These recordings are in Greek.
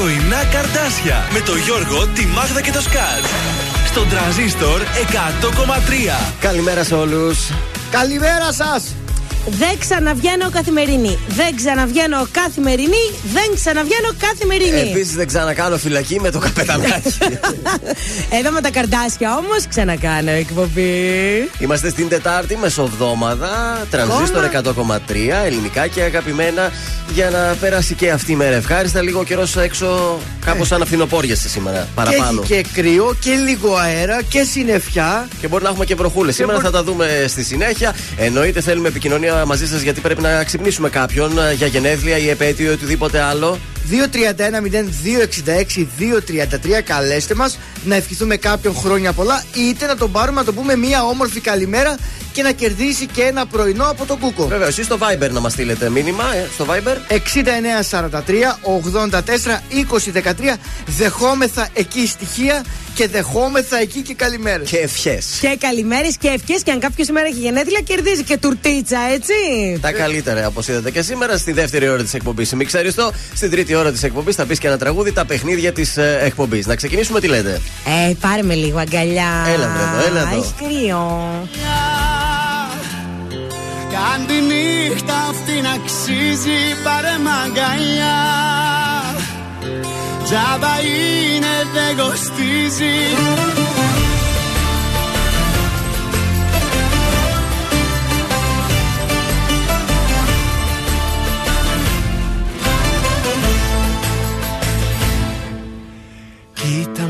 Πρωινά καρτάσια με το Γιώργο, τη Μάγδα και το Σκάτ. Στον τραζίστορ 100,3. Καλημέρα σε όλους. Καλημέρα σας! Δεν ξαναβγαίνω καθημερινή. Δεν ξαναβγαίνω καθημερινή. Δεν ξαναβγαίνω καθημερινή. Επίσης δεν ξανακάνω φυλακή με το καπετανάκι. Εδώ με τα καρτάσια όμως ξανακάνω εκπομπή. Είμαστε στην Τετάρτη μεσοβδόμαδα. Τρανζίστορ 100,3 ελληνικά και αγαπημένα για να περάσει και αυτή η μέρα ευχάριστα. Λίγο καιρός έξω, κάπως σαν αυθινοπόριασε σήμερα. Παραπάνω. Και έχει και κρύο και λίγο αέρα και συννεφιά. Και μπορεί να έχουμε και βροχούλες. Σήμερα θα τα δούμε στη συνέχεια. Εννοείται θέλουμε επικοινωνία μαζί σας γιατί πρέπει να ξυπνήσουμε κάποιον για γενέθλια ή επέτειο ή οτιδήποτε άλλο. 231-0266-233 καλέστε μας να ευχηθούμε κάποιον χρόνια πολλά είτε να τον πάρουμε να το πούμε μια όμορφη καλημέρα και να κερδίσει και ένα πρωινό από τον Κούκο. Βέβαια, εσείς στο Viber να μας στείλετε μήνυμα, ε, στο Viber. 6943-84-2013. Δεχόμεθα εκεί στοιχεία και δεχόμεθα εκεί και καλημέρες. Και ευχές. Και καλημέρες και ευχές. Και αν κάποιος σήμερα έχει γενέθλια, κερδίζει και τουρτίτσα, έτσι. Τα καλύτερα, όπως είδατε και σήμερα, στη δεύτερη ώρα της εκπομπής. Μη το, στην τρίτη ώρα της εκπομπής θα πεις και ένα τραγούδι, τα παιχνίδια της ε, εκπομπής. Να ξεκινήσουμε, τι λέτε; Ε, πάρε με λίγο αγκαλιά. Έλα εδώ, έλα εδώ. Έχει κρύο. Κάν τη νύχτα αυτή να αξίζει πάρε μαγκαλιά Τζάμπα είναι δεν κοστίζει. Κοίτα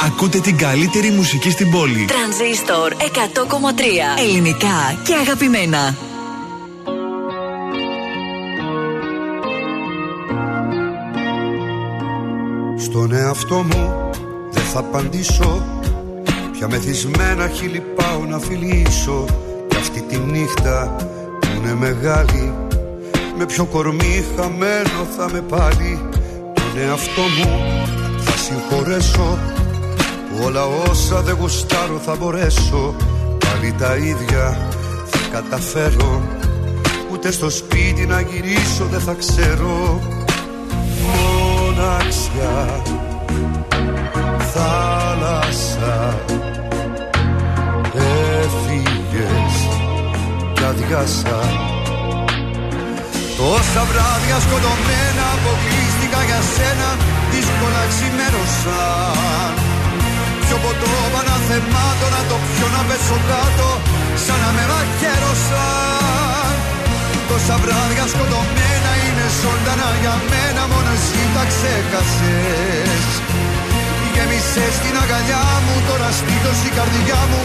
Ακούτε την καλύτερη μουσική στην πόλη. Τρανζίστορ 100,3. Ελληνικά και αγαπημένα. Στον εαυτό μου δεν θα απαντήσω Πια μεθυσμένα χείλη πάω να φιλήσω και αυτή τη νύχτα που είναι μεγάλη Με πιο κορμί χαμένο θα με πάλι Τον εαυτό μου θα συγχωρέσω όλα όσα δεν γουστάρω θα μπορέσω. Πάλι τα ίδια θα καταφέρω. Ούτε στο σπίτι να γυρίσω δεν θα ξέρω. Μοναξιά Θάλασσα Έφυγες κι αδειάσα Τόσα βράδια σκοτωμένα αποκλείστηκα για σένα Δύσκολα ξημέρωσαν Πιο ποτό παναθεμάτω να το πιω να πέσω κάτω Σαν να με μαχαίρωσαν Τόσα βράδια σκοτωμένα είναι ζωντανά για μένα Μόνο εσύ τα ξέχασες Γέμισες την αγκαλιά μου Τώρα σπίτως η καρδιά μου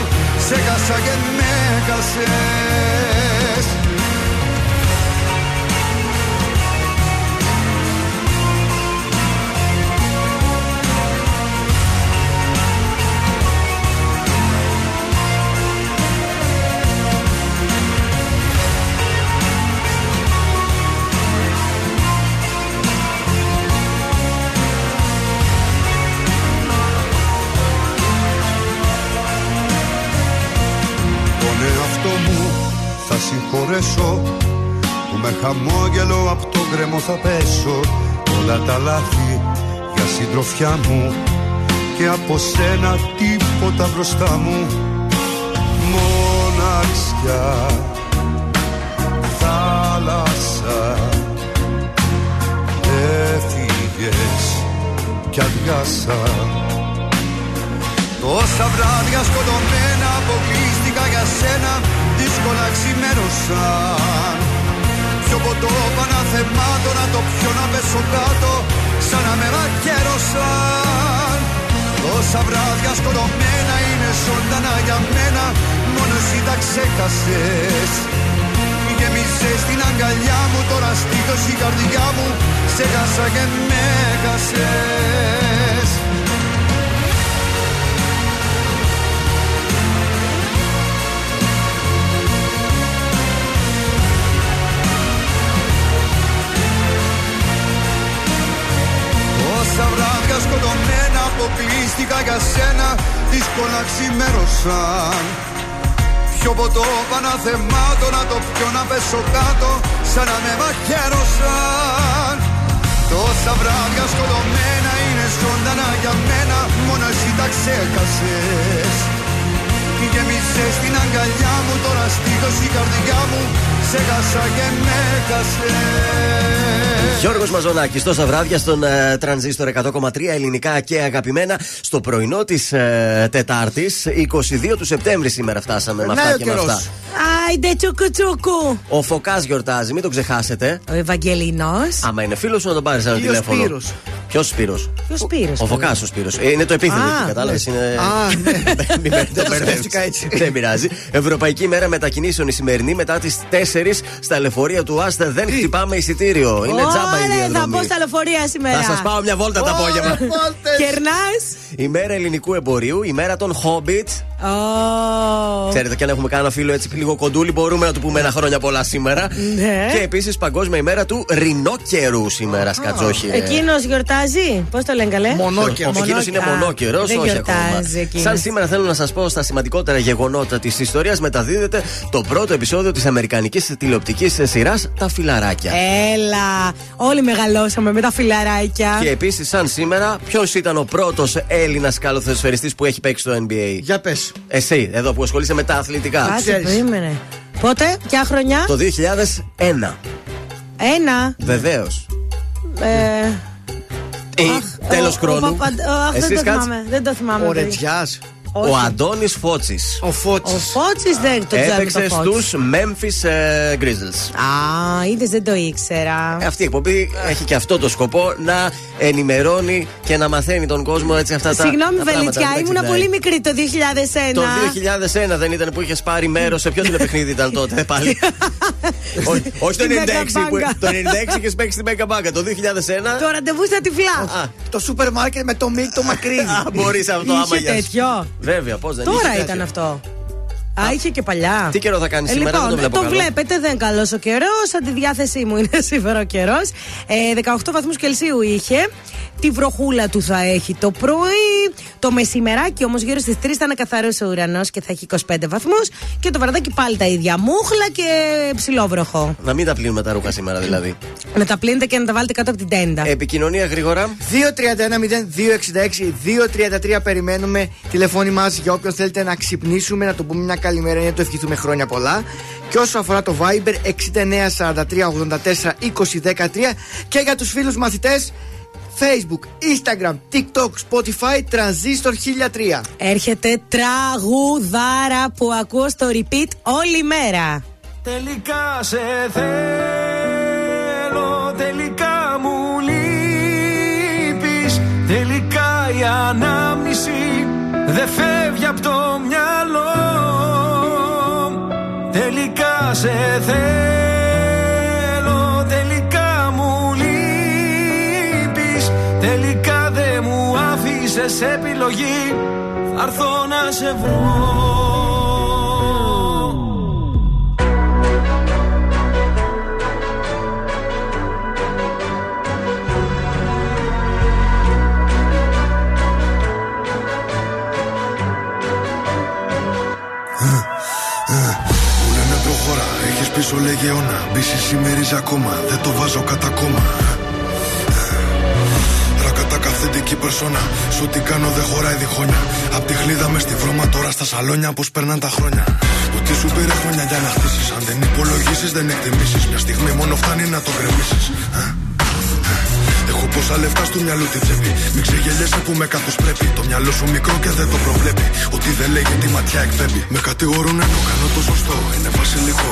Σε κάσα και με κασες συγχωρέσω Που με χαμόγελο από το γκρεμό θα πέσω. Όλα τα λάθη για συντροφιά μου. Και από σένα τίποτα μπροστά μου. Μοναξιά. Θάλασσα. Έφυγες κι αδειάσα Τόσα βράδια σκοτωμένα αποκλείστηκα για σένα Δύσκολα ξημέρωσαν Πιο ποτό παναθεμάτω να το πιω να πέσω κάτω Σαν να με μαχαίρωσαν Τόσα βράδια σκοτωμένα είναι ζωντανά για μένα Μόνος εσύ τα ξέχασες. Γέμισες στην αγκαλιά μου Τώρα στήθος η καρδιά μου Σε χάσα και με χάσες βράδια σκοτωμένα αποκλείστηκα για σένα Δύσκολα ξημέρωσαν Πιο ποτό παναθεμάτω να το πιω να πέσω κάτω Σαν να με μαχαίρωσαν. Τόσα βράδια σκοτωμένα είναι ζωντανά για μένα Μόνο εσύ τα ξέχασες. Γέμισες στην αγκαλιά μου Τώρα στήθος η καρδιά μου Σε χάσα και με χάσες Γιώργος Μαζονάκης, τόσα βράδια στον ε, τρανζίστορ 100,3 ελληνικά και αγαπημένα. Στο πρωινό της ε, Τετάρτης, 22 του Σεπτέμβρη σήμερα φτάσαμε με Περνάει αυτά ο και με καιρός. αυτά. Άιντε τσουκουτσούκου. Ο Φωκάς γιορτάζει, μην το ξεχάσετε. Ο Ευαγγελινό. Άμα είναι φίλος σου να τον πάρεις ένα Ή ο τηλέφωνο. Σπύρος. Ποιος Σπύρος; Ποιος πήρε. Ο Φωκά ο Σπύρος. Είναι το επίθετο Α, εκεί, κατάλαβες. ναι. Είναι... Α, ναι. Μην με- Δεν το μπερδεύεις. σκέφτηκα έτσι. Δεν πειράζει. Ευρωπαϊκή ημέρα μετακινήσεων η σημερινή μετά τις 4 στα λεωφορεία του Άστα δεν χτυπάμε εισιτήριο. Είναι τζάμπα η Ωραία, θα διαδρομή. πω στα λεωφορεία σήμερα. Θα σας πάω μια βόλτα το απόγευμα. Ωρε, βόλτες. Κερνάς. ημέρα ελληνικού εμπορίου, ημέρα των Hobbit. Ω. Ξέρετε, και αν έχουμε κανένα φίλο έτσι λίγο κοντούλι, μπορούμε να του πούμε ένα χρόνια πολλά σήμερα. Ναι. Και επίσης Παγκόσμια ημέρα του ρινόκερου σήμερα, σκατζόχη. Εκείνος γιορτάζει; Πώς το λένε καλέ; Μονόκερος. Εκείνος είναι Α, μονόκερος, δεν όχι γιορτάζει ακόμα. εκείνος. Σαν σήμερα θέλω να σας πω στα σημαντικότερα γεγονότα της ιστορίας μεταδίδεται το πρώτο επεισόδιο της Αμερικανικής τηλεοπτικής σειράς Τα Φιλαράκια. Έλα. Όλοι μεγαλώσαμε με τα φιλαράκια. Και επίσης, σαν σήμερα, ποιος ήταν ο πρώτος Έλληνας καλοθεσφαιριστής που έχει παίξει στο NBA. Για πες. Εσύ, εδώ που ασχολείσαι με τα αθλητικά. Κάτσε, ξέρεις. περίμενε. Πότε, ποια χρονιά; Το 2001. Ένα. Βεβαίως. Ε, Τέλος ο- χρόνου. ο Παπα- ο- Αχ, δεν Εσείς το κάτσε. θυμάμαι. Δεν το θυμάμαι. Ο παιδί. Ρετζιάς. Όχι. Ο Αντώνης Φώτσης. Ο Φώτης. Ο Φώτσης δεν το ξέρω. Έπαιξε το Φώτσης. στους Memphis ε, Grizzlies. Α, είδες δεν το ήξερα. Ε, Αυτή η εκπομπή έχει και αυτό το σκοπό να ενημερώνει και να μαθαίνει τον κόσμο έτσι αυτά τα. Συγγνώμη, Βελιτσιά, ήμουν πολύ μικρή το 2001. Το 2001 δεν ήταν που είχες πάρει μέρος σε ποιο τηλεπαιχνίδι ήταν τότε πάλι. Όχι το 96 που. Το 96 είχες παίξει στην Μέγκα Μπάγκα. Το 2001. Το ραντεβού στα τυφλά. Το σούπερ μάρκετ με το μίλ το μακρύ. Μπορείς αυτό άμα για τέτοιο. Βέβαια, πώς δεν Τώρα ήταν αυτό. Α, είχε και παλιά. Τι καιρό θα κάνει ε, σήμερα, λοιπόν, δεν το βλέπω. Το βλέπετε, δεν καλός ο καιρός. Σαν τη διάθεσή μου είναι σήμερα ο καιρός. Ε, 18 βαθμούς Κελσίου είχε. Τη βροχούλα του θα έχει το πρωί. Το μεσημεράκι όμως γύρω στις 3 θα είναι καθαρός ο ουρανός και θα έχει 25 βαθμούς. Και το βραδάκι πάλι τα ίδια. Μούχλα και ψηλόβροχο. Να μην τα πλύνουμε τα ρούχα σήμερα δηλαδή. Να τα πλύνετε και να τα βάλετε κάτω από την τέντα. Επικοινωνία γρήγορα. 231-0266-233 περιμένουμε τηλεφώνημά για όποιον θέλετε να ξυπνήσουμε, να το πούμε μια καλημέρα, να το ευχηθούμε χρόνια πολλά. Και όσο αφορά το Viber 6943842013 και για τους φίλους μαθητές Facebook, Instagram, TikTok, Spotify, Transistor 1003. Έρχεται τραγουδάρα που ακούω στο repeat όλη μέρα. Τελικά σε θέλω, τελικά μου λείπεις Τελικά η ανάμνηση δεν φεύγει από το μυαλό σε θέλω, τελικά μου λείπεις Τελικά δεν μου άφησες επιλογή. Θα έρθω να σε βρω πίσω λέγε αιώνα. Μπίση σημερίζει ακόμα, δεν το βάζω κατά κόμμα. Ρακατά καθεντική περσόνα. Σου τι κάνω δεν χωράει διχόνια. Απ' τη χλίδα μες στη βρώμα τώρα στα σαλόνια πώ περνάνε τα χρόνια. Ότι σου πήρε χρόνια για να χτίσεις. Αν δεν υπολογίσεις, δεν εκτιμήσεις. Μια στιγμή μόνο φτάνει να το γκρεμίσεις. Έχω πόσα λεφτά στο μυαλό τη τσέπη. Μην ξεγελιέσαι που με κάθο πρέπει. Το μυαλό σου μικρό και δεν το προβλέπει. Ότι δεν λέγει τη ματιά εκπέμπει. Με κατηγορούν ενώ κάνω το σωστό. Είναι βασιλικό.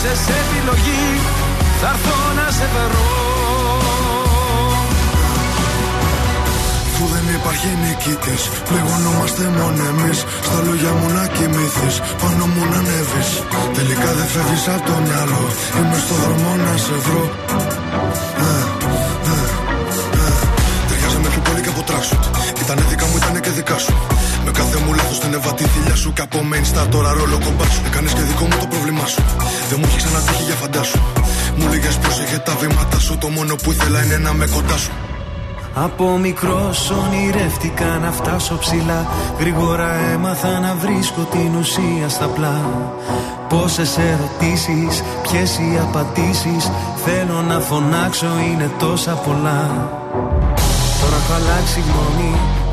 Σε επιλογή Θα έρθω να σε βρω Που δεν υπάρχει νικητής. Πληγωνόμαστε μόνο εμείς. Στα λόγια μου να κοιμηθείς. Πάνω μου να ανέβεις. Τελικά δεν φεύγεις από το μυαλό. Είμαι στο δρόμο να σε βρω. Ταιριάζει με πιο πολύ και από τράξουτ. Ήτανε δικά μου, ήτανε και δικά σου. Με κάθε μου λάθος την έβα θηλιά σου. Και από main star τώρα ρόλο κομπά σου. Έκανες και δικό μου το πρόβλημά σου. Δεν μου έχεις ξανατύχει για φαντάσου. Μου λίγε πρόσεχε τα βήματα σου. Το μόνο που ήθελα είναι να με κοντά σου. Από μικρός ονειρεύτηκα να φτάσω ψηλά. Γρήγορα έμαθα να βρίσκω την ουσία στα πλά. Πόσες ερωτήσεις, ποιες οι απαντήσεις. Θέλω να φωνάξω, είναι τόσα πολλά. Τώρα έχω αλλάξει γνώμη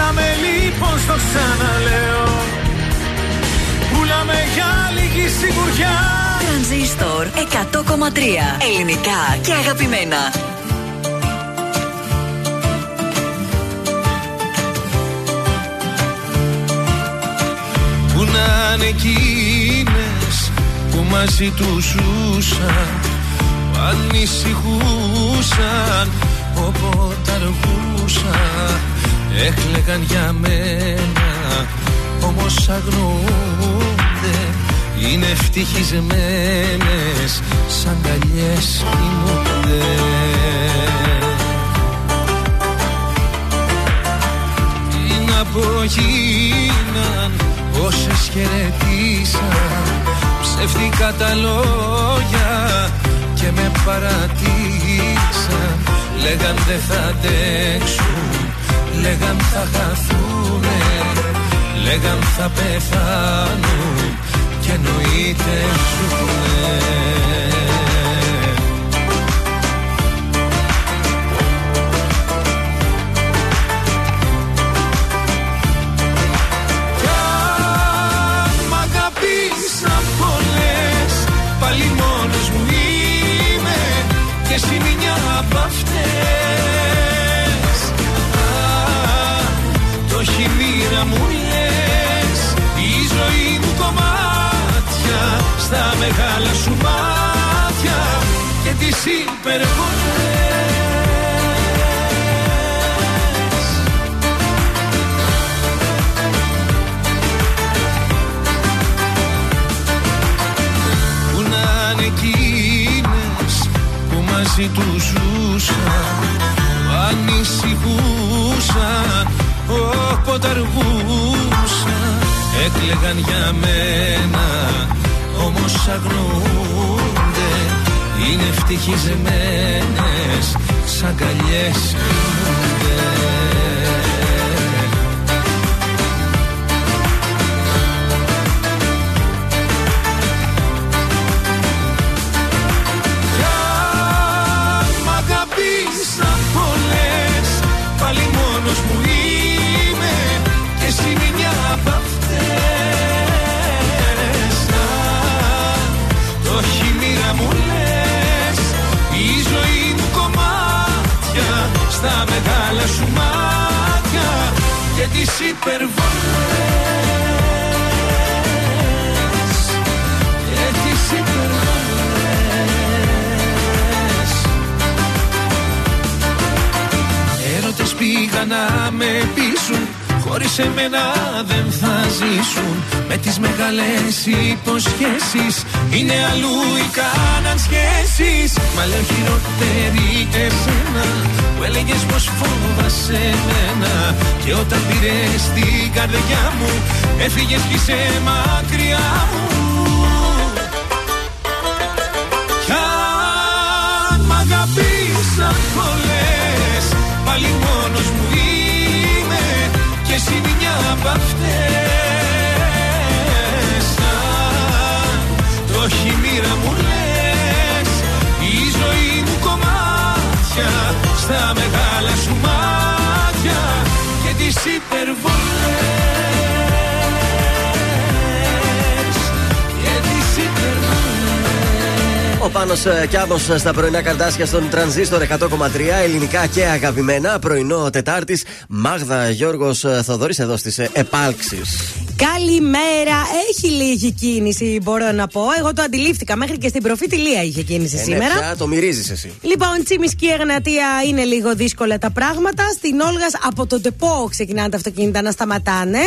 Πουλάμε λοιπόν στο ξαναλέω. Πουλάμε για λίγη σιγουριά. Τρανζίστορ 100,3 Ελληνικά και αγαπημένα. Πού να είναι εκείνες που μαζί τους ζούσαν που ανησυχούσαν όποτε αργούσαν έκλεγαν για μένα όμως αγνοούνται. Είναι ευτυχισμένες σαν καλιές κοιμούνται. Τι να πω γίναν όσες χαιρετήσαν. Ψεύτικα τα λόγια και με παρατήσαν λέγαν δεν θα αντέξουν λέγαν θα χαθούνε λέγαν θα πεθάνουν και εννοείται ζουνε Στα μεγάλα σου μάτια Και τις υπερβολές. Πού να είναι εκείνες που μαζί του ζούσαν που ανησυχούσαν όποτε αργούσαν έκλεγαν για μένα όμως αγνοούνται είναι ευτυχισμένες σαν καλιές. κοιμούνται Στα μεγάλα σου μάτια Και τις υπερβολές. Και τις υπερβολές. Έρωτες πήγαν να με πείσουν Χωρίς εμένα δεν θα ζήσουν. Με τις μεγάλες υποσχέσεις Είναι αλλού οι κάναν σχέσεις. Μα λέω χειρότερη εσένα Που έλεγες πως φόβασαι εμένα. Και όταν πήρες την καρδιά μου Έφυγες κι είσαι μακριά μου κι αν μ' αγαπήσαν πολλές Πάλι μόνος μου είμαι. Και εσύ μια απ' αυτές έχει μοίρα μου λες Η ζωή μου κομμάτια Στα μεγάλα σου μάτια Και τις υπερβολές Και τις υπερβολές Ο Πάνος Κιάβο στα πρωινά καρτάσια στον τρανζίστορ 100,3 ελληνικά και αγαπημένα. Πρωινό Τετάρτης. Μάγδα Γιώργος Θοδωρής εδώ στις επάλξεις. Καλημέρα. Έχει λίγη κίνηση, μπορώ να πω. Εγώ το αντιλήφθηκα. Μέχρι και στην προφήτηλία είχε κίνηση Ε, ναι, σήμερα. πια το μυρίζεις εσύ. Λοιπόν, Τσίμισκι Εγνατία είναι λίγο δύσκολα τα πράγματα. Στην Όλγας από τον Τεπό ξεκινάνε τα αυτοκίνητα να σταματάνε.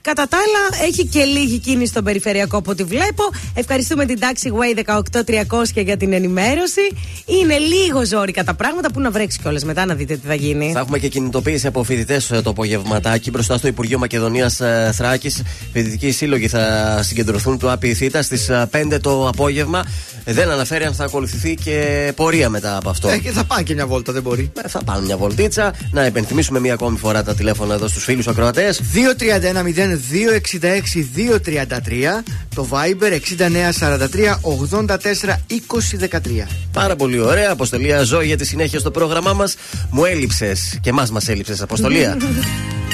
Κατά τα άλλα, έχει και λίγη κίνηση στον περιφερειακό από ό,τι βλέπω. Ευχαριστούμε την Taxiway 18300 για την ενημέρωση. Είναι λίγο ζόρικα τα πράγματα που να βρέξει κιόλας μετά να δείτε τι θα γίνει. Θα έχουμε και κινητοποίηση από φοιτητές το απογευματάκι μπροστά στο Υπουργείο Μακεδονίας Θράκης Φοιτητικοί σύλλογοι θα συγκεντρωθούν του ΑΠΗ Θήτα στις 5 το απόγευμα. Δεν αναφέρει αν θα ακολουθηθεί και πορεία μετά από αυτό. Ε, και θα πάνε και μια βόλτα, δεν μπορεί. Ε, θα πάνε μια βολτίτσα. Να υπενθυμίσουμε μία ακόμη φορά τα τηλέφωνα εδώ στους φίλους ακροατές. 2310266233 το Viber 6943-842013. Πάρα πολύ ωραία. Αποστολία ζω για τη συνέχεια στο πρόγραμμά μας. Μου έλειψες και εμάς μας έλειψες, Αποστολία.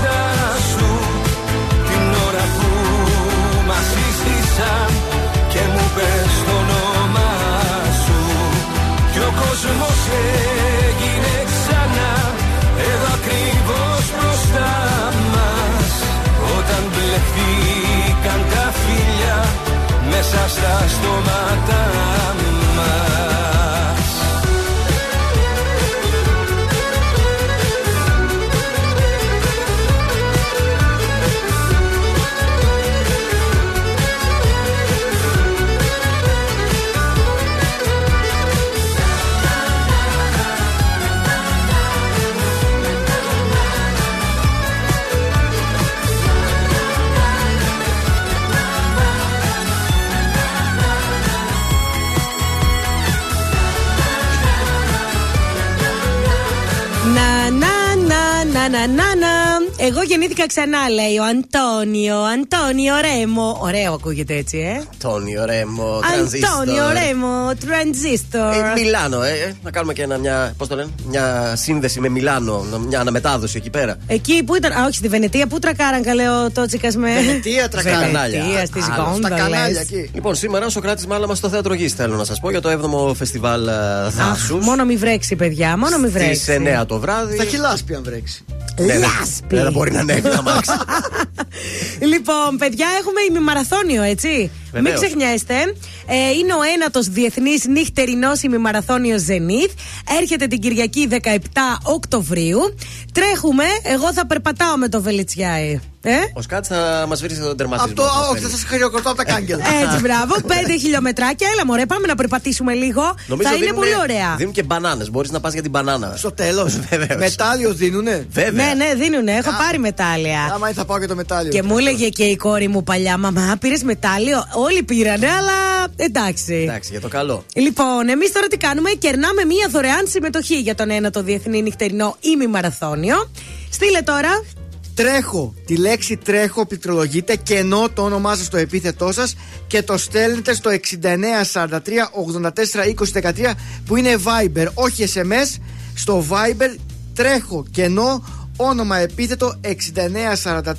μπροστά σου Την ώρα που μας σύστησαν Και μου πες το όνομά σου. Κι ο κόσμος έγινε ξανά Εδώ ακριβώς μπροστά μας. Όταν μπλεχτήκαν τα φίλια Μέσα στα στόματα μας να, να, να. Εγώ γεννήθηκα ξανά, λέει ο Αντώνιο. Αντώνιο Ρέμο. Ωραίο ακούγεται έτσι, ε. Αντώνιο Ρέμο, Αντώνιο Ρέμο, τρανζίστορ. Ε, Μιλάνο, ε, ε. Να κάνουμε και ένα, μια, πώς το λένε, μια σύνδεση με Μιλάνο, μια αναμετάδοση εκεί πέρα. Εκεί που ήταν. Α, όχι, στη Βενετία, πού τρακάραν καλέ ο Τότσικα με. Βενετία τρακάραν. Βενετία, στις Στα κανάλια εκεί. Λοιπόν, σήμερα ο Σοκράτη Μάλαμα στο θέατρο Γης θέλω να σας πω για το 7ο φεστιβάλ Δάσου. Μόνο μη βρέξει, παιδιά, μόνο μη βρέξει. Στι 9 το βράδυ. Θα χυλάσπει αν βρέξει. Ναι, ναι. Δεν μπορεί να ανέβει να μάξει. λοιπόν, παιδιά, έχουμε ημιμαραθώνιο, έτσι. Μην ξεχνιέστε. Ε, είναι ο ένατος διεθνής νυχτερινό ημιμαραθώνιο Zenith. Έρχεται την Κυριακή 17 Οκτωβρίου. Τρέχουμε. Εγώ θα περπατάω με το Βελιτσιάι. Ε; Ο Σκάτς θα μας βρει τον τερματισμό. Αυτό, όχι, θα σας χειροκροτώ από τα κάγκελα. Έτσι, μπράβο. Πέντε χιλιομετράκια. Έλα, μωρέ, πάμε να περπατήσουμε λίγο. Νομίζω θα είναι πολύ ωραία. Δίνουν και μπανάνες. Μπορείς να πας για την μπανάνα. Στο τέλος. Μετάλλιος δίνουνε; Βέβαια. Ναι, ναι, δίνουνε. Έχω πάρει μετάλλια. Άμα θα πάω και το μετάλλιο. Και μου έλεγε και η κόρη μου παλιά, Μαμά, πήρες μετάλλιο; Όλοι πήρανε, αλλά εντάξει. Εντάξει, για το καλό. Λοιπόν, εμείς τώρα τι κάνουμε, κερνάμε μία δωρεάν συμμετοχή για τον ένα το διεθνή νυχτερινό ημιμαραθώνιο. Στείλε τώρα τρέχω. Τη λέξη τρέχω πληκτρολογείτε και ενώ το όνομά σας στο επίθετό σας και το στέλνετε στο 6943 84 20 13 που είναι Viber, όχι SMS. Στο Viber τρέχω και ενώ όνομα επίθετο 6943 84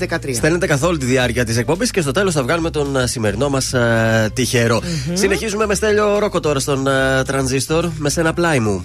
20 13. Στέλνετε καθ' όλη τη διάρκεια της εκπομπής και στο τέλος θα βγάλουμε τον ε, σημερινό μας uh, τυχερό. Mm-hmm. Συνεχίζουμε με στέλιο ρόκο τώρα στον uh, τρανζίστορ με σένα πλάι μου.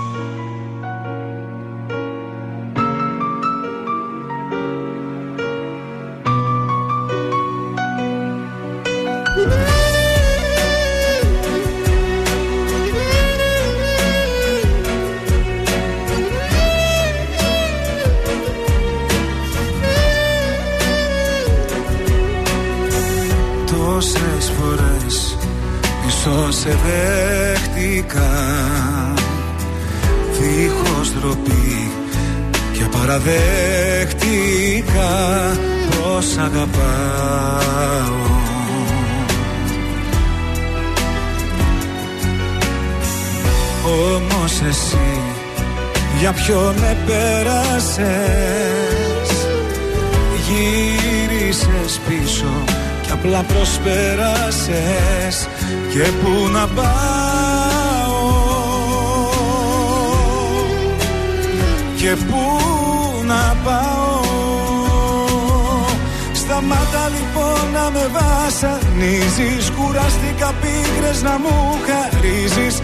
να μου χαρίζεις.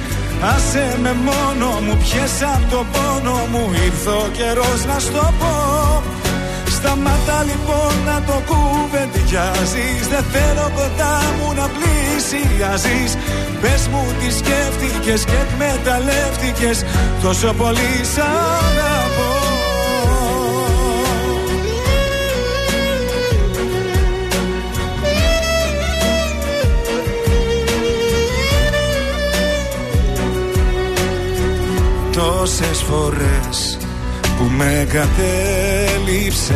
Άσε με μόνο μου, Πιέσα από το πόνο μου. Ήρθε ο καιρός να στο πω. Σταματά λοιπόν να το κουβεντιάζεις. Δεν θέλω κοντά μου να πλησιάζεις. Πες μου τι σκέφτηκες και εκμεταλλεύτηκες. Τόσο πολύ σ' αγαπώ. τόσες φορές που με εγκατέλειψες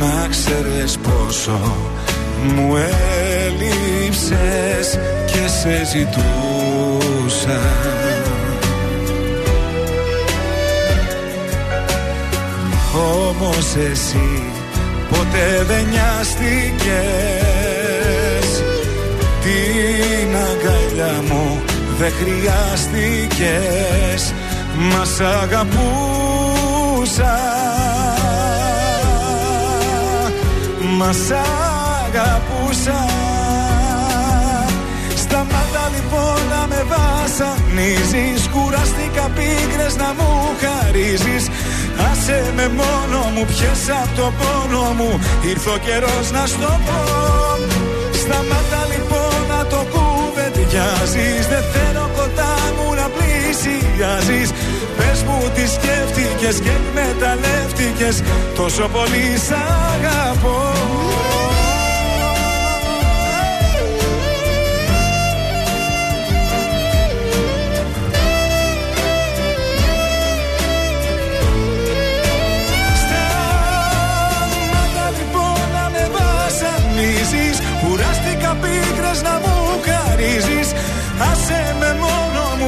Να ξέρεις πόσο μου έλειψες και σε ζητούσα. Όμως εσύ ποτέ δεν νοιάστηκες. Την αγκαλιά μου δεν χρειάστηκες Μας αγαπούσα Μας αγαπούσα Σταμάτα λοιπόν να με βασανίζεις. Κουράστηκα πίκρες να μου χαρίζεις. Άσε με μόνο μου, πιες από το πόνο μου. Ήρθε ο καιρός να στο πω. Σταμάτα λοιπόν να το κουβεντιάζεις Δεν θέλω κοντά μου να πλησιάζεις. Πες μου τι σκέφτηκες και εκμεταλλεύτηκες Τόσο πολύ σ' αγαπώ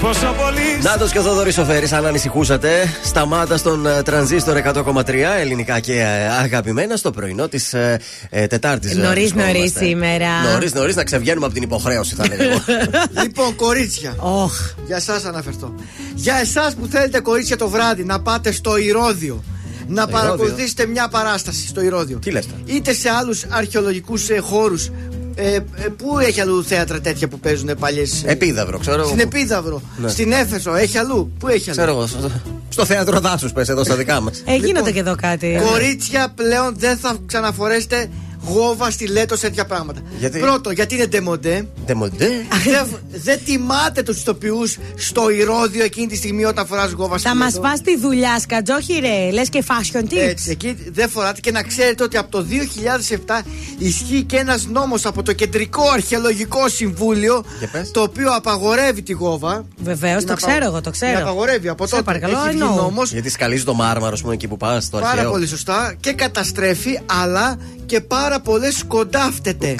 Πόσο πολύ Νάτος και ο Θοδωρής Σοφέρης, αν ανησυχούσατε, σταμάτα στον ε, τρανζίστορ 100,3 ελληνικά και ε, αγαπημένα στο πρωινό της ε, ε, Τετάρτης. Νωρίς, νωρίς σήμερα. Νωρίς, νωρίς να ξεβγαίνουμε από την υποχρέωση, θα λέγαμε. Λοιπόν, κορίτσια. Όχ. Για εσάς αναφερθώ. Για εσάς που θέλετε, κορίτσια, το βράδυ να πάτε στο Ηρώδιο. Να Ηρώδιο; παρακολουθήσετε μια παράσταση στο Ηρώδιο. Τι λες τώρα; Είτε σε άλλους αρχαιολογικούς χώρους. Ε, ε, πού έχει αλλού θέατρα τέτοια που παίζουν παλιές. Επίδαυρο, ξέρω εγώ. Στην Επίδαυρο. Ναι. Στην Έφεσο. Έχει αλλού. Πού έχει αλλού; Ξέρω εγώ. στο- Στο θέατρο δάσους, πες εδώ στα δικά μας. Ε, γίνονται Λοιπόν, και εδώ κάτι. Κορίτσια πλέον δεν θα ξαναφορέσετε γόβα, στιλέτο, τέτοια πράγματα. Γιατί; Πρώτο, γιατί είναι ντεμοντέ. Ντεμοντέ. δεν δεν τιμάτε τους ηθοποιούς στο Ηρώδειο εκείνη τη στιγμή όταν φοράς γόβα Θα μας στιλέτο. πας τη δουλειά, σκατζόχι ρε. Λες και fashion tips. Έτσι, εκεί δεν φοράτε και να ξέρετε ότι από το 2007 ισχύει και ένας νόμος από το Κεντρικό Αρχαιολογικό Συμβούλιο Για πες. το οποίο απαγορεύει τη γόβα. Βεβαίως, Την το απα- ξέρω εγώ, το Την ξέρω. απαγορεύει από Σε τότε. παρακαλώ, Έχει βγει εννοώ. νόμος Γιατί σκαλίζει το μάρμαρο, ας πούμε, εκεί που πας, στο Πάρα αρχαίο. πολύ σωστά και καταστρέφει, αλλά και πάρα πολλές σκοντάφτεται.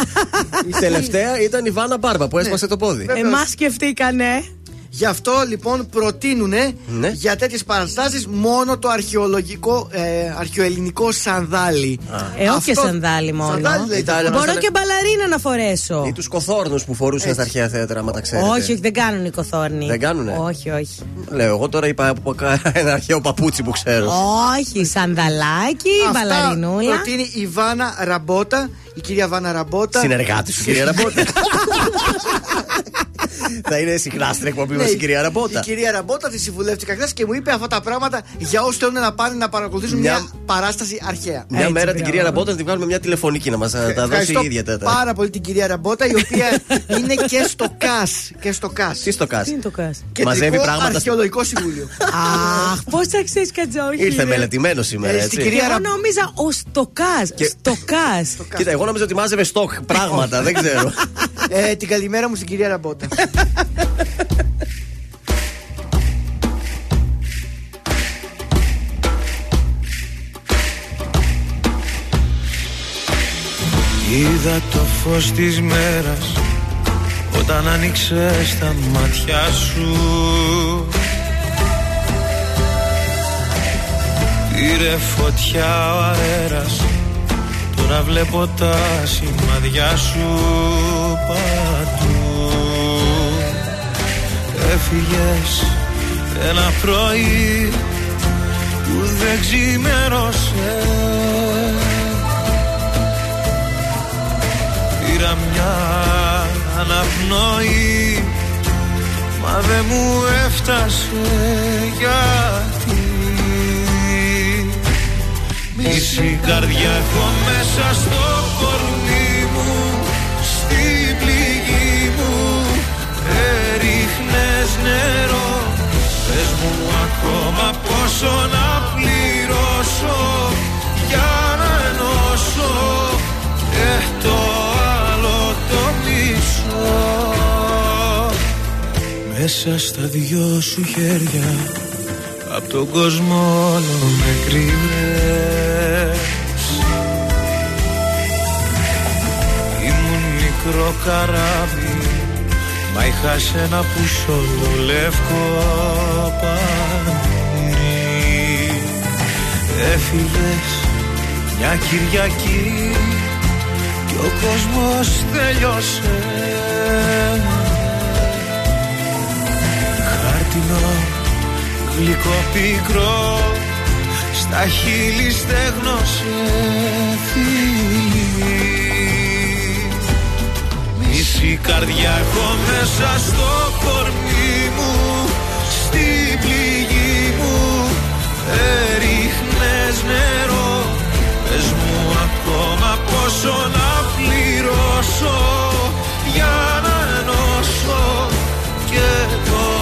Η τελευταία ήταν η Βάνα Μπάρμπα που έσπασε το πόδι. Βεβαίως. Εμάς σκεφτήκανε. Γι' αυτό λοιπόν προτείνουν Ναι. για τέτοιες παραστάσεις μόνο το αρχαιολογικό, ε, αρχαιοελληνικό σανδάλι. Ε, όχι και Αυτό- σανδάλι μόνο. Σανδάλι λέει Ήταν- το Μας Μπορώ ήταν- και μπαλαρίνα να φορέσω. Ή τους κοθόρνους που φορούσαν στα αρχαία θέατρα, άμα τα ξέρετε. Όχι, όχι, δεν κάνουν οι κοθόρνοι. Δεν κάνουνε; Όχι, όχι. Λέω, εγώ τώρα είπα από κα- ένα αρχαίο παπούτσι που ξέρω. Όχι, σανδαλάκι, Αυτά μπαλαρινούλα. προτείνει η Βάνα Ραμπότα, η κυρία Βάνα Ραμπότα. Συνεργάτης σου, κυρία Ραμπότα. Θα είναι συχνά στην εκπομπή μας Ναι, η κυρία Ραμπότα. Η κυρία Ραμπότα τη συμβουλεύτηκα χθες και μου είπε αυτά τα πράγματα για όσους θέλουν να πάνε να παρακολουθήσουν Μια- μια, παράσταση αρχαία. Μια Έτσι, μέρα την μπράβο. κυρία Ραμπότα να την βγάλουμε μια τηλεφωνική να μας τα δώσει Ευχαριστώ η ίδια τέτα. πάρα πολύ την κυρία Ραμπότα, η οποία είναι και στο ΚΑΣ. Και στο ΚΑΣ. Τι στο Τι κάτσε. είναι το ΚΑΣ; Μαζεύει Κεντρικό πράγματα. Αρχαιολογικό Συμβούλιο. Αχ, πώς θα ξέρεις κατζόχι. Ήρθε ρε. μελετημένος σήμερα, Ε, έτσι. στην κυρία Εγώ Ραμπ- νόμιζα ο στοκά. Και- Στοκά. Κοίτα, εγώ νόμιζα ότι μάζευε στόκ πράγματα, δεν ξέρω. ε, την καλημέρα μου στην κυρία Ραμπότα. Είδα το φως της μέρας Όταν άνοιξες τα μάτια σου. Πήρε φωτιά ο αέρας Τώρα βλέπω τα σημαδιά σου παντού Έφυγες ένα πρωί που δεν ξημέρωσε. Πήρα μια αναπνοή Μα δεν μου έφτασε γιατί. Μισή καρδιά έχω μέσα στο κορμί μου Στην πληγή μου Έριχνες νερό. Πες μου ακόμα πόσο να πληρώσω Για να ενώσω και το άλλο το μισό. Μέσα στα δυο σου χέρια Απ' τον κόσμο όλο με κρύβες Ήμουν μικρό καράβι Μα είχα σένα που σ' λευκό πανί Έφυγες μια Κυριακή και ο κόσμος τελειώσε. Χάρτινο, γλυκό πικρό στα χείλη στέγνωσε φίλη Μισή καρδιά έχω μέσα στο κορμί μου Στην πληγή μου. Έριχνες νερό Πες μου ακόμα πόσο να πληρώσω Για να ενώσω Και το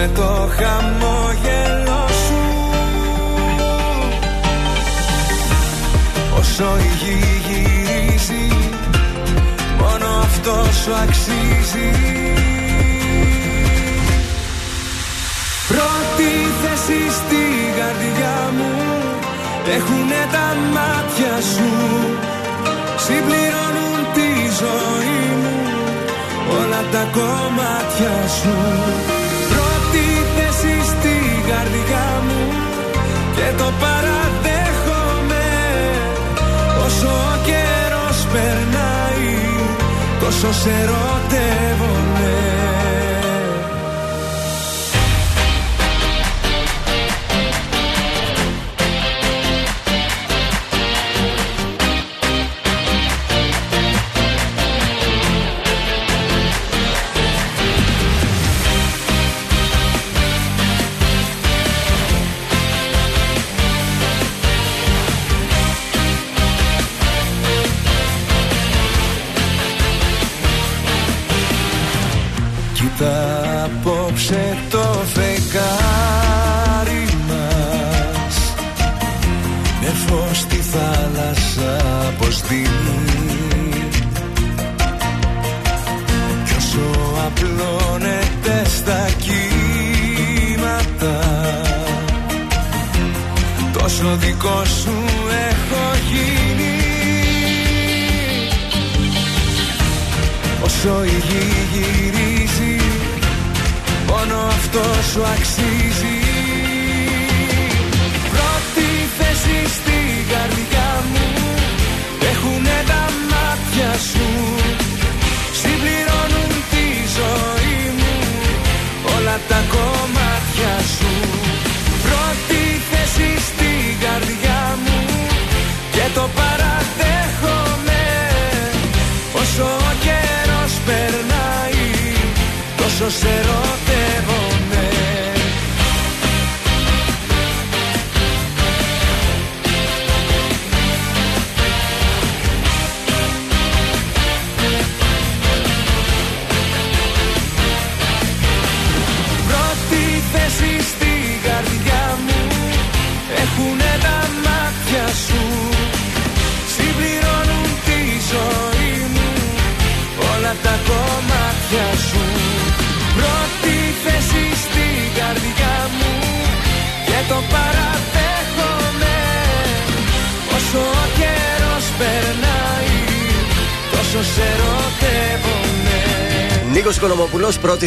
Σκέφτομαι το χαμόγελο σου. Όσο η γη γυρίζει Μόνο αυτό σου αξίζει. Πρώτη θέση στη καρδιά μου Έχουνε τα μάτια σου. Συμπληρώνουν τη ζωή μου όλα τα κομμάτια σου και το παραδέχομαι. Όσο ο καιρός περνάει τόσο σε ερωτεύομαι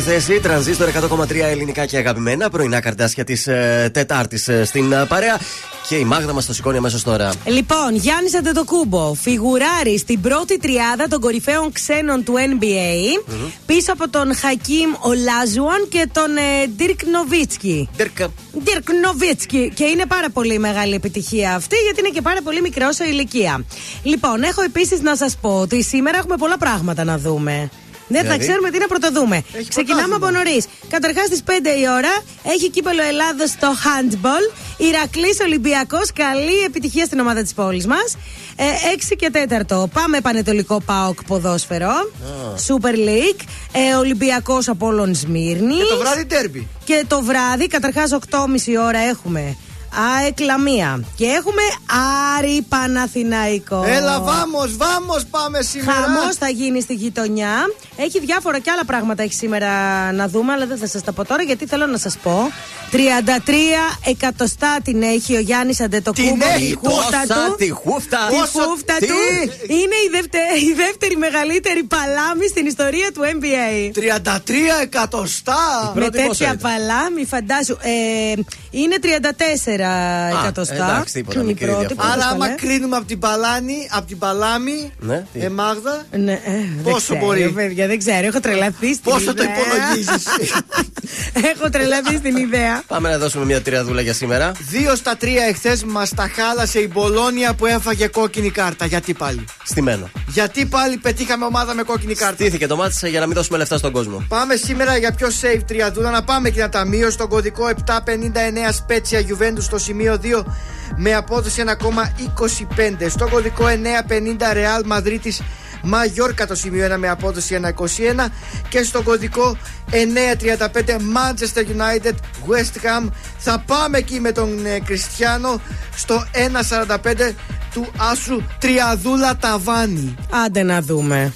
θέση. Τρανζίστορ 100,3 ελληνικά και αγαπημένα. Πρωινά καρτάσια της ε, Τετάρτης ε, στην ε, παρέα. Και η Μάγδα μας το σηκώνει αμέσως τώρα. Λοιπόν, Γιάννης Αντετοκούμπο, φιγουράρει στην πρώτη τριάδα των κορυφαίων ξένων του NBA. Πίσω από τον Χακίμ Ολάζουαν και τον ε, Ντίρκ Νοβίτσκι. Ντέρκα. Dirk Nowitzki. Και είναι πάρα πολύ μεγάλη επιτυχία αυτή, γιατί είναι και πάρα πολύ μικρό σε ηλικία. Λοιπόν, έχω επίσης να σας πω ότι σήμερα έχουμε πολλά πράγματα να δούμε. Δεν θα Δηλαδή; ξέρουμε τι να πρωτοδούμε. Ξεκινάμε από νωρίς. Καταρχάς στις 5 η ώρα έχει κύπελο Ελλάδος στο handball. Ηρακλής Ολυμπιακός. Καλή επιτυχία στην ομάδα της πόλης μας. Ε, 6 και 4. Πάμε Πανετολικό Πάοκ ποδόσφαιρο. Super League. Ε, Ολυμπιακός Απόλων Σμύρνης. Και το βράδυ τέρμπι. Και το βράδυ, καταρχάς 8.30 ώρα έχουμε ΑΕΚ Λαμία. Και έχουμε Άρη Παναθηναϊκό. Έλα, βάμος, βάμος, πάμε σήμερα. Χαμός θα γίνει στη γειτονιά. Έχει διάφορα και άλλα πράγματα έχει σήμερα να δούμε, αλλά δεν θα σας τα πω τώρα γιατί θέλω να σας πω. 33 εκατοστά την έχει ο Γιάννης Αντετοκούμπο. Την έχει, η χούφτα Πόσα, του. τη χούφτα. Τη Πόσο- χούφτα τι; του είναι η, δευτε- η δεύτερη μεγαλύτερη παλάμη στην ιστορία του NBA. 33 εκατοστά. Με πρώτη πόσο τέτοια ήταν; παλάμη, φαντάσου. Ε, είναι 34 εκατοστά. εντάξει, τίποτα, Η μικρή πρώτη, διαφορά. πρώτος Άρα, άμα παλέ. κρίνουμε από την παλάνη, από την παλάμη, Ναι, τι; ε, Μάγδα, Ναι, ε, δεν Πόσο ξέρω, μπορεί; Παιδιά, δεν ξέρω, έχω τρελαθεί στην Πόσο το ιδέα. υπολογίζεις; έχω τρελαθεί στην ιδέα. Πάμε να δώσουμε μια τριαδούλα για σήμερα. δύο στα τρία εχθές μας τα χάλασε η Μπολόνια που έφαγε κόκκινη κάρτα. Γιατί πάλι; Στημένο. Γιατί πάλι πετύχαμε ομάδα με κόκκινη κάρτα; Στήθηκε το μάτι για να μην δώσουμε λεφτά στον κόσμο. Πάμε σήμερα για πιο safe τριαδούλα να πάμε και ένα ταμείο στον κωδικό 759 Σπέτσια Juventus στο σημείο 2 με απόδοση 1,25. Στο κωδικό 950 Real Madrid Μαγιόρκα το σημείο 1 με απόδοση 1,21 και στο κωδικό 935 Manchester United West Ham θα πάμε εκεί με τον ε, Κριστιανό στο 1,45 του Άσου Τριαδούλα Ταβάνι. Άντε να δούμε.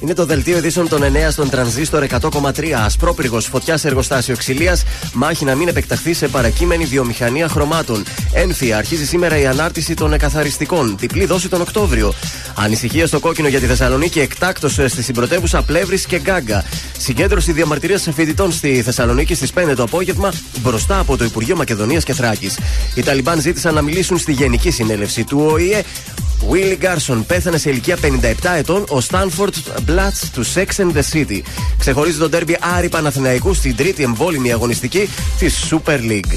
Είναι το δελτίο ειδήσεων των 9 στον τρανζίστορ 100,3. Ασπρόπυργο φωτιά σε εργοστάσιο ξυλίας. Μάχη να μην επεκταθεί σε παρακείμενη βιομηχανία χρωμάτων. Ένφια αρχίζει σήμερα η ανάρτηση των εκαθαριστικών. Διπλή δόση τον Οκτώβριο. Ανησυχία στο κόκκινο για τη Θεσσαλονίκη. Εκτάκτος στη συμπρωτεύουσα Πλεύρης και Γκάγκα. Συγκέντρωση διαμαρτυρίας φοιτητών στη Θεσσαλονίκη στις 5 το απόγευμα μπροστά από το Υπουργείο Μακεδονίας και Θράκης. Οι Ταλιμπάν ζήτησαν να μιλήσουν στη Γενική Συνέλευση του ΟΗΕ. Willie Γκάρσον πέθανε σε ηλικία 57 ετών, ο Στάνφορντ Μπλατ του Sex and the City. Ξεχωρίζει τον τέρμπι Άρη Παναθηναϊκού στην τρίτη εμβόλυμη αγωνιστική της Super League.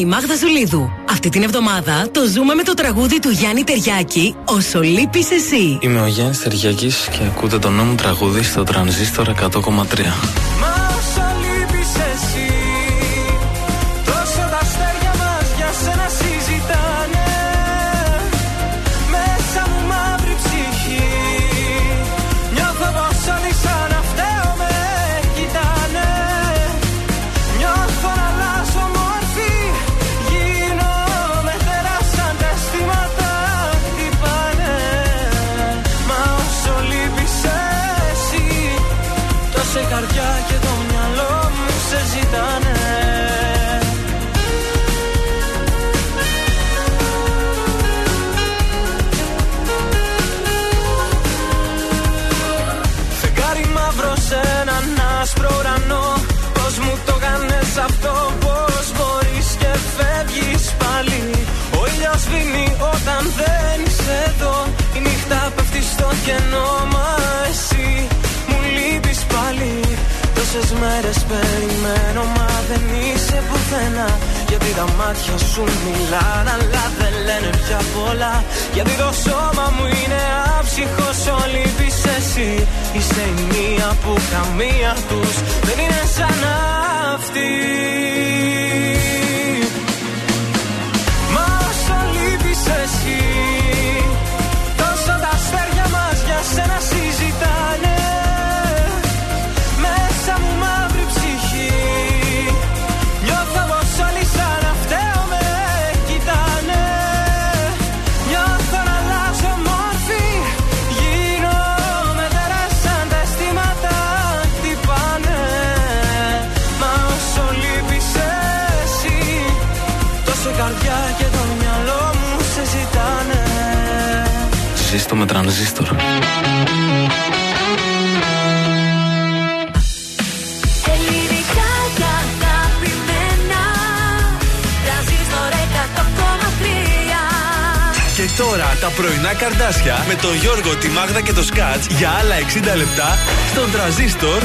η Μάγδα Ζουλίδου. Αυτή την εβδομάδα το ζούμε με το τραγούδι του Γιάννη Τεριάκη Όσο λείπεις εσύ. Είμαι ο Γιάννης Τεριάκης και ακούτε το μου τραγούδι στο τρανζίστορ 100,3. 60 λεπτά στον τραζίστορ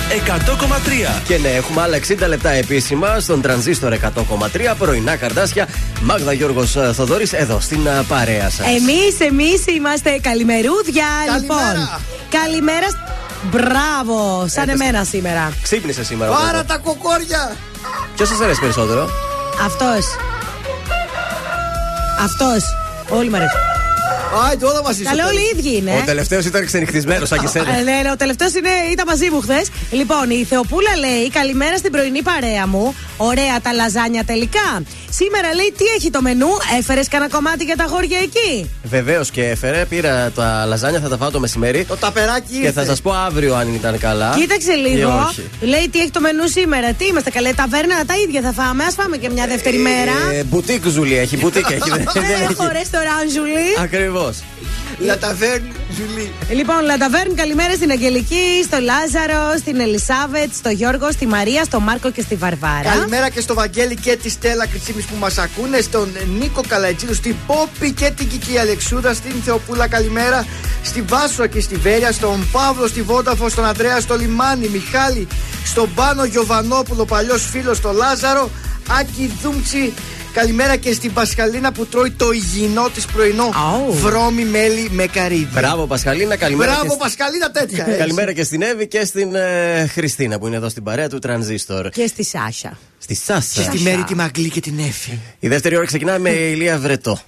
100,3. Και ναι, έχουμε άλλα 60 λεπτά επίσημα στον τρανζίστορ 100,3 πρωινά καρδάσια. Μάγδα Γιώργος Θοδόρη εδώ στην α, παρέα σας. Εμείς, εμείς είμαστε καλημερούδια. Καλημέρα. Λοιπόν, καλημέρα. Μπράβο, σαν Έπεσε. εμένα σήμερα. Ξύπνησε σήμερα. ο Πάρα Γιώργος. τα κοκόρια! Ποιος σας αρέσει περισσότερο; Αυτός. Αυτός. Όλοι μου αρέσουν. Άιντε, όλα μαζί Τα λέω όλοι οι ίδιοι είναι. Ο τελευταίος ήταν ξενυχτισμένος, σαν και σένα. Ε, ναι, ναι, ο τελευταίος ήταν μαζί μου χθες. Λοιπόν, η Θεοπούλα λέει: Καλημέρα στην πρωινή παρέα μου. Ωραία τα λαζάνια τελικά. Σήμερα λέει: Τι έχει το μενού, έφερες κανένα κομμάτι για τα γόρια εκεί; Βεβαίως και έφερε, πήρα τα λαζάνια, θα τα φάω το μεσημέρι. Το ταπεράκι Και ήρθε. θα σας πω αύριο αν ήταν καλά. Κοίταξε ή λίγο. όχι. Λέει: Τι έχει το μενού σήμερα. Τι είμαστε καλέ, ταβέρνα τα ίδια θα φάμε. Α φάμε και μια δεύτερη μέρα. Ε, μπουτίκ ζουλή έχει, μπουτίκ έχει. δεν- δεν Δεν έχει. έχω ρεστοράν, Ζουλή. Ακριβώ. Λαταβέρν, Ζουλή. Λοιπόν, Λανταβέρν, καλημέρα στην Αγγελική, στο Λάζαρο, στην Ελισάβετ, στο Γιώργο, στη Μαρία, στο Μάρκο και στη Βαρβάρα. Καλημέρα και στο Βαγγέλη και τη Στέλλα Κριτσίμης που μας ακούνε, στον Νίκο Καλατζίδου, στην Πόπη και την Κική Αλεξούδα, στην Θεοπούλα καλημέρα, στη Βάσο και στη Βέρεια, στον Παύλο, στη Βόνταφο, στον Αντρέα, στο Λιμάνι, Μιχάλη, στον Πάνο Γιοβανόπουλο, παλιός φίλος, στο Λάζαρο, Άκη Δούμτσι. Καλημέρα και στην Πασχαλίνα που τρώει το υγιεινό της πρωινό Αου. βρώμη μέλι με καρύδι. Μπράβο, Πασχαλίνα, καλημέρα. και Μπράβο, σ- Πασχαλίνα, τέτοια. έχεις. Καλημέρα και στην Εύη και στην ε, Χριστίνα που είναι εδώ στην παρέα του Τρανζίστορ. Και στη Σάσα. Στη Σάσα. Και στη Μέρη τη Μαγκλή και την Έφη. Η δεύτερη ώρα ξεκινάμε με Ηλία Βρετό.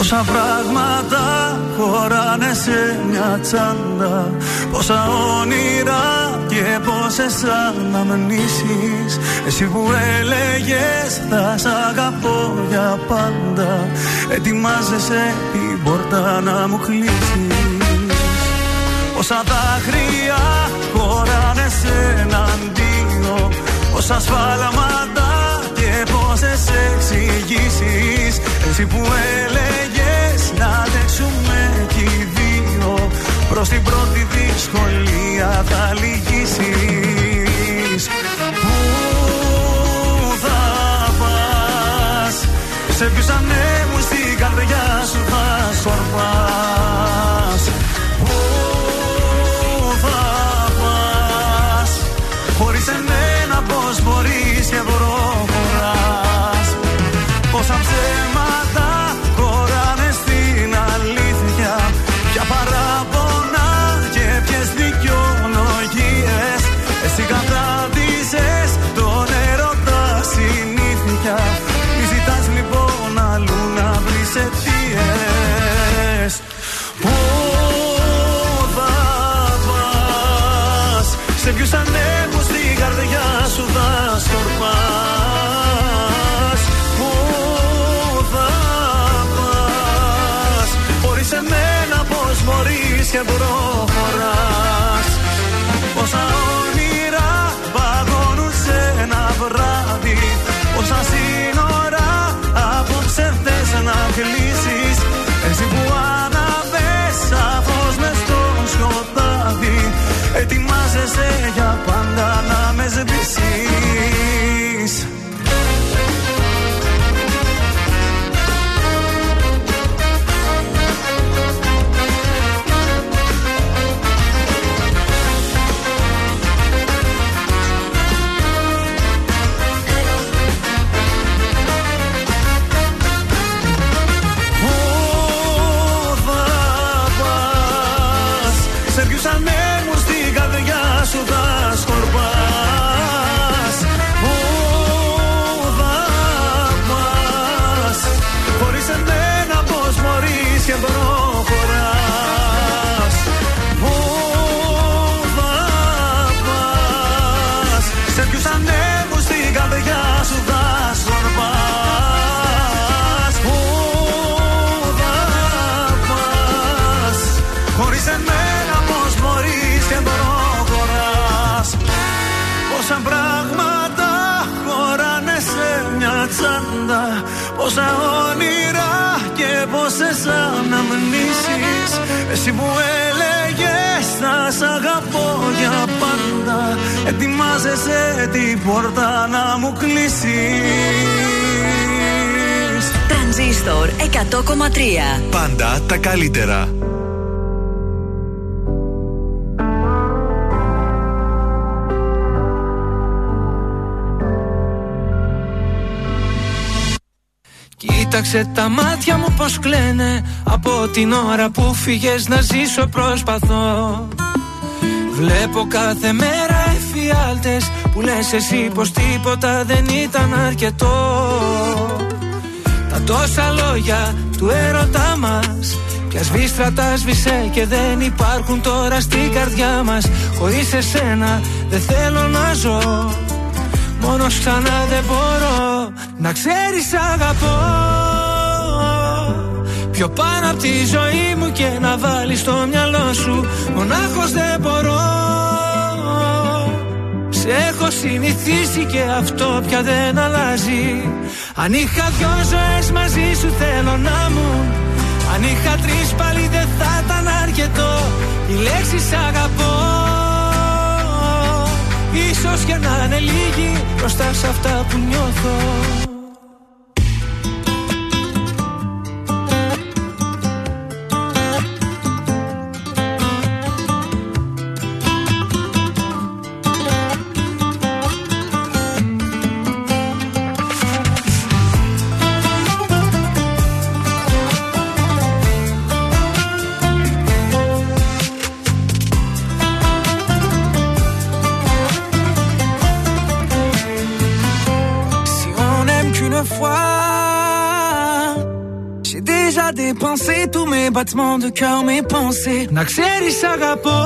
Πόσα πράγματα χωράνε σε μια τσάντα. Πόσα όνειρα και πόσες αναμνήσεις. Εσύ που έλεγες θα σ' αγαπώ για πάντα Ετοιμάζεσαι την πόρτα να μου κλείσεις. Πόσα δάκρυα χωράνε σε έναν τίνο Πόσα σφάλματα και πόσες εξηγήσεις Εσύ που έλεγες να αντέξουμε κι οι δύο Προς την πρώτη δυσκολία θα λυγίσεις. Πού θα πας Σε ποιους ανέμους στην καρδιά σου θα σκορπάς Εσύ που έλεγες θα σ' αγαπώ για πάντα Ετοιμάζεσαι την πόρτα να μου κλείσεις Τρανζίστορ 100,3 Πάντα τα καλύτερα. Κοίταξε τα μάτια μου πως κλαίνε. Από την ώρα που φύγες να ζήσω προσπαθώ. Βλέπω κάθε μέρα εφιάλτες Που λες εσύ πως τίποτα δεν ήταν αρκετό. Τα τόσα λόγια του έρωτά μας Πια σβήστρα τα σβήσε και δεν υπάρχουν τώρα στην καρδιά μας. Χωρίς εσένα δεν θέλω να ζω. Μόνος ξανά δεν μπορώ να ξέρεις αγαπώ Πιο πάνω από τη ζωή μου και να βάλεις στο μυαλό σου Μονάχος δεν μπορώ. Σε έχω συνηθίσει και αυτό πια δεν αλλάζει. Αν είχα δυο ζωές μαζί σου θέλω να μου. Αν είχα τρεις πάλι δεν θα ήταν αρκετό. Η λέξη αγαπώ. Ίσως και να είναι λίγη μπροστά σε αυτά που νιώθω déjà dépensé tous mes battements de cœur, mes pensées. Να ξέρεις αγαπώ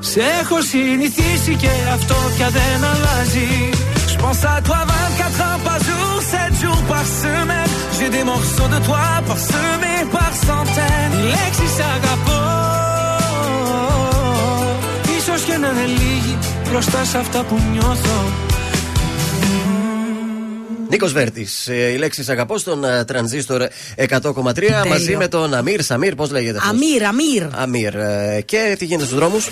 Σε έχω συνηθίσει και αυτό πια δεν αλλάζει Je pense à toi 24 heures par jour, 7 jours par semaine J'ai des morceaux de toi parsemés par centaines Οι λέξεις αγαπώ Ίσως και να είναι λίγοι μπροστά σε αυτά που νιώθω Νίκος Βέρτης, η λέξη αγαπώ στον ε, τρανζίστορ 100,3 μαζί με τον Αμύρ. Σαμύρ, πώς λέγεται αυτός; Αμύρ, Αμύρ. Αμύρ. ε, Και τι γίνεται στους δρόμους;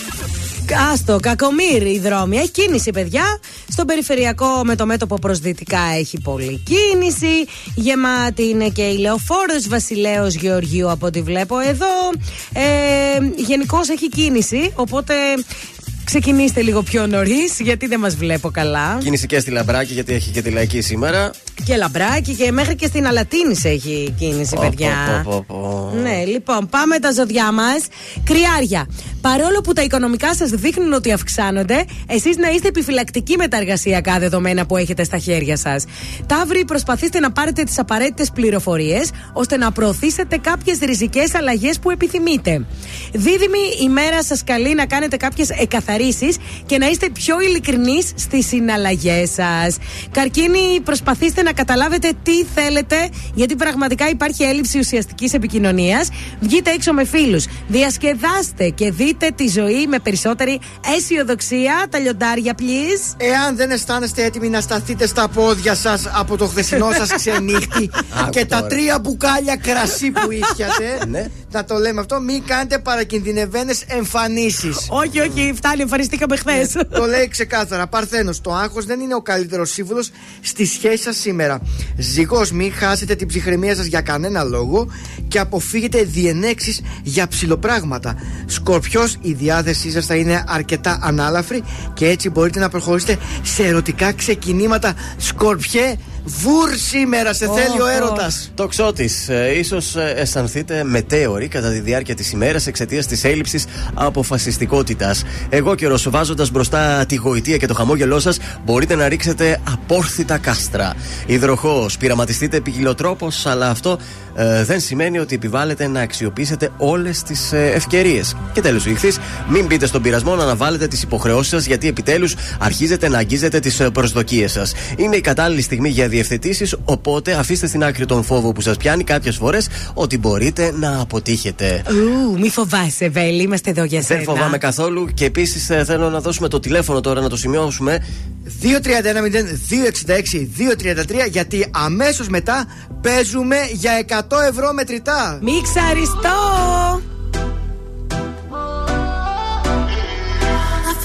Άστο, κακομύρι η δρόμη. Έχει κίνηση, παιδιά. Στον περιφερειακό με το μέτωπο προς δυτικά έχει πολλή κίνηση. Γεμάτη είναι και η λεωφόρος Βασιλέο Γεωργίου από ό,τι βλέπω εδώ. Ε, Γενικώς έχει κίνηση, οπότε ξεκινήστε λίγο πιο νωρίς, γιατί δεν μας βλέπω καλά. Κίνηση και στη Λαμπράκη γιατί έχει και τη λαϊκή σήμερα. Και λαμπράκι και μέχρι και στην Αλατίνης έχει κίνηση, Πω, παιδιά. πω, πω, πω. Ναι, λοιπόν, πάμε τα ζώδιά μας. Κρυάρια. Παρόλο που τα οικονομικά σας δείχνουν ότι αυξάνονται, εσείς να είστε επιφυλακτικοί με τα εργασιακά δεδομένα που έχετε στα χέρια σας. Ταύροι, προσπαθήστε να πάρετε τις απαραίτητες πληροφορίες ώστε να προωθήσετε κάποιες ριζικές αλλαγές που επιθυμείτε. Δίδυμη, η μέρα σας καλεί να κάνετε κάποιες εκαθαρίσεις και να είστε πιο ειλικρινείς στις συναλλαγές σας. Καρκίνη, προσπαθήστε να καταλάβετε τι θέλετε, γιατί πραγματικά υπάρχει έλλειψη ουσιαστικής επικοινωνίας. Βγείτε έξω με φίλους. Διασκεδάστε και δείτε τη ζωή με περισσότερη αισιοδοξία. Τα λιοντάρια, please. Εάν δεν αισθάνεστε έτοιμοι να σταθείτε στα πόδια σας από το χθεσινό σας ξενύχτη Άκου και τα τώρα. τρία μπουκάλια κρασί που ήπιατε, Ναι. να το λέμε αυτό, μην κάνετε παρακινδυνευμένες εμφανίσεις. όχι, όχι, φτάνει, εμφανιστήκαμε χθες. το λέει ξεκάθαρα. Παρθένος, το άγχος δεν είναι ο καλύτερος σύμβουλος στη σχέση σας σήμερα. Ζυγός, μην χάσετε την ψυχραιμία σας για κανένα λόγο και αποφύγετε διενέξεις για ψηλοπράγματα. Σκορπιός, η διάθεσή σας θα είναι αρκετά ανάλαφρη και έτσι μπορείτε να προχωρήσετε σε ερωτικά ξεκινήματα. Σκορπιέ, βουρ σήμερα, σε θέλει ο Οχ, έρωτας. Το ξώτη. ίσως αισθανθείτε μετέωροι κατά τη διάρκεια της ημέρας εξαιτίας της έλλειψης αποφασιστικότητας. Εγώ καιρο βάζοντας μπροστά τη γοητεία και το χαμόγελό σας, μπορείτε να ρίξετε απόρθητα κάστρα. Υδροχός, πειραματιστείτε ποικιλοτρόπως, αλλά αυτό ε, δεν σημαίνει ότι επιβάλλεται να αξιοποιήσετε όλες τις ε, ευκαιρίες. Και τέλος, ηχθεί, μην μπείτε στον πειρασμό να αναβάλλετε τις υποχρεώσεις σας, γιατί επιτέλους αρχίζετε να αγγίζετε τις προσδοκίες σας. Είναι η κατάλληλη στιγμή για διευθετήσεις, οπότε αφήστε στην άκρη τον φόβο που σας πιάνει κάποιες φορές ότι μπορείτε να αποτύχετε. Ου, μη φοβάσαι, Βέλη, είμαστε εδώ για σένα. Δεν φοβάμαι καθόλου και επίσης θέλω να δώσουμε το τηλέφωνο τώρα να το σημειώσουμε. 231-0266-233 γιατί αμέσως μετά παίζουμε για 100 ευρώ μετρητά. Μη ξαριστώ!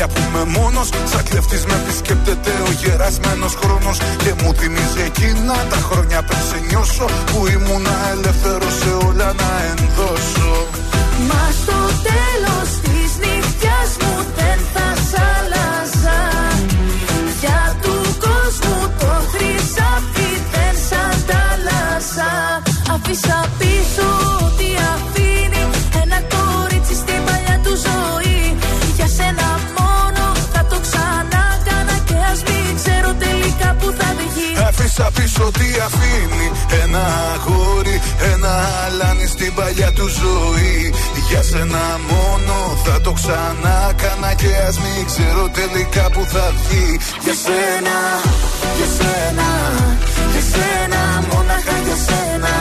βράδια που είμαι μόνος Σαν κλεφτής με επισκέπτεται ο γερασμένος χρόνος. Και μου θυμίζει εκείνα τα χρόνια πριν σε νιώσω Που ήμουνα ελεύθερος σε όλα να ενδώσω αφήνει Ένα αγόρι, ένα αλάνι στην παλιά του ζωή. Για σένα μόνο θα το ξανά κάνα Και ας μην ξέρω τελικά που θα βγει. Για σένα, για σένα, για σένα Μόναχα για σένα.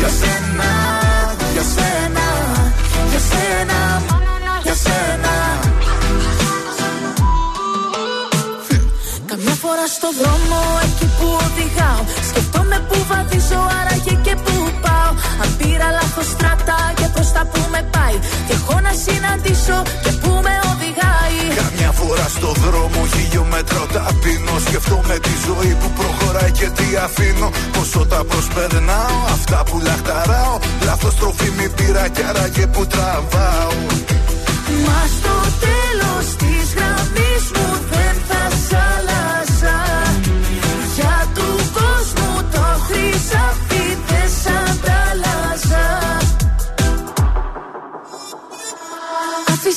Για σένα, για σένα, για σένα Για σένα. Καμιά φορά στο δρόμο εκεί που οδηγάω Σκεφτόμαι που βαδίζω άραγε και που πάω. Αν πήρα λάθος στράτα και προς τα που με πάει. Και έχω να συναντήσω και που με οδηγάει. Καμιά φορά στο δρόμο χιλιόμετρο ταπεινώ Σκεφτόμαι τη ζωή που προχωράει και τι αφήνω. Πόσο τα προσπερνάω, αυτά που λαχταράω. Λάθος τροφή μη πήρα κι άραγε που τραβάω. Μα στο τέλος της γραμμής μου δεν θα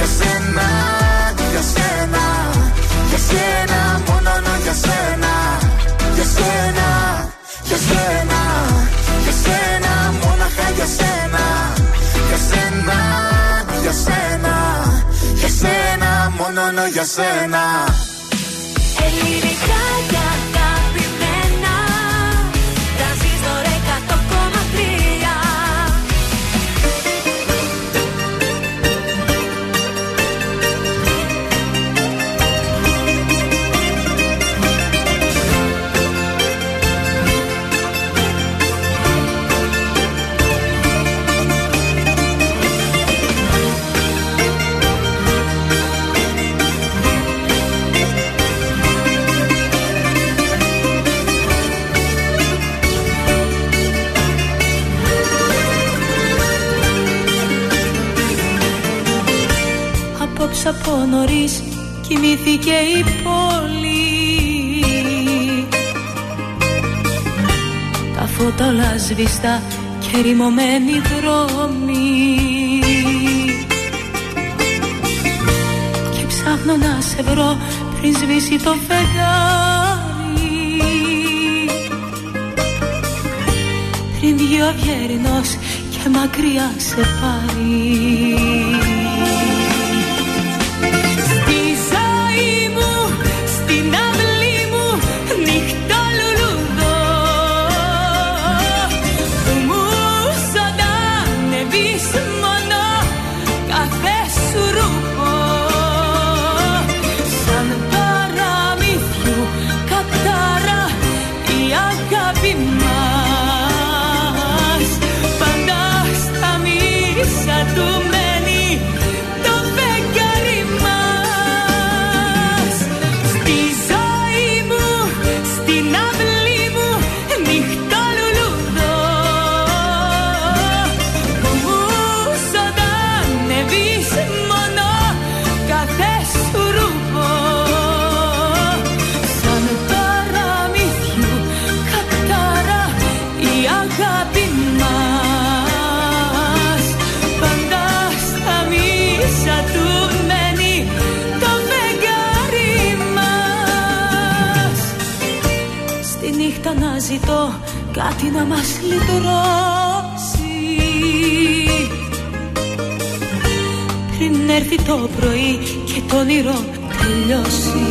Για σένα, για σένα, για σένα Μόνο για σένα, για σένα, για σένα, για σένα Μόναχα για σένα, για σένα, για σένα Για σένα, μόνο για σένα Ελληνικά και από νωρίς κοιμήθηκε η πόλη. Τα φώτα όλα σβηστά και ρημωμένοι δρόμοι. Και ψάχνω να σε βρω πριν σβήσει το φεγγάρι. Πριν βγει ο αυγερινός και μακριά σε πάρει ζητώ κάτι να μας λυτρώσει. Πριν έρθει το πρωί και το όνειρο τελειώσει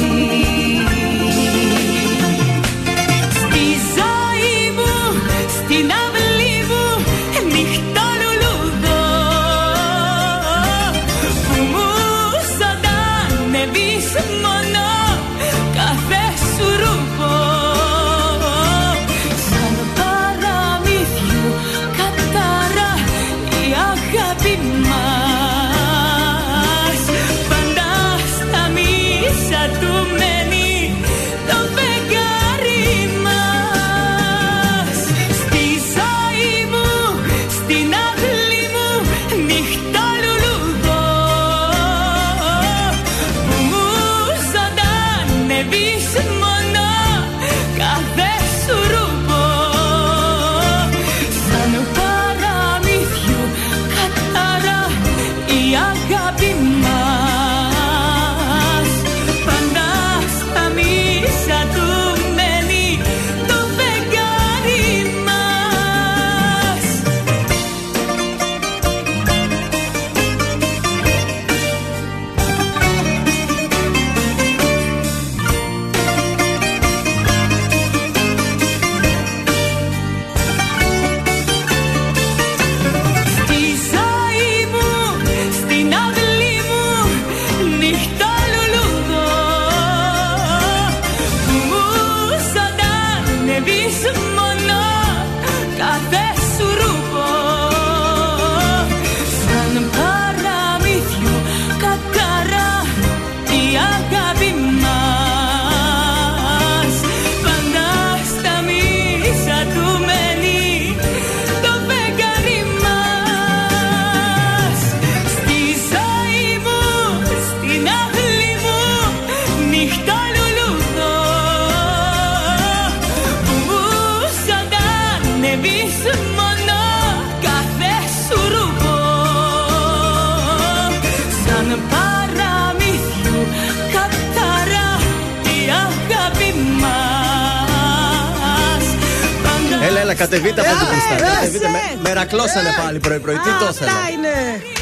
Μερακλώσανε πάλι πρωί-πρωί. Τι το ήθελα.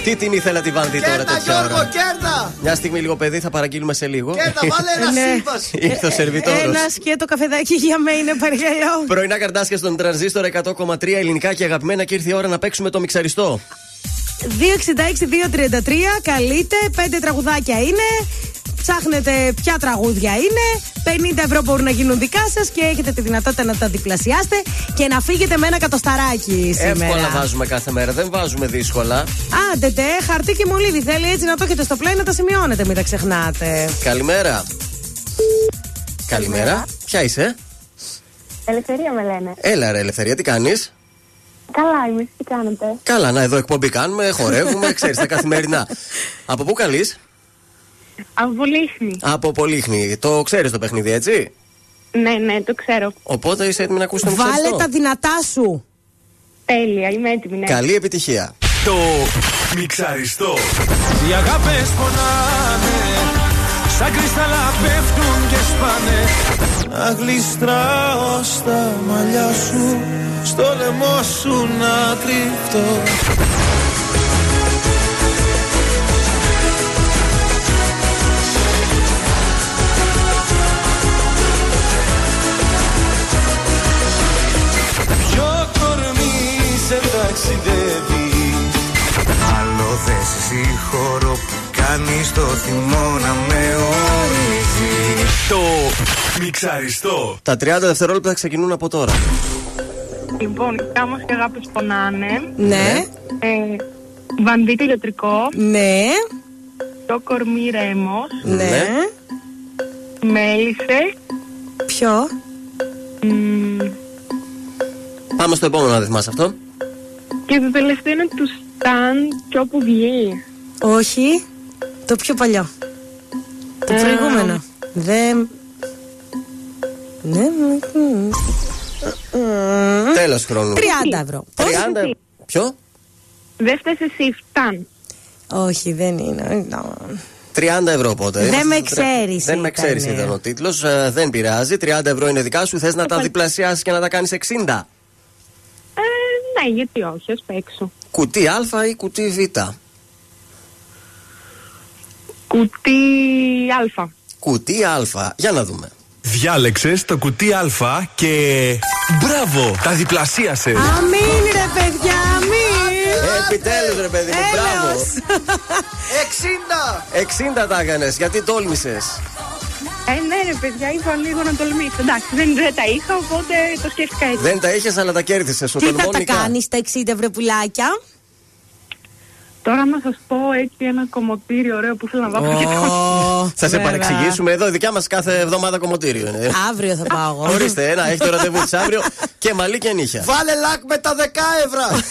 Τι την ήθελα τη Βάντη τώρα τέτοια ώρα; Κέρδα! Μια στιγμή λίγο παιδί θα παραγγείλουμε σε λίγο. Κέρδα, βάλε ένα ναι. σύμβαση. Ήρθε ο σερβιτόρος. Ένα και το καφεδάκι για μένα, παρακαλώ. Πρωινά καρτάσια στον τρανζίστορ 100,3 ελληνικά και αγαπημένα και ήρθε η ώρα να παίξουμε το μιξαριστό. 266-233, καλείτε, πέντε τραγουδάκια είναι. Ψάχνετε ποια τραγούδια είναι. 50 ευρώ μπορούν να γίνουν δικά σας και έχετε τη δυνατότητα να τα διπλασιάσετε και να φύγετε με ένα κατοσταράκι σήμερα. Εύκολα βάζουμε κάθε μέρα, δεν βάζουμε δύσκολα. Άντε, τε, χαρτί και μολύβι θέλει έτσι να το έχετε στο πλάι να τα σημειώνετε, μην τα ξεχνάτε. Καλημέρα. Καλημέρα. Ποια είσαι; Ελευθερία με λένε. Έλα ρε Ελευθερία, τι κάνεις; Καλά είμαι, τι κάνετε; Καλά, να εδώ εκπομπή κάνουμε, χορεύουμε, ξέρεις τα καθημερινά. Από πού καλείς; Από Πολύχνη. Από Πολύχνη. Το ξέρεις το παιχνίδι, έτσι; Ναι, ναι, το ξέρω. Οπότε είσαι έτοιμη να ακούσεις το Βάλε τα δυνατά σου. Τέλεια, είμαι έτοιμη. Ναι. Καλή επιτυχία. Το μιξαριστό. Οι αγάπες πονάνε. Σαν κρυστάλλα πέφτουν και σπάνε Να γλιστράω στα μαλλιά σου Στο λαιμό σου να κρυφτώ ταξιδεύει Άλλο δεν σε συγχωρώ που κάνεις το θυμό να με ορίζει Το μιξαριστό. Τα 30 δευτερόλεπτα ξεκινούν από τώρα. Λοιπόν, κάμος και αγάπη πονάνε. Ναι. Ε, βανδύτη ηλεκτρικό. Ναι. Το κορμί ρέμος. Ναι. Μέλισσε. Ποιο; μ, Πάμε στο επόμενο να θυμάσαι αυτό. Και το τελευταίο είναι του Σταν και όπου βγει. Όχι. Το πιο παλιό. Το Ε, προηγούμενο. Δεν. Ναι. μ, μ. Τέλος χρόνου. 30 ευρώ. 30. Ποιο; Δεν φταίς εσύ, Σταν. Όχι, δεν είναι. 30 ευρώ οπότε. Δεν με ξέρεις Δεν με ήταν. ξέρεις ήταν ο τίτλος. δεν πειράζει. 30 ευρώ είναι δικά σου. Θες να τα διπλασιάσεις και να τα κάνεις 60. Ε, ναι, γιατί όχι, ας παίξω. Κουτί Α ή κουτί Β; Κουτί Α. Κουτί Α. Για να δούμε. Διάλεξες το κουτί Α και. Μπράβο! Τα διπλασίασες. Αμήν ρε παιδιά, αμήν. Επιτέλους ρε παιδί μου, μπράβο. Έλεος. 60! 60 τα έκανες. Γιατί τόλμησες. Ε, ναι, ρε παιδιά, είπα λίγο να τολμήσω. Εντάξει, δεν, δεν τα είχα, οπότε το σκέφτηκα έτσι. Δεν τα είχες, αλλά τα κέρδισες. Ο Τι θα τα τολμόνικα. κάνεις τα 60 ευρώ πουλάκια; Τώρα να σας πω έτσι ένα κομμωτήριο ωραίο που θέλω να βάλω και το. Θα σε Βέβαια. παρεξηγήσουμε εδώ. Δικιά μας κάθε εβδομάδα κομμωτήριο είναι. Αύριο θα πάω εγώ. Ορίστε, ένα, έχει το ραντεβού της αύριο και μαλλί και νύχια. Βάλε λακ με τα 10 ευρώ!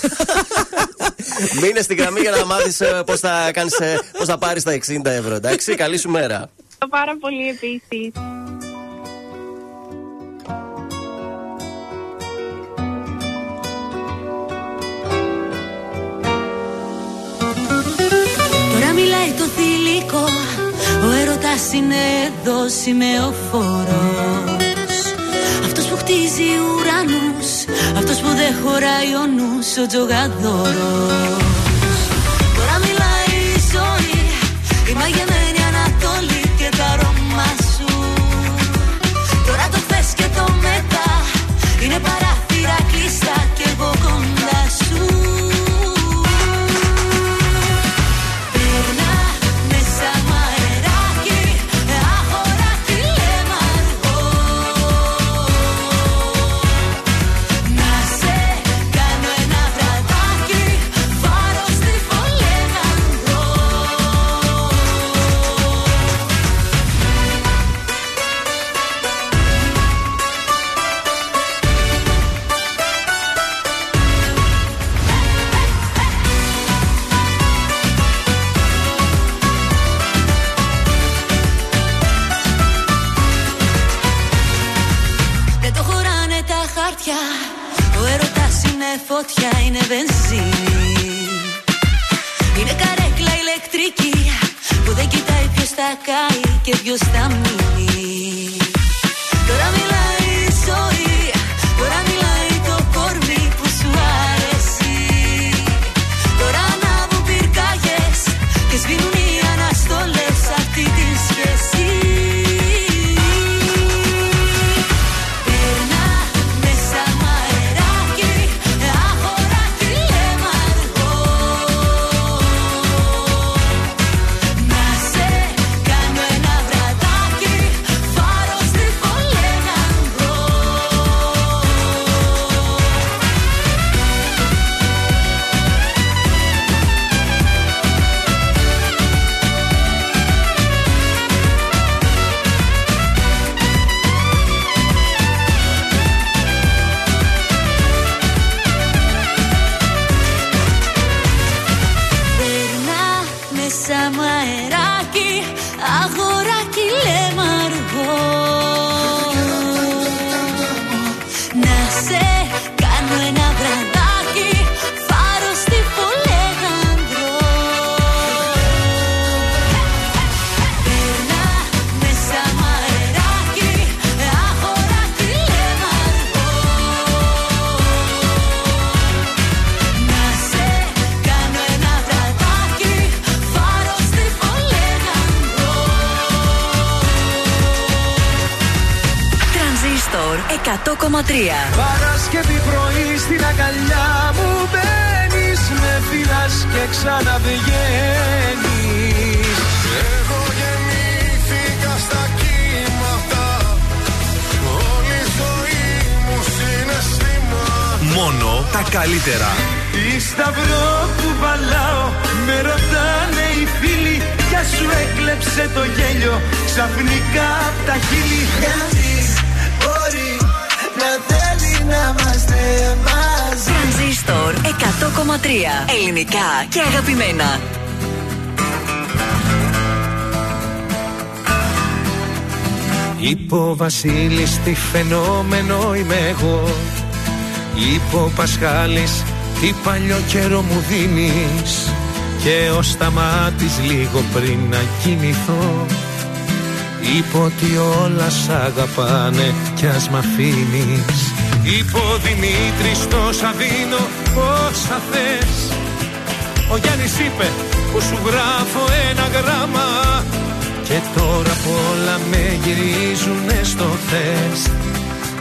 Μείνε στην γραμμή για να μάθεις πώς θα, κάνεις, ε, πώς θα πάρεις τα 60 ευρώ. Εντάξει, καλή σου μέρα. Πάρα πολύ επίσης. Τώρα μιλάει το θηλυκό Ο έρωτας είναι εδώ σημεοφόρος Αυτός που χτίζει ουρανούς Αυτός που δεν χωράει ο νους Ο τζογαδόρος Τώρα μιλάει η ζωή Η μαγεμένη Είναι παράθυρα φωτιά, είναι βενζίνη Είναι καρέκλα ηλεκτρική Που δεν κοιτάει ποιος θα κάει και ποιος θα μείνει Βασίλης τι φαινόμενο είμαι εγώ. Είπε ο Πασχάλης τι παλιό καιρό μου δίνεις Και ο Σταμάτης λίγο πριν να κοιμηθώ. Είπε ότι όλα σ' αγαπάνε κι ας μ' αφήνεις. Είπε ο Δημήτρης τόσα δίνω όσα θες. Ο Γιάννης είπε που σου γράφω ένα γράμμα Και τώρα απ' όλα με γυρίζουνε στο θες.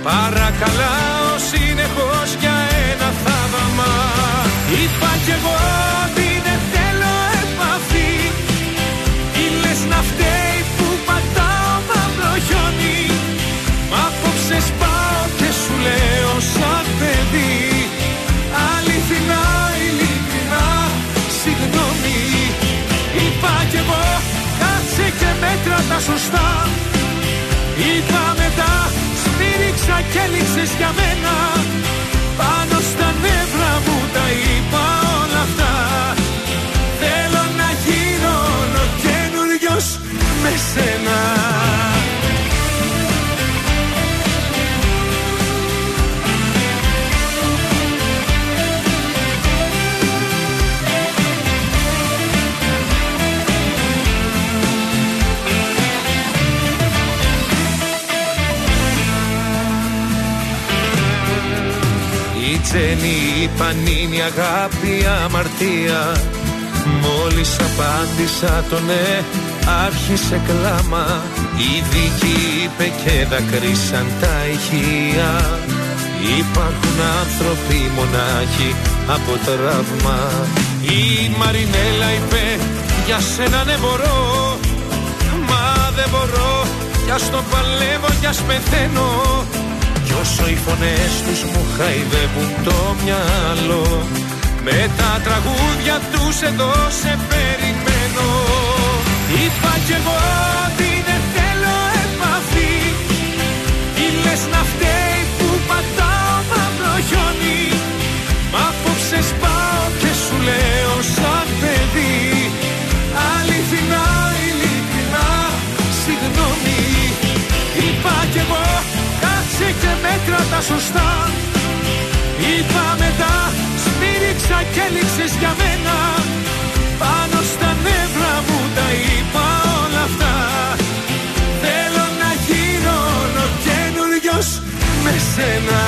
Παρακαλάω συνεχώς για ένα θαύμα. Είπα κι εγώ ότι δεν θέλω επαφή Ή λες να φταίει που πατάω μαύρο χιόνι. Μ' απόψες σπάω και σου λέω σαν μέτρα τα σωστά. Είπα μετά σμύριξα και έλειξες για μένα. Πάνω στα νεύρα μου τα είπα Τζέννη, η Πανίνη, αγάπη, αμαρτία Μόλις απάντησα το ναι, άρχισε κλάμα. Η δίκη είπε και δακρύσαν τα ηχεία. Υπάρχουν άνθρωποι μονάχοι από τραύμα. Η Μαρινέλα είπε για σένα ναι μπορώ Μα δεν μπορώ. Κι ας το παλεύω κι ας πεθαίνω. κι όσο οι φωνές τους μου χαϊδεύουν το μυαλό Με τα τραγούδια τους εδώ σε περιμένω. Είπα κι εγώ και μέτρα τα σωστά. Είπα μετά σμύριξα και έλειξες για μένα. Πάνω στα νεύρα μου τα είπα όλα αυτά. Θέλω να γίνω όλο καινούριος με σένα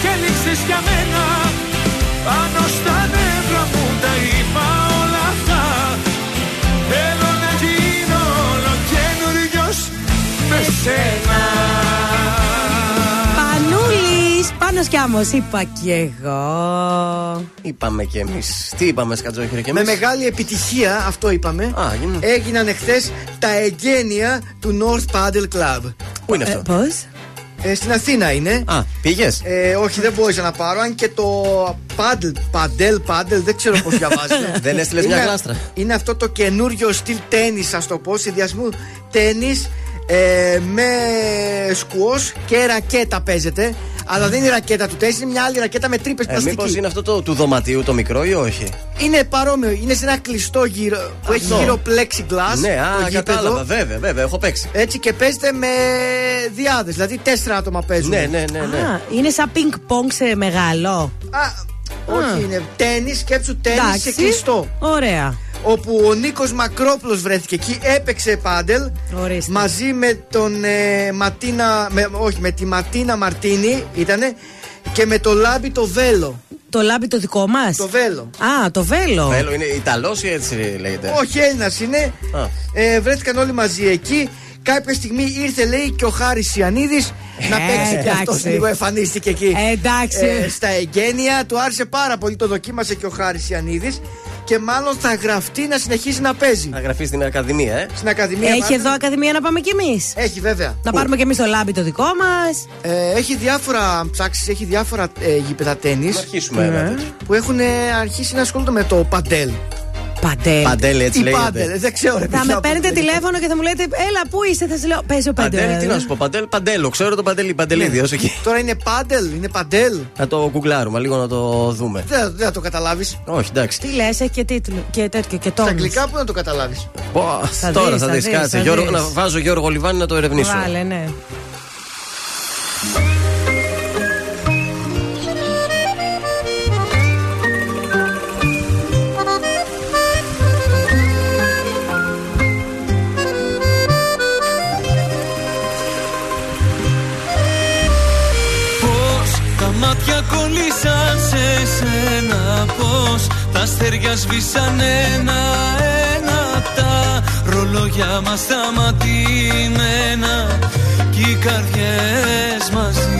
και έλειξες για μένα Πάνω στα νεύρα μου τα είπα όλα αυτά Θέλω να γίνω όλο καινούριος με σένα Πανούλης! Πάνω κι άμμος, είπα κι εγώ. Είπαμε κι εμείς. Τι είπαμε, Σκατζόχυρα και εμείς; Με μεγάλη επιτυχία, αυτό είπαμε, Α, γίνε. έγιναν εχθές τα εγγένεια του North Paddle Club. Πού είναι αυτό; Πώς; Ε, στην Αθήνα είναι. Α, πήγες; Ε, όχι, δεν μπορούσα να πάρω. Αν και το paddle, paddle, paddle, δεν ξέρω πώς διαβάζεται. Δεν έστειλες μια Είναι- γλάστρα. Είναι αυτό το καινούριο στυλ τέννη, ας το πω, συνδυασμού τέννη ε, με σκουός και ρακέτα παίζεται. Αλλά δεν είναι η ρακέτα του τέννη, είναι μια άλλη ρακέτα με τρύπες Ε, πλαστική. Μήπως είναι αυτό το, του δωματίου το μικρό ή όχι; Είναι παρόμοιο, είναι σε ένα κλειστό γύρο που έχει Αυτό. γύρω plexiglass. ναι, το α, γήπεδο. κατάλαβα. Βέβαια, βέβαια, έχω παίξει. Έτσι και παίζετε με διάδες. Δηλαδή τέσσερα άτομα παίζουν. Ναι, ναι, ναι. ναι. Α, είναι σαν πινκ πονγκ σε μεγάλο. Α, Όχι, είναι τέννη, σκέψου τέννη σε Εντάξει. κλειστό. Ωραία. Όπου ο Νίκος Μακρόπουλος βρέθηκε εκεί, έπαιξε πάντελ Ορίστε. μαζί με τον ε, Ματίνα. Με, όχι, με τη Ματίνα Μαρτίνη ήτανε και με το Λάμπι το Βέλο. Το λάμπι το δικό μας; Το Βέλο. Α, το βέλο. Βέλο είναι Ιταλός ή έτσι λέγεται; Όχι, Έλληνας είναι. Α. Ε, βρέθηκαν όλοι μαζί εκεί. Κάποια στιγμή ήρθε, λέει, και ο Χάρης Ιαννίδης να Ε, παίξει και αυτός. εντάξει. Λίγο εμφανίστηκε εκεί. Ε, εντάξει. Ε, στα εγγένεια. Του άρεσε πάρα πολύ. Το δοκίμασε και ο Χάρης Ιαννίδης. Και μάλλον θα γραφτεί να συνεχίσει να παίζει. Να γραφεί στην Ακαδημία, ε. Στην Ακαδημία. Έχει μάλλον. εδώ ακαδημία να πάμε κι εμείς. Έχει βέβαια. Να πάρουμε κι εμείς το λάμπι το δικό μας. Ε, έχει διάφορα ψάξεις, έχει διάφορα ε, γήπεδα τέννης Να αρχίσουμε ένα τέτοιο. που έχουν ε, αρχίσει να ασχολούνται με το παντέλ. Παντέλ. Παντέλ έτσι Ή πάντελ, λέγεται. δεν ξέρω. ρε, Θα παιδιά, με παίρνετε παντέλ. τηλέφωνο και θα μου λέτε, Έλα, πού είστε, θα σα λέω. Παίζει ο Παντέλ. Παντέλ, τι να σου πω, Παντέλ, Παντέλο. Ξέρω το Παντελή, Παντελίδη, όσο εκεί. Τώρα είναι πάντελ, είναι παντέλ. Να το κουκλάρουμε, λίγο να το δούμε. Δεν, δεν θα το καταλάβεις. Όχι, εντάξει. Τι λες, έχει και τίτλο και τέτοιο και Στα τόνο. αγγλικά που να το καταλάβεις. Πω, Θα Τώρα δεις, θα θα δεις δεις, κάτσε. θα Γιώργο- δεις. Να βάζω Γιώργο Λιβάνι να το ερευνήσω. Βάλε, ναι. Κολλήσαν σε σένα Πώς τα αστέρια σβήσαν ένα-ένα Τα ρολόγια μας σταματημένα Κι οι καρδιές μαζί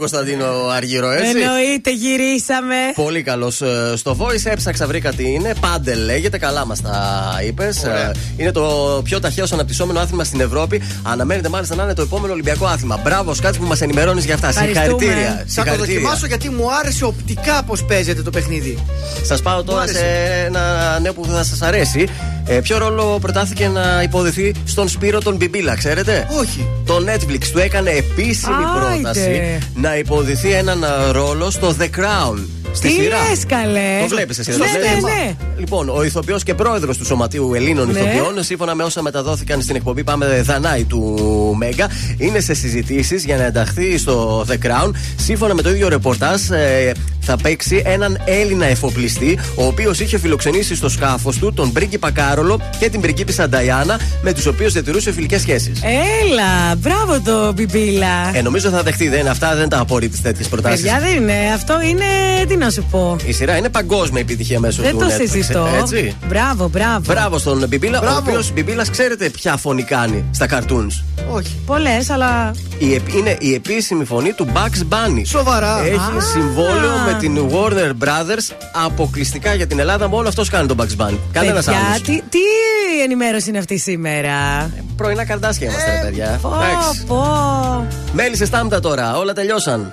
Κωνσταντίνο Αργύρο, έτσι. Εννοείται, γυρίσαμε. Πολύ καλός στο voice. Έψαξα, βρήκα τι είναι. Πάντελ λέγεται, καλά μας τα είπες. Είναι το πιο ταχαίο αναπτυσσόμενο άθλημα στην Ευρώπη. Αναμένεται μάλιστα να είναι το επόμενο Ολυμπιακό άθλημα. Μπράβο, Σκάτς που μας ενημερώνεις για αυτά. Ευχαριστούμε. Συγχαρητήρια. Θα το δοκιμάσω γιατί μου άρεσε οπτικά πώς παίζεται το παιχνίδι. Σας πάω τώρα Μου σε άρεσε. ένα νέο που θα σας αρέσει. Ε, ποιο ρόλο προτάθηκε να υποδηθεί στον Σπύρο τον Μπιμπίλα, ξέρετε; Όχι. Το Netflix του έκανε επίσημη Άιντε. πρόταση να υποδηθεί έναν α, ρόλο στο The Crown. Στη Τι σειρά. λες, καλέ. Το βλέπεις εσύ, δεν Ναι, το ναι, βλέπεις; ναι. Λοιπόν, ο ηθοποιός και πρόεδρος του Σωματείου Ελλήνων Ναι. Ηθοποιών, σύμφωνα με όσα μεταδόθηκαν στην εκπομπή Πάμε Δανάη του Μέγκα, είναι σε συζητήσεις για να ενταχθεί στο The Crown. Σύμφωνα με το ίδιο ρεπορτάζ, ε, θα παίξει έναν Έλληνα εφοπλιστή, ο οποίος είχε φιλοξενήσει στο σκάφος του τον πρίγκιπα Κάρολο και την πριγκίπισσα Νταϊάννα, με του οποίου διατηρούσε φιλικές σχέσεις. Έλα, μπράβο το μπιμπίλα. Ε, νομίζω θα δεχτεί, δεν, αυτά δεν τα απορρίπτει τέτοιε προτάσεις. Παιδιά δεν είναι. Αυτό είναι. Τι να σου πω. Η σειρά είναι παγκόσμια επιτυχία μέσω Δεν του το Netflix, συζητώ. Έτσι. Μπράβο, μπράβο. Μπράβο στον Μπιμπίλα, ο Μπράβο. οποίος Μπιμπίλας ξέρετε ποια φωνή κάνει στα cartoons; Όχι. Πολλές, αλλά. Η, επ- είναι η επίσημη φωνή του Bugs Bunny. Σοβαρά. Έχει Α. συμβόλαιο με την Warner Brothers αποκλειστικά για την Ελλάδα. Μόνο αυτός κάνει τον Bugs Bunny. Κανένας Παιδιά, άλλος. τι, τι ενημέρωση είναι αυτή σήμερα; Πρωινά καρδάσια είμαστε, ρε παιδιά. Πω, Εντάξει. πω. Μέλισσες στάμπτα τώρα, όλα τελειώσαν.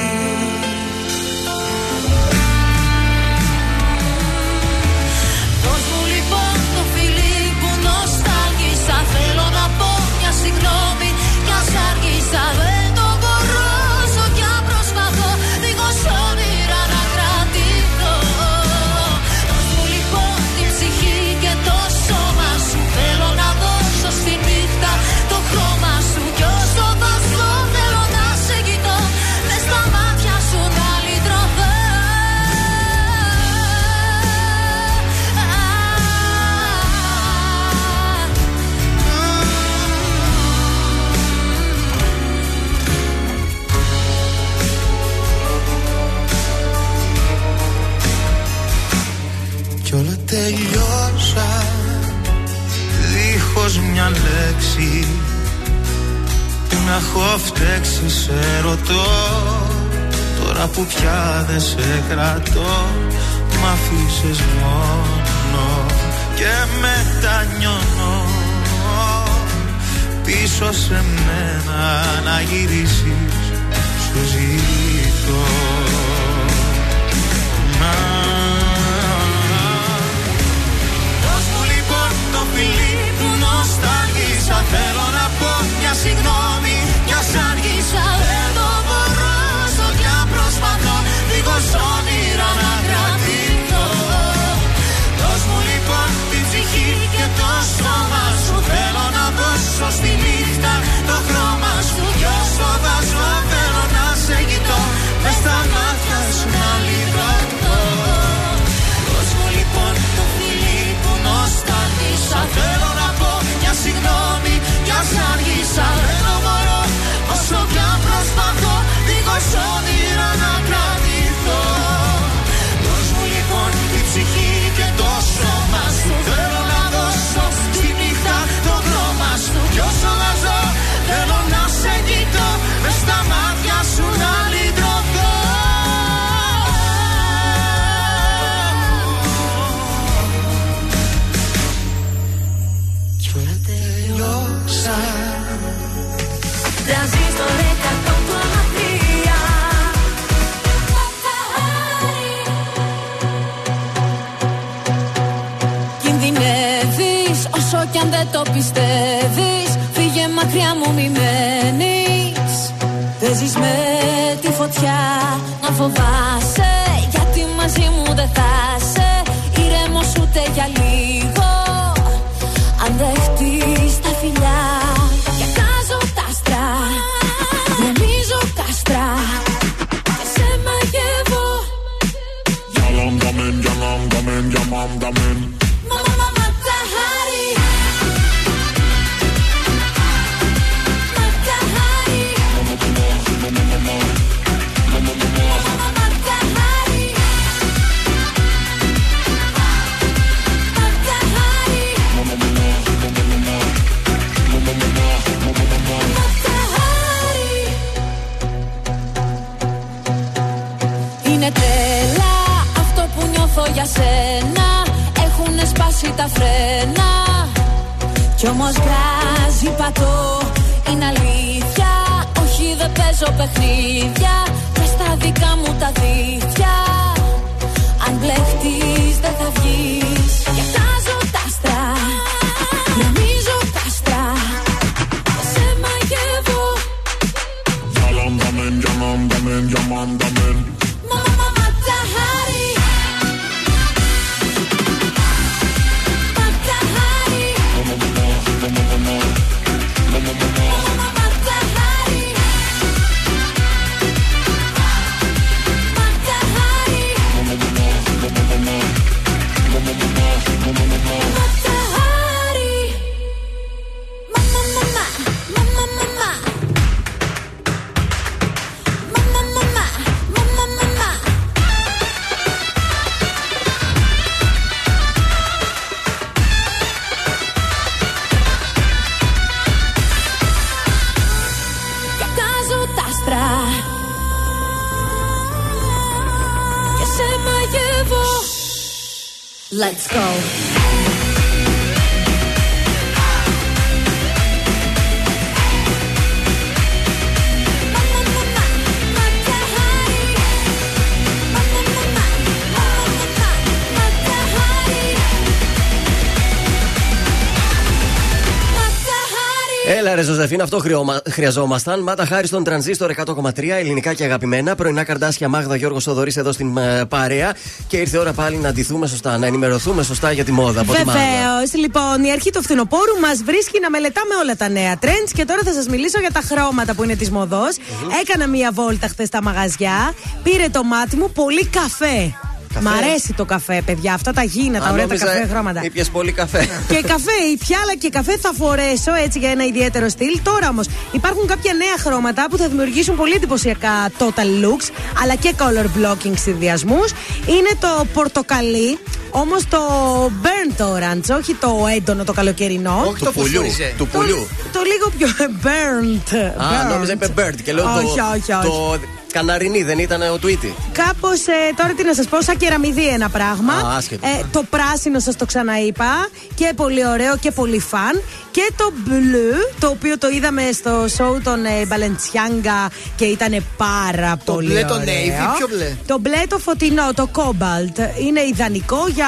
Να έχω φταίξει σε ρωτώ. Τώρα που πια δεν σε κρατώ Μ' αφήσες μόνο Και μετανιώνω. Πίσω σε μένα να γυρίσεις Σου ζητώ. Να. Δώσ' μου λοιπόν το φιλί που νοσταλγίσα. Θέλω να πω μια συγγνώμη κι ας αργήσα Δεν το μπορώ. Στο κι αν προσπαθώ Δίχως όνειρα να κρατηθώ Δώσ' μου λοιπόν την ψυχή και το σώμα σου. Θέλω να δώσω στη νύχτα το χρώμα σου. Κι όσο βάζω το πιστεύεις. Φύγε μακριά μου μη μένεις. Παίζεις με τη φωτιά να φοβάσαι τα φρένα. Κι όμως γκάζι πατώ. Είναι αλήθεια. Όχι δεν παίζω παιχνίδια. Και στα δικά μου τα δίχτυα. Αν μπλεχτείς δεν θα βγεις Έλα ρε Ζωζεφίν, αυτό χρειώμα- χρειαζόμασταν. Μάτα Χάρι στον τρανζίστορ 100,3 ελληνικά και αγαπημένα. Πρωινά Καρντάσια Μάγδα Γιώργος Σοδωρής εδώ στην ε, παρέα. Και ήρθε η ώρα πάλι να ντυθούμε σωστά, να ενημερωθούμε σωστά για τη μόδα. Από τη Μάγδα. Βεβαίως. Λοιπόν, η αρχή του φθινοπόρου μας βρίσκει να μελετάμε όλα τα νέα trends και τώρα θα σας μιλήσω για τα χρώματα που είναι της μόδας. Έκανα μία βόλτα χθες στα μαγαζιά. Πήρε το μάτι μου πολύ καφέ. Καφέ. Μ' αρέσει το καφέ, παιδιά. Αυτά τα γήινα, τα Α, ωραία τα νόμιζα, καφέ χρώματα. Ήπιες πολύ καφέ. Και καφέ, η πιάλα και καφέ θα φορέσω έτσι για ένα ιδιαίτερο στυλ. Τώρα όμως υπάρχουν κάποια νέα χρώματα που θα δημιουργήσουν πολύ εντυπωσιακά total looks αλλά και color blocking συνδυασμούς. Είναι το πορτοκαλί Όμως το burnt orange, όχι το έντονο το καλοκαιρινό. Όχι το πουλιού. φωσφόριζε. Του πουλιού. Το λίγο πιο burnt. Α, burnt. νόμιζα είπε bird και λέω όχι, το, όχι, όχι. το καναρινί δεν ήταν ο tweety. Κάπως τώρα τι να σας πω, σαν κεραμιδί ένα πράγμα. Α, άσχετο. Ε, το πράσινο σας το ξαναείπα. Και πολύ ωραίο και πολύ φαν. Και το μπλου, το οποίο το είδαμε στο show των ε, Balenciaga και ήταν πάρα Το πολύ μπλε το ωραίο. navy, ποιο μπλε; Το μπλε το φωτεινό, το cobalt. Είναι ιδανικό για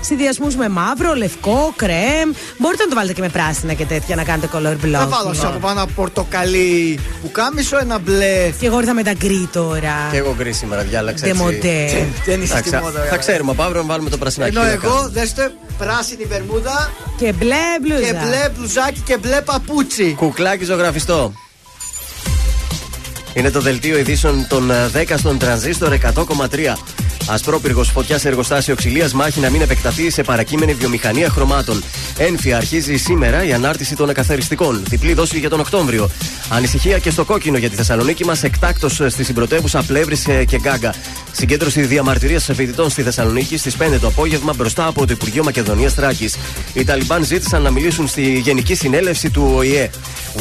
συνδυασμούς με μαύρο, λευκό, κρέμ. Μπορείτε να το βάλετε και με πράσινα και τέτοια να κάνετε color block. Θα βάλω σε από πάνω ένα πορτοκαλί που κάμισο, ένα μπλε. Και εγώ ήρθα με τα γκρι τώρα. Και εγώ γκρι σήμερα διάλεξα. έτσι. Ντεμοντέ. Δεν είσαι Θα, στη ξα- μόδα, θα βέβαια. ξέρουμε από αύριο να βάλουμε το πρασινάκι. Ενώ Τι να εγώ, κάνουμε. δέστε, πράσινη βερμούδα Και μπλε μπλούζα. και μπλε μπλουζάκι και μπλε παπούτσι. Κουκλάκι ζωγραφιστό. Είναι το δελτίο ειδήσεων των ε, 10 στον τρανζίστορ 100,3. Ασπρόπυργος φωτιά σε εργοστάσιο ξυλείας μάχη να μην επεκταθεί σε παρακείμενη βιομηχανία χρωμάτων. ΕΝΦΙΑ αρχίζει σήμερα η ανάρτηση των εκκαθαριστικών. Διπλή δόση για τον Οκτώβριο. Ανησυχία και στο κόκκινο για τη Θεσσαλονίκη μας εκτάκτο στη συμπρωτεύουσα Πλεύρη ε, και Γκάγκα. Συγκέντρωση διαμαρτυρίας φοιτητών στη Θεσσαλονίκη στις 5 το απόγευμα μπροστά από το Υπουργείο Μακεδονίας Τράκης. Οι Ταλιμπάν ζήτησαν να μιλήσουν στη Γενική Συνέλευση του ΟΗΕ.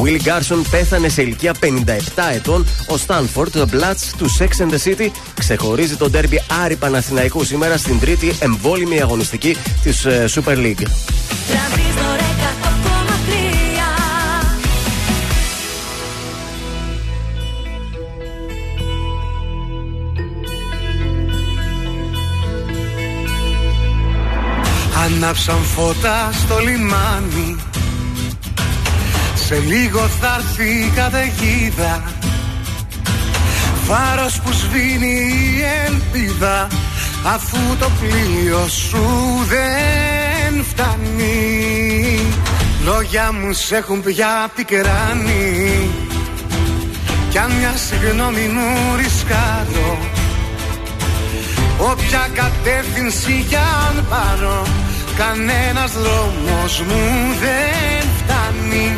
Willie Γκάρσον πέθανε σε ηλικία 57 ετών. Ο Στάνφορντ, Μπλατς του Sex and the City, ξεχωρίζει τον τέρμπι Άρη Παναθηναϊκού σήμερα στην τρίτη εμβόλυμη αγωνιστική της Super League. Τρανζίστορ 100,3 Ανάψαν φώτα στο λιμάνι. Σε λίγο θα έρθει η καταιγίδα Βάρος που σβήνει η ελπίδα Αφού το πλοίο σου δεν φτάνει. Λόγια μου σ' έχουν πια πικράνει. Κι αν μια συγγνώμη μου ρισκάρω Όποια κατεύθυνση κι αν πάρω Κανένας δρόμος μου δεν φτάνει.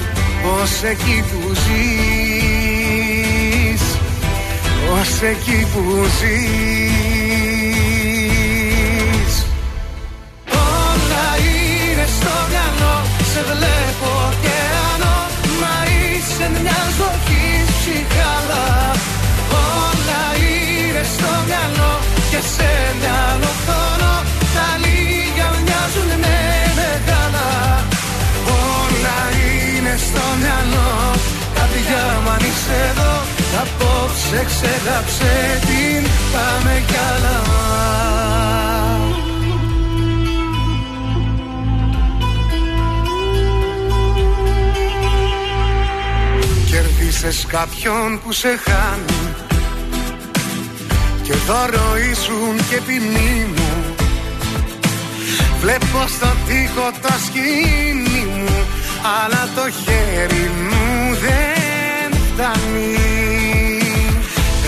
Ως εκεί που ζεις Ως εκεί που ζεις. Όλα είναι στο μυαλό Σε βλέπω ωκεανό Μα είσαι μια ζωή ψυχάλα Όλα είναι στο μυαλό Και σε μυαλό χρόνο Τα λίγα μοιάζουν με μεγάλα. Όλα είναι στο μυαλό. Καρδιά μου αν είσαι εδώ Απόψε ξεγάψε την Πάμε κι άλλα. Κερδίσες κάποιον που σε χάνει Και δώρο ήσουν και ποινή μου. Βλέπω στο τοίχο το σκηνή μου Αλλά το χέρι μου δεν φτάνει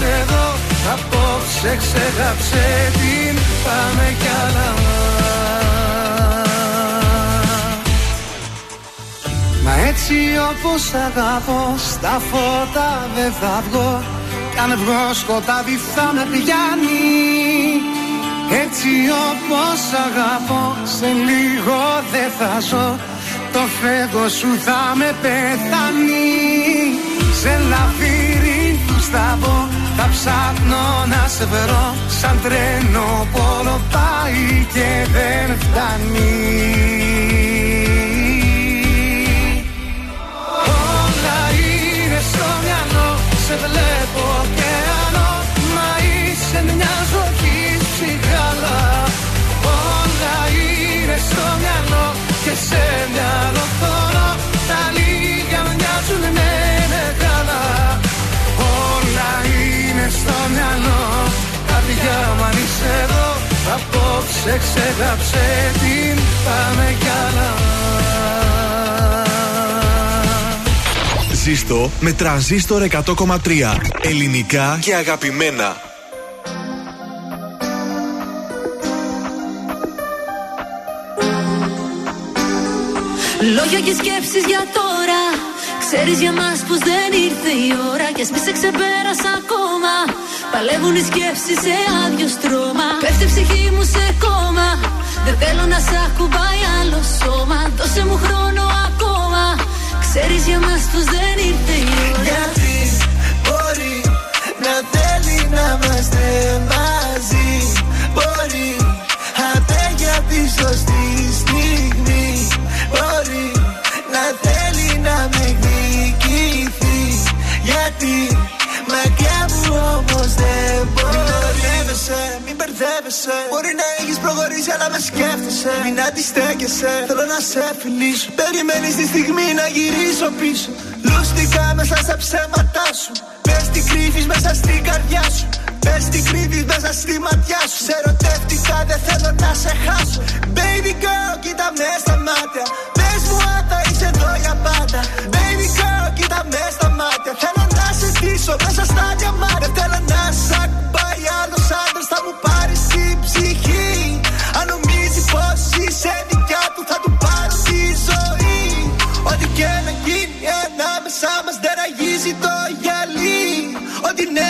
εδώ Απόψε ξεγάψε την Πάμε κι άλλα. Μα έτσι όπως αγαπώ Στα φώτα δεν θα βγω. Κι αν βγω σκοτάδι θα με πιάνει. Έτσι όπως αγαπώ Σε λίγο δεν θα ζω. Το φεύγω σου θα με πεθάνει. Σε λαβύρινθους θα μπω θα ψάχνω να σε βρω σαν τρένο πόλο πάει και δεν φτάνει. Όλα είναι στο μυαλό, σε βλέπω ωκεανό Μα είσαι μια ζωή ψυχάλα Όλα είναι στο μυαλό και σε μυαλό θωρώ Τα λίγα μοιάζουν με Καρδιά μου αν είσαι εδώ. Απόψε ξεγάψε την Πάμε κι άλλα. Ζήστο με τρανζίστορ 100,3. Ελληνικά και αγαπημένα. Λόγια και σκέψεις για τώρα. Ξέρεις για μας πως δεν ήρθε η ώρα. Κι ας μη σε ξεπέρασα ακόμα Παλεύουν οι σκέψεις σε άδειο στρώμα. Πέφτει η ψυχή μου σε κόμμα. Δεν θέλω να σ' ακουμπάει άλλο σώμα. Δώσε μου χρόνο ακόμα. Ξέρεις για μας πως δεν ήρθε η ώρα. Γιατί μπορεί να θέλει να είμαστε μαζί; Μπορεί απέ για τη σωστή όμως δεν μπορεί Μην μπερδεύεσαι, μην μπερδεύεσαι. Μπορεί να έχεις προχωρήσει αλλά με σκέφτεσαι. Μην αντιστέκεσαι, θέλω να σε φιλήσω. Περιμένεις τη στιγμή να γυρίσω πίσω. Λούστηκα μέσα στα ψέματά σου. Πες τι κρύβεις μέσα στην καρδιά σου. Πες τι κρύβεις μέσα στη ματιά σου. Σε ερωτεύτηκα δεν θέλω να σε χάσω. Baby girl κοίτα με στα μάτια. Πες μου αν θα είσαι εδώ για πάντα. Baby girl κοίτα με στα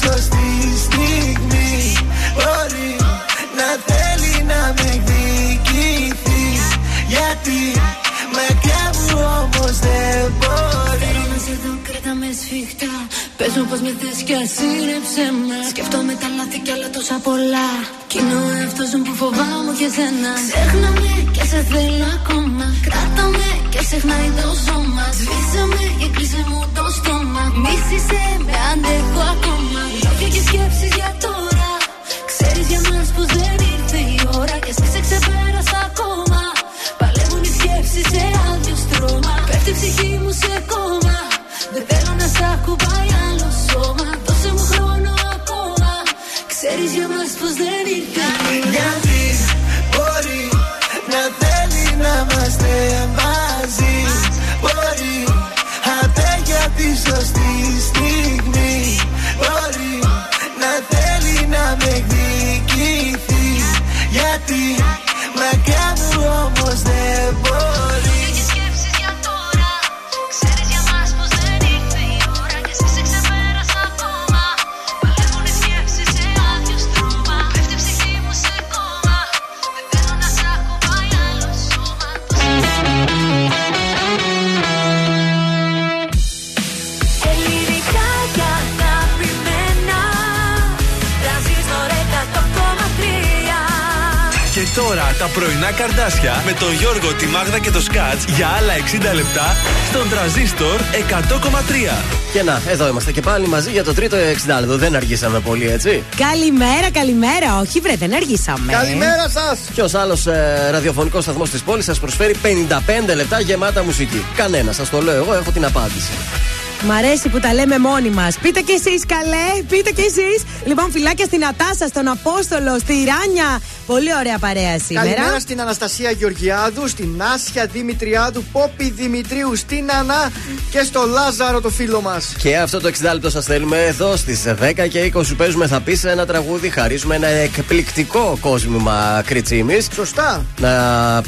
για τη σωστή στιγμή. Μπορεί να θέλει να με εκδικηθείς. Γιατί μακριά μου όμως δεν μπορεί. Θέλω να σε δω, κράτα με σφιχτά. Πες μου πως με θες κι ας είναι ψέμα Σκέφτομαι τα λάθη κι άλλα τόσα πολλά. Κι είναι ο εαυτός μου που φοβάμαι και σένα Ξέχνα με και σε θέλω ακόμα. Κράτα με και ξεχνάει το σώμα. Σβήσε με και κλείσε μου το στόμα Μίσησε με αντέχω ακόμα. Λόγια και σκέψεις για τώρα. Ξέρεις για μας πως δεν ήρθε η ώρα Και εσύ σε ξεπέρασα ακόμα. Παλεύουν οι σκέψεις σε άδειο στρώμα. Πέφτει η ψυχή μου σε κόμμα. Δεν θέλω να σ' ακουμπάει άλλο σώμα. Δώσε μου χρόνο ακόμα. Ξέρεις για μας πως δεν ήρθε η ώρα πρωινά καρδάσια με τον Γιώργο, τη Μάγδα και το Σκάτς για άλλα 60 λεπτά στον τραζίστορ 100,3. Και να, εδώ είμαστε και πάλι μαζί για το τρίτο 60 λεπτό. Δεν αργήσαμε πολύ, έτσι. Καλημέρα, καλημέρα. Όχι, βρε, δεν αργήσαμε. Καλημέρα σας! Ποιος άλλος ε, ραδιοφωνικός σταθμός της πόλης σας προσφέρει 55 λεπτά γεμάτα μουσική. Κανένα, σας το λέω εγώ, έχω την απάντηση. Μ' αρέσει που τα λέμε μόνοι μας. Πείτε κι εσείς, καλέ, πείτε κι εσείς. Λοιπόν, φυλάκια στην Ατάσα, στον Απόστολο, στη Ράνια. Πολύ ωραία παρέα σήμερα. Καλημέρα στην Αναστασία Γεωργιάδου, στην Άσια Δημητριάδου, Πόπη Δημητρίου, στην Ανά και στο Λάζαρο το φίλο μας. Και αυτό το 60 λεπτό σας θέλουμε εδώ στις 10 και 20 σου παίζουμε. Θα πεις ένα τραγούδι, χαρίζουμε ένα εκπληκτικό κόσμημα κριτσίμης. Σωστά. Να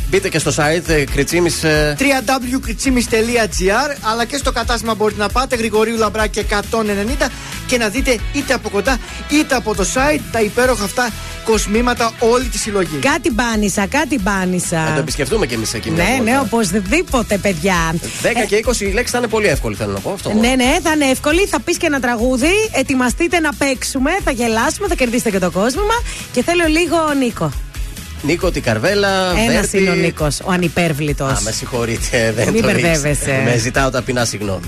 μπείτε και στο site κριτσίμης. www.kritsimis.gr αλλά και στο κατάστημα μπορείτε να πάτε Γρηγορίου Λαμπράκη 190 και να δείτε είτε από κοντά είτε από το site τα υπέροχα αυτά κοσμήματα όλη τη συλλογή. Κάτι μπάνισα, κάτι μπάνισα. Να το επισκεφτούμε κι εμείς εκεί μια Ναι, βόλτα. ναι, οπωσδήποτε, παιδιά. 10 και 20 η λέξη θα είναι πολύ εύκολη, θέλω να πω αυτό. Ναι, ναι, θα είναι εύκολη. Θα πεις και ένα τραγούδι. Ετοιμαστείτε να παίξουμε. Θα γελάσουμε, θα κερδίσετε και το κόσμημα. Και θέλω λίγο Νίκο. Νίκο την Καρβέλα. Ένας Βέρτη. είναι ο Νίκος, ο ανυπέρβλητος. Α, με συγχωρείτε, δεν Μην το ήξερα. μπερδεύεσαι. Με ζητάω ταπεινά συγγνώμη.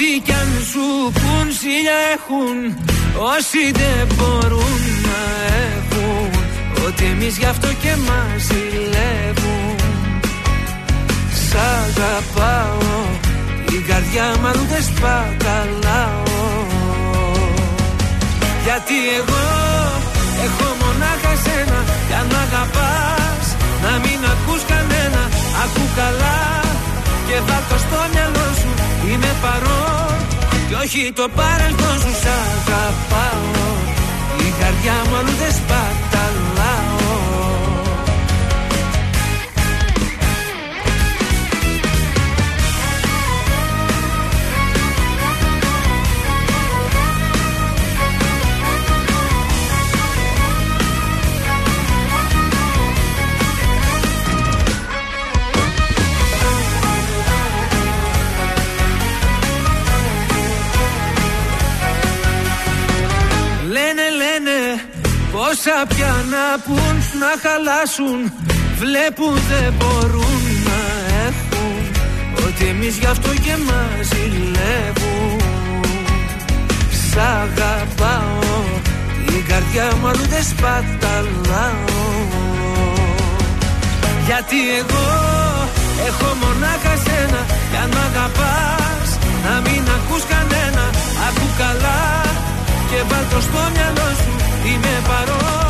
Ό,τι κι αν σου πουν Σίλια έχουν όσοι δεν μπορούν να έχουν. Ότι εμείς γι' αυτό και μας ζηλεύουν. Σ' αγαπάω την καρδιά μου αλλού δεν σπαταλάω. Γιατί εγώ έχω μονάχα σένα Κι αν μ' αγαπάς να μην ακούς κανένα. Ακού καλά και βάλ' το στο μυαλό σου Είμαι παρόν. Και όχι το παρελθόν σου Σ' αγαπάω. Η καρδιά μου αλλού δεν σπαταλάω πόσα πια να πουν να χαλάσουν. Βλέπουν δεν μπορούν να έχουν. Ότι εμείς γι' αυτό και μας ζηλεύουν Σ' αγαπάω την καρδιά μου αλλού δεν σπαταλάω. Γιατί εγώ έχω μονάχα σένα. Κι αν μ' αγαπάς να μην ακούς κανένα. Ακού καλά και βάλ' το στο μυαλό σου. Είμαι παρόν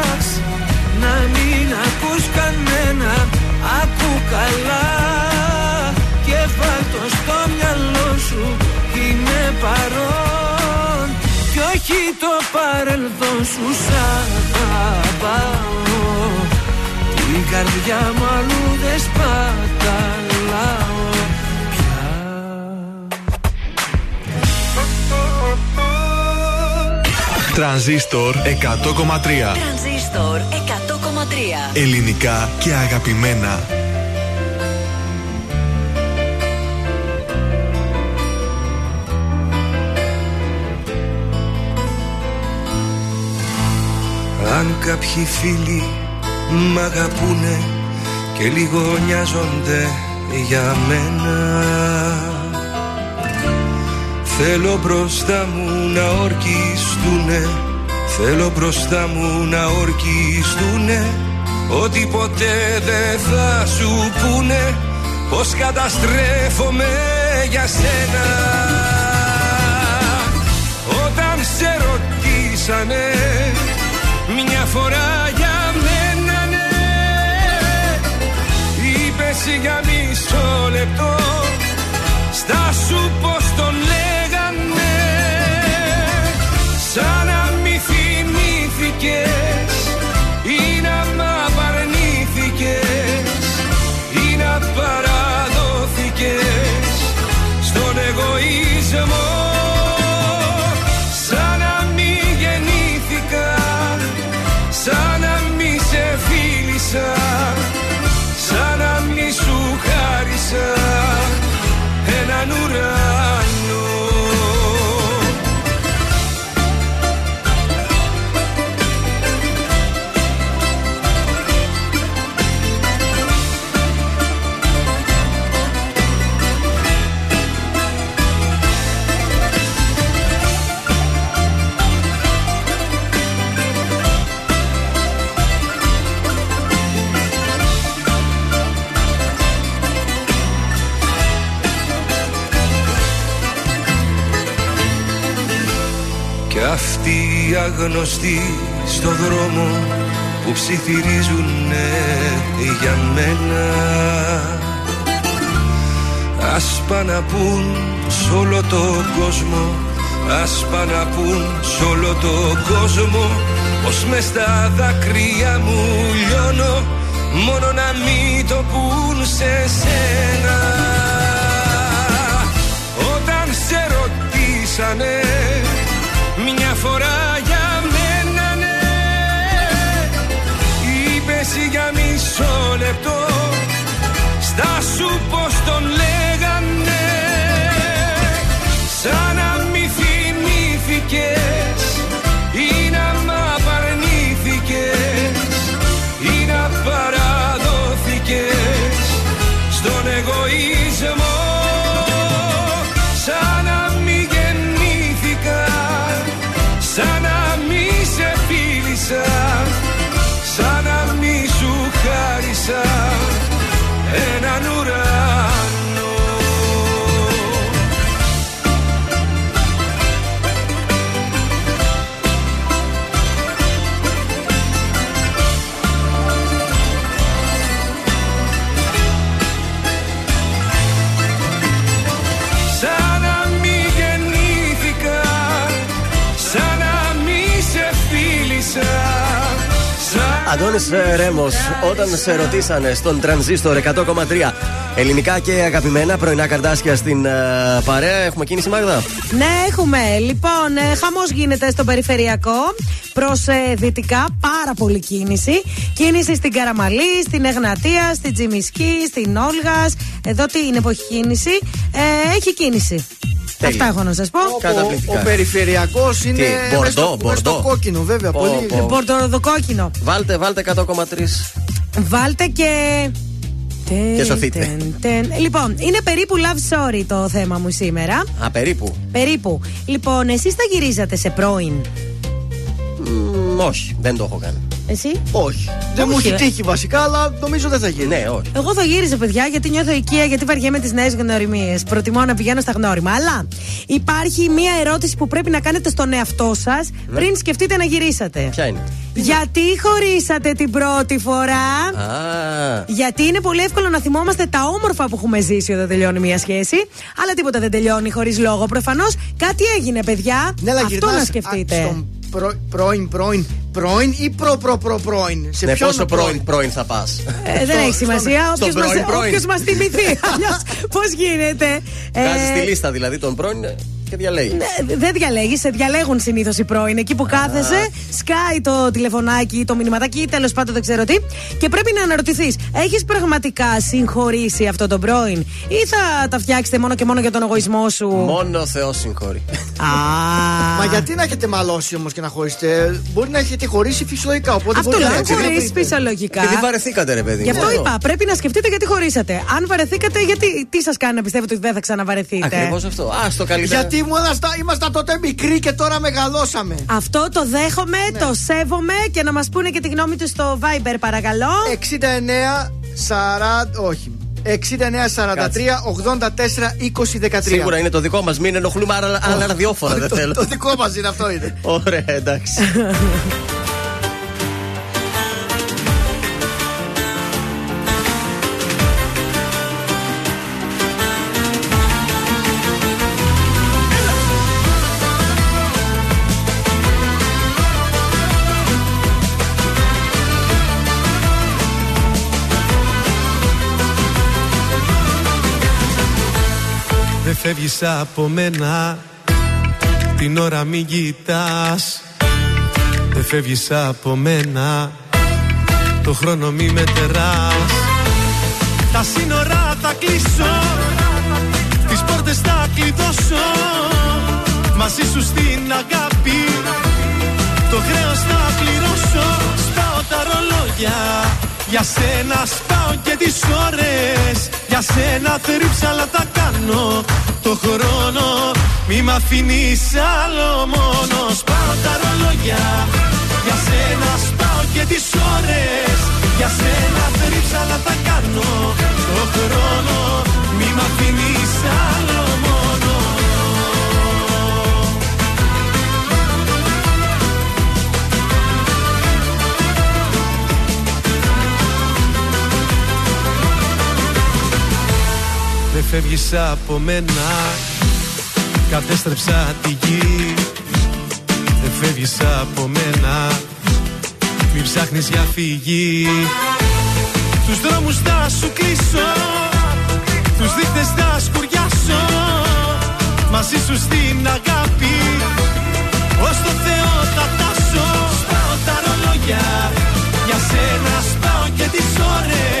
καλά και βάλ' το στο μυαλό σου Είμαι παρόν κι όχι το παρελθόν σου Σ' αγαπάω Την καρδιά μου αλλού δεν σπαταλάω Τρανζίστορ 100,3 Τρανζίστορ 100,3. Ελληνικά και αγαπημένα. Αν κάποιοι φίλοι μ' αγαπούνε και λίγο νοιάζονται για μένα. Θέλω μπροστά μου να ορκιστούνε Θέλω μπροστά μου να ορκιστούνε. Ότι ποτέ δεν θα σου πούνε Πως καταστρέφομαι για σένα. Όταν σε ρωτήσανε μια φορά για μένα ναι. Είπες για μισό λεπτό. Στα σου πως τον λέγανε οι αγνωστοί στο δρόμο που ψιθυρίζουνε για μένα. Ας πάνε να πουν σ' όλο το κόσμο Ας πάνε να πουν σ' όλο το κόσμο Πως μες στα δάκρυα μου λιώνω Μόνο να μην το πουν σε σένα. Όταν σε ρωτήσανε μια φορά λεπτό. Στα σου πως τον λέγανε Σαν Αντώνη Ρέμος, όταν σε ρωτήσανε στον τρανζίστορ 100,3 ελληνικά και αγαπημένα πρωινά καρδάσια στην ε, παρέα, έχουμε κίνηση Μάγδα; Ναι, έχουμε. Λοιπόν, ε, χαμός γίνεται στο περιφερειακό προς δυτικά. Πάρα πολύ κίνηση. Κίνηση στην Καραμαλή, στην Εγνατία, στην Τζιμισκή, στην Όλγας. Εδώ τι είναι που έχει κίνηση. Ε, έχει κίνηση. Αυτά έχω να σας πω. Ο, ο περιφερειακός είναι Τι, μες μπορντό, στο- μες στο μπορντό. κόκκινο, βέβαια. Πω, πολύ. πω. Πορτοδοκόκκινο. Βάλτε, βάλτε 100,3. Βάλτε και. Και σωθείτε. Τεν, τεν. Λοιπόν, είναι περίπου love story το θέμα μου σήμερα. Α, περίπου. Περίπου. Λοιπόν, εσείς θα γυρίζατε σε πρώην; Μ, όχι, δεν το έχω κάνει. Εσύ; Όχι. Δεν μου Όχι, έχει ε. τύχει βασικά, αλλά νομίζω δεν θα γίνει. Ναι, όχι. Εγώ θα γύριζα, παιδιά, γιατί νιώθω οικία, γιατί βαριέμαι τις νέες γνωριμίες. Προτιμώ να πηγαίνω στα γνώριμα. Αλλά υπάρχει μία ερώτηση που πρέπει να κάνετε στον εαυτό σας πριν σκεφτείτε να γυρίσατε. Ποια είναι; Γιατί χωρίσατε την πρώτη φορά; Α, Γιατί είναι πολύ εύκολο να θυμόμαστε τα όμορφα που έχουμε ζήσει όταν τελειώνει μια σχέση. Αλλά τίποτα δεν τελειώνει χωρίς λόγο. Προφανώς κάτι έγινε, παιδιά. Ναι, αλλά Αυτό γυρνάς, να α, σκεφτείτε. στον προ- πρώην, πρώην, πρώην ή προ, προ, προ, πρώην; Σε ναι, ποιον πόσο πρώην. πρώην, πρώην θα πας; Ε, δεν έχει σημασία. στον Όποιος πρώην, πρώην. μας θυμηθεί. Αλλιώς πώς γίνεται; Ε, Βγάζεις τη λίστα δηλαδή των πρώην και διαλέγεις. Ναι, δεν διαλέγεις, σε διαλέγουν συνήθως οι πρώην. Εκεί που κάθεσαι, σκάει το τηλεφωνάκι, το μηνυματάκι, τέλος πάντων δεν ξέρω τι. Και πρέπει να αναρωτηθείς, έχεις πραγματικά συγχωρήσει αυτό τον πρώην, ή θα τα φτιάξετε μόνο και μόνο για τον εγωισμό σου; Μόνο ο Θεός συγχωρεί. Α, Μα γιατί να έχετε μαλώσει όμως και να χωρίσετε; Μπορεί να έχετε χωρίσει φυσιολογικά. Οπότε Αυτό μπορεί λέω, να αν έχετε- χωρίσει φυσιολογικά. Επειδή βαρεθήκατε, ρε παιδί. Γι' αυτό μου. είπα, πρέπει να σκεφτείτε γιατί χωρίσατε. Αν βαρεθήκατε, γιατί τι σας κάνει να πιστεύετε ότι δεν θα ξαναβαρεθείτε; Ακριβώς αυτό. Α, το καλύτερο. Γιατί ήμασταν, ήμασταν τότε μικροί και τώρα μεγαλώσαμε. Αυτό το δέχομαι, Ναι. το σέβομαι και να μας πούνε και τη γνώμη τους στο Viber, παρακαλώ. 69, 40, όχι. 6943 84 20 13. Σίγουρα είναι το δικό μας. Μην ενοχλούμε άλλα, άλλα ραδιόφωνα. Δεν Το- θέλω. Το δικό μας είναι αυτό είναι. Ωραία, εντάξει. φεύγεις από μένα. Την ώρα μην κοιτάς. Δεν φεύγεις από μένα. Το χρόνο μη μετεράς Τα σύνορα θα κλείσω. Τις πόρτες θα κλειδώσω. Μαζί σου στην αγάπη. Το χρέος θα πληρώσω. Σπάω τα ρολόγια. Για σένα σπάω και τις ώρες Για σένα θρύψαλα τα κάνω. Το χρόνο μη μ' αφήνεις άλλο μόνος. Σπάω τα ρολόγια. Για σένα σπάω και τις ώρες. Για σένα θρύψαλα τα κάνω. Το χρόνο μη μ' αφήνεις άλλο Δεν φεύγεις από μένα. Κατέστρεψα τη γη Δεν φεύγεις από μένα. Μην ψάχνεις για φυγή. Τους δρόμους θα σου κλείσω Τους δείχτες θα σκουριάσω. Μαζί σου στην αγάπη Ως το Θεό θα φτάσω. Σπάω τα ρολόγια Για σένα σπάω και τις ώρες. Για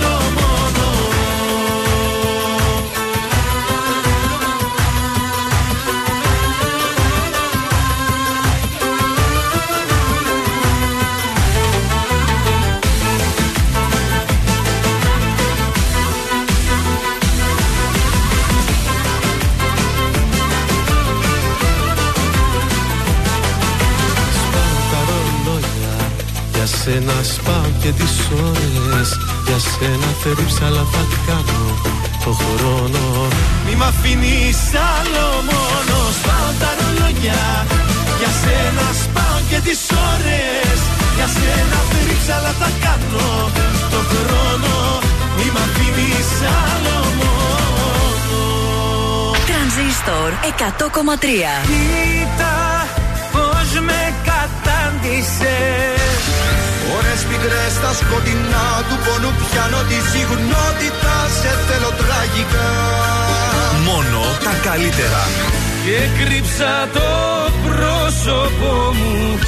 σένα σπάω και τις ώρες. Για σένα θερύψαλα θα κάνω Το χρόνο. Μη μ' αφήνεις άλλο μόνο. Σπάω τα ρολόγια. Για σένα σπάω και τις ώρες. Για σένα θερύψαλα θα κάνω Το χρόνο. Μη μ' αφήνεις άλλο μόνο. Τρανζίστορ 100,3. Κοίτα πως με κατάντησες. Ώρες πικρές στα σκοτεινά του πόνου πιάνω τη συγνότητα σε θέλω τραγικά. Μόνο τα καλύτερα. Και κρύψα το πρόσωπό μου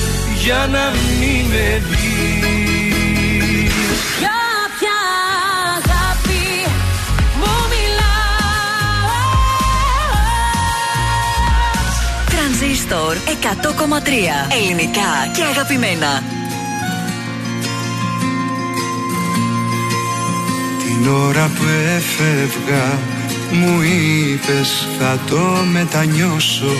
για να μην με δεις Τρανζίστορ 100,3. Ελληνικά και αγαπημένα. Την ώρα που έφευγα μου είπες θα το μετανιώσω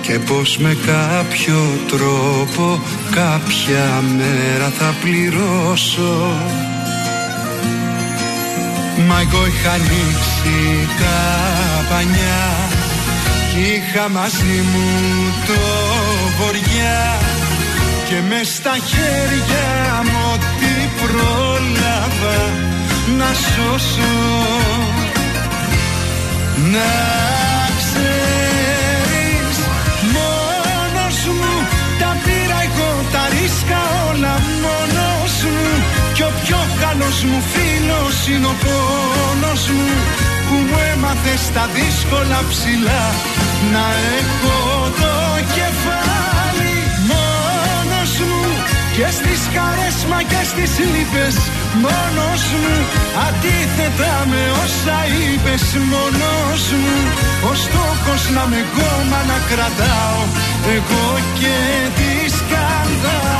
και πως με κάποιο τρόπο κάποια μέρα θα πληρώσω Μα εγώ είχα ανοίξει τα πανιά κι είχα μαζί μου το βοριά και μες στα χέρια μου ό,τι πρόλαβα να σώσω. Να ξέρεις μόνος μου τα πήρα εγώ τα ρίσκα όλα μόνος μου. Κι ο πιο καλός μου φίλος είναι ο πόνος μου που μου έμαθες στα δύσκολα ψηλά. Να έχω το κεφάλι μόνος μου και στις χαρές μα και στις λύπες μόνος μου. Αντίθετα με όσα είπες μόνος μου ο στόχος να με κόμμα να κρατάω. Εγώ και τη σκανδάλη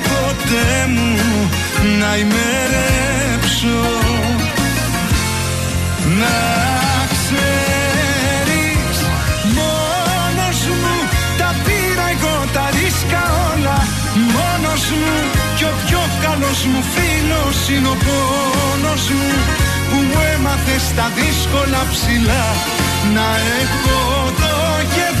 ποτέ μου να ημερέψω. Να ξέρεις μόνος μου τα πήρα εγώ τα ρίσκα όλα. Μόνος μου κι ο πιο καλός μου φίλος είναι ο πόνος μου που μου έμαθες στα δύσκολα ψηλά. Να έχω το κεφάλι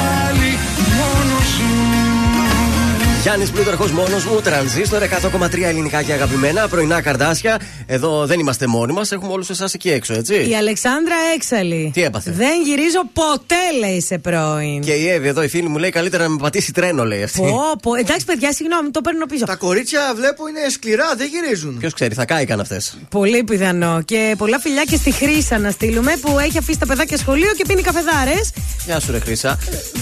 Γιάννης Πλούταρχος μόνος μου, τρανζίστορ 100,3 ελληνικά και αγαπημένα, πρωινά καρδάσια. Εδώ δεν είμαστε μόνοι μας, έχουμε όλους εσάς εκεί έξω, έτσι. Η Αλεξάνδρα έξαλλη. Τι έπαθε; Δεν γυρίζω ποτέ, λέει σε πρώην. Και η Εύη εδώ, η φίλη μου, λέει καλύτερα να με πατήσει τρένο, λέει αυτή. Πω, πω. Εντάξει, παιδιά, συγγνώμη, το παίρνω πίσω. Τα κορίτσια βλέπω είναι σκληρά, δεν γυρίζουν. Ποιος ξέρει, θα κάηκαν αυτές. Πολύ πιθανό. Και πολλά φιλιά και στη Χρήσα να στείλουμε που έχει αφήσει τα παιδάκια σχολείο και πίνει καφεδάρες. Γεια σου, ρε Χρήσα.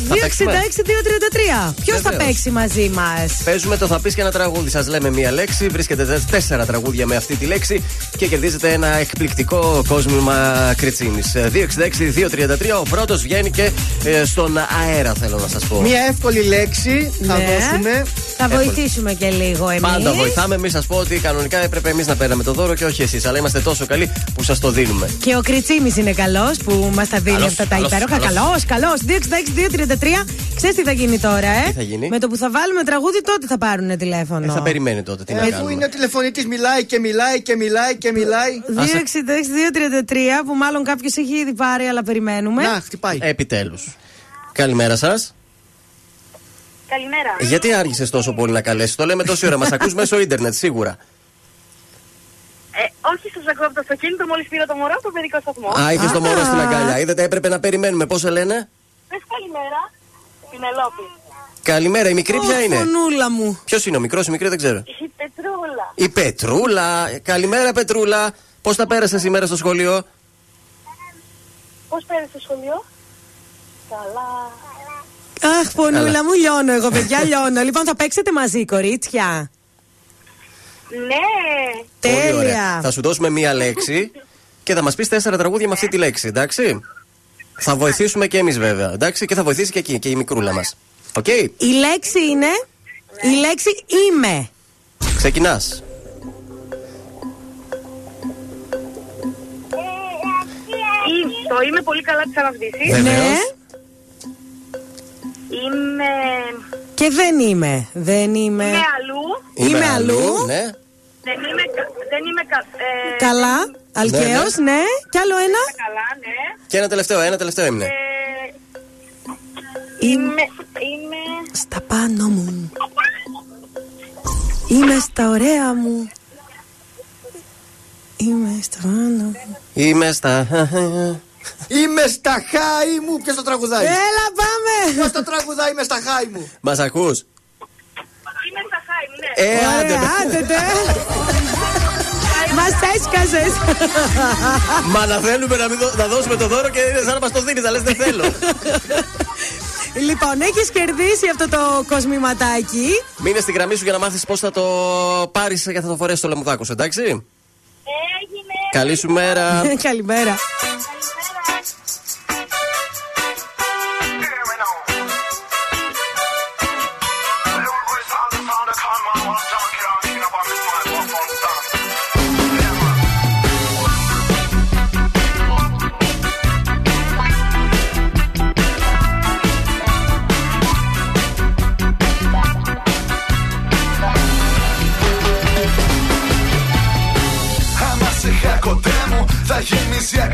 266-233. Ποιος θα Βεβαίως. παίξει μαζί μας; Παίζουμε το θα πεις και ένα τραγούδι. Σας λέμε μία λέξη. Βρίσκεται τε- τέσσερα τραγούδια με αυτή τη λέξη και κερδίζετε ένα εκπληκτικό κόσμημα κριτσίνης. 266-233. Ο πρώτος βγαίνει και ε, στον αέρα, θέλω να σας πω. Μια εύκολη λέξη θα Ναι. δώσουμε. Θα Εύκολο. βοηθήσουμε και λίγο εμείς. Πάντα βοηθάμε. Μην σας πω ότι κανονικά έπρεπε εμείς να παίρναμε το δώρο και όχι εσείς. Αλλά είμαστε τόσο καλοί που σας το δίνουμε. Και ο Κριτσίμης είναι καλός που μας τα δίνει Καλός, αυτά τα καλός, υπέροχα. καλός. Καλός, καλός. 266-233. Ξέρεις τι θα γίνει τώρα, ε; Τι θα γίνει; Με το που θα βάλουμε τραγούδι, τότε θα πάρουν τηλέφωνο. Ε, θα περιμένει τότε. Τι να Ε, Αφού κάνουμε. είναι ο τηλεφωνητής, μιλάει και μιλάει και μιλάει και μιλάει. 266-233 που μάλλον κάποιος έχει ήδη πάρει, αλλά περιμένουμε. Να, χτυπάει. Επιτέλους. Καλημέρα σας. Καλημέρα. Γιατί άργησες τόσο πολύ να καλέσεις; Το λέμε τόση ώρα. Μας ακούς μέσω ίντερνετ, σίγουρα. Ε, όχι, σας ακούω από το αυτοκίνητο. Μόλις πήρα το μωρό από το παιδικό σταθμό. Α, είχες το μόνο στην αγκαλιά. Είδατε, έπρεπε να περιμένουμε. Πώς σε λένε; Πες καλημέρα. Πινελόπη. Καλημέρα, η μικρή ποια είναι; Φωνούλα μου. Ποιος είναι ο μικρός, η μικρή δεν ξέρω. Η Πετρούλα. Η Πετρούλα. Καλημέρα, Πετρούλα. Πώς τα πέρασες σήμερα στο σχολείο; Πώς πέρασε στο σχολείο; Καλά. Αχ, φωνούλα Καλά. μου, λιώνω εγώ, παιδιά, λιώνω. Λοιπόν, θα παίξετε μαζί, κορίτσια. Ναι. Πολύ ωραία. Τέλεια. Θα σου δώσουμε μία λέξη και θα μα πει τέσσερα τραγούδια με αυτή τη λέξη, εντάξει. Θα βοηθήσουμε και εμεί βέβαια, εντάξει, και θα βοηθήσει και εκεί και η μικρούλα μα. Οκ, Η λέξη είναι. Η λέξη είμαι. ξεκινά. Ή- Το είμαι πολύ καλά τη αναβδίση. Βεβαίως. Ναι. Είμαι. Και δεν είμαι. Δεν είμαι. Είμαι αλλού. Είμαι αλλού. Ναι. Δεν είμαι. κα- Δεν είμαι. κα- ε, Καλά. Αλκαίος, ναι. ναι. Κι άλλο ένα; Καλά, ναι. Και ένα τελευταίο, ένα τελευταίο έμεινε. Ε, Είμαι είμαι. Είμαι. στα πάνω μου. Είμαι στα ωραία μου. Είμαι στα πάνω μου. Είμαι στα. Είμαι στα χάη μου. Ποιος το τραγουδάει; Έλα, πάμε! Ποιος το τραγουδάει, είμαι στα χάη μου. Μας ακούς; Είμαι στα χάη μου. Ε, άντε. Ωραία, άντε τε. Μας έσκασες. Μα να θέλουμε να, μην δω- να δώσουμε το δώρο και είναι σαν να μας το δίνεις, να λες δεν θέλω. Λοιπόν, έχεις κερδίσει αυτό το κοσμηματάκι. Μείνε στη γραμμή σου για να μάθεις πώς θα το πάρεις και θα το φορέσεις στο λαιμουδάκο, σου, εντάξει; Έγινε. Καλή σου μέρα. Καλημέρα.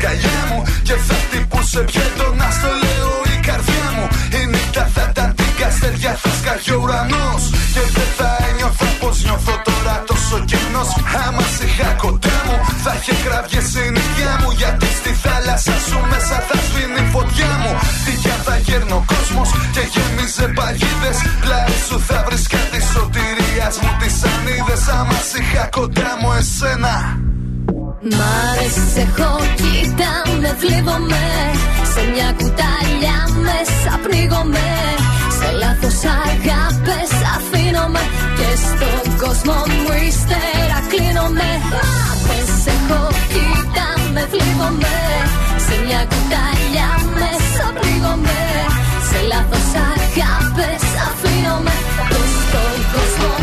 Αγκαλιά μου Και θα χτυπούσε πιέτο να στο λέω η καρδιά μου. Η νύχτα θα ήταν την καστεριά θα σκαρχεί ο ουρανός. Και δεν θα ένιωθα πως νιώθω τώρα τόσο κενός. Άμα σε είχα κοντά μου θα είχε κραυγές η νυχιά μου. Γιατί στη θάλασσα σου μέσα θα σβήνει η φωτιά μου. Τυχιά θα γέρνει ο κόσμος και γέμιζε παγίδες. Πλάι σου θα βρίσκα τη σωτηρίας μου τις ανίδες. Άμα σε είχα κοντά μου εσένα Μ' άρεσε έχω κοίτα με θλίβομαι Σε μια κουταλιά μέσα πνίγομαι Σε λάθος αγάπες αφήνομαι. Και στον κόσμο μου ύστερα κλείνομαι. Μ' άρεσε έχω κοίτα με θλίβομαι Σε μια κουταλιά μέσα πνίγομαι Σε λάθος αγάπες αφήνομαι. Και στον κόσμο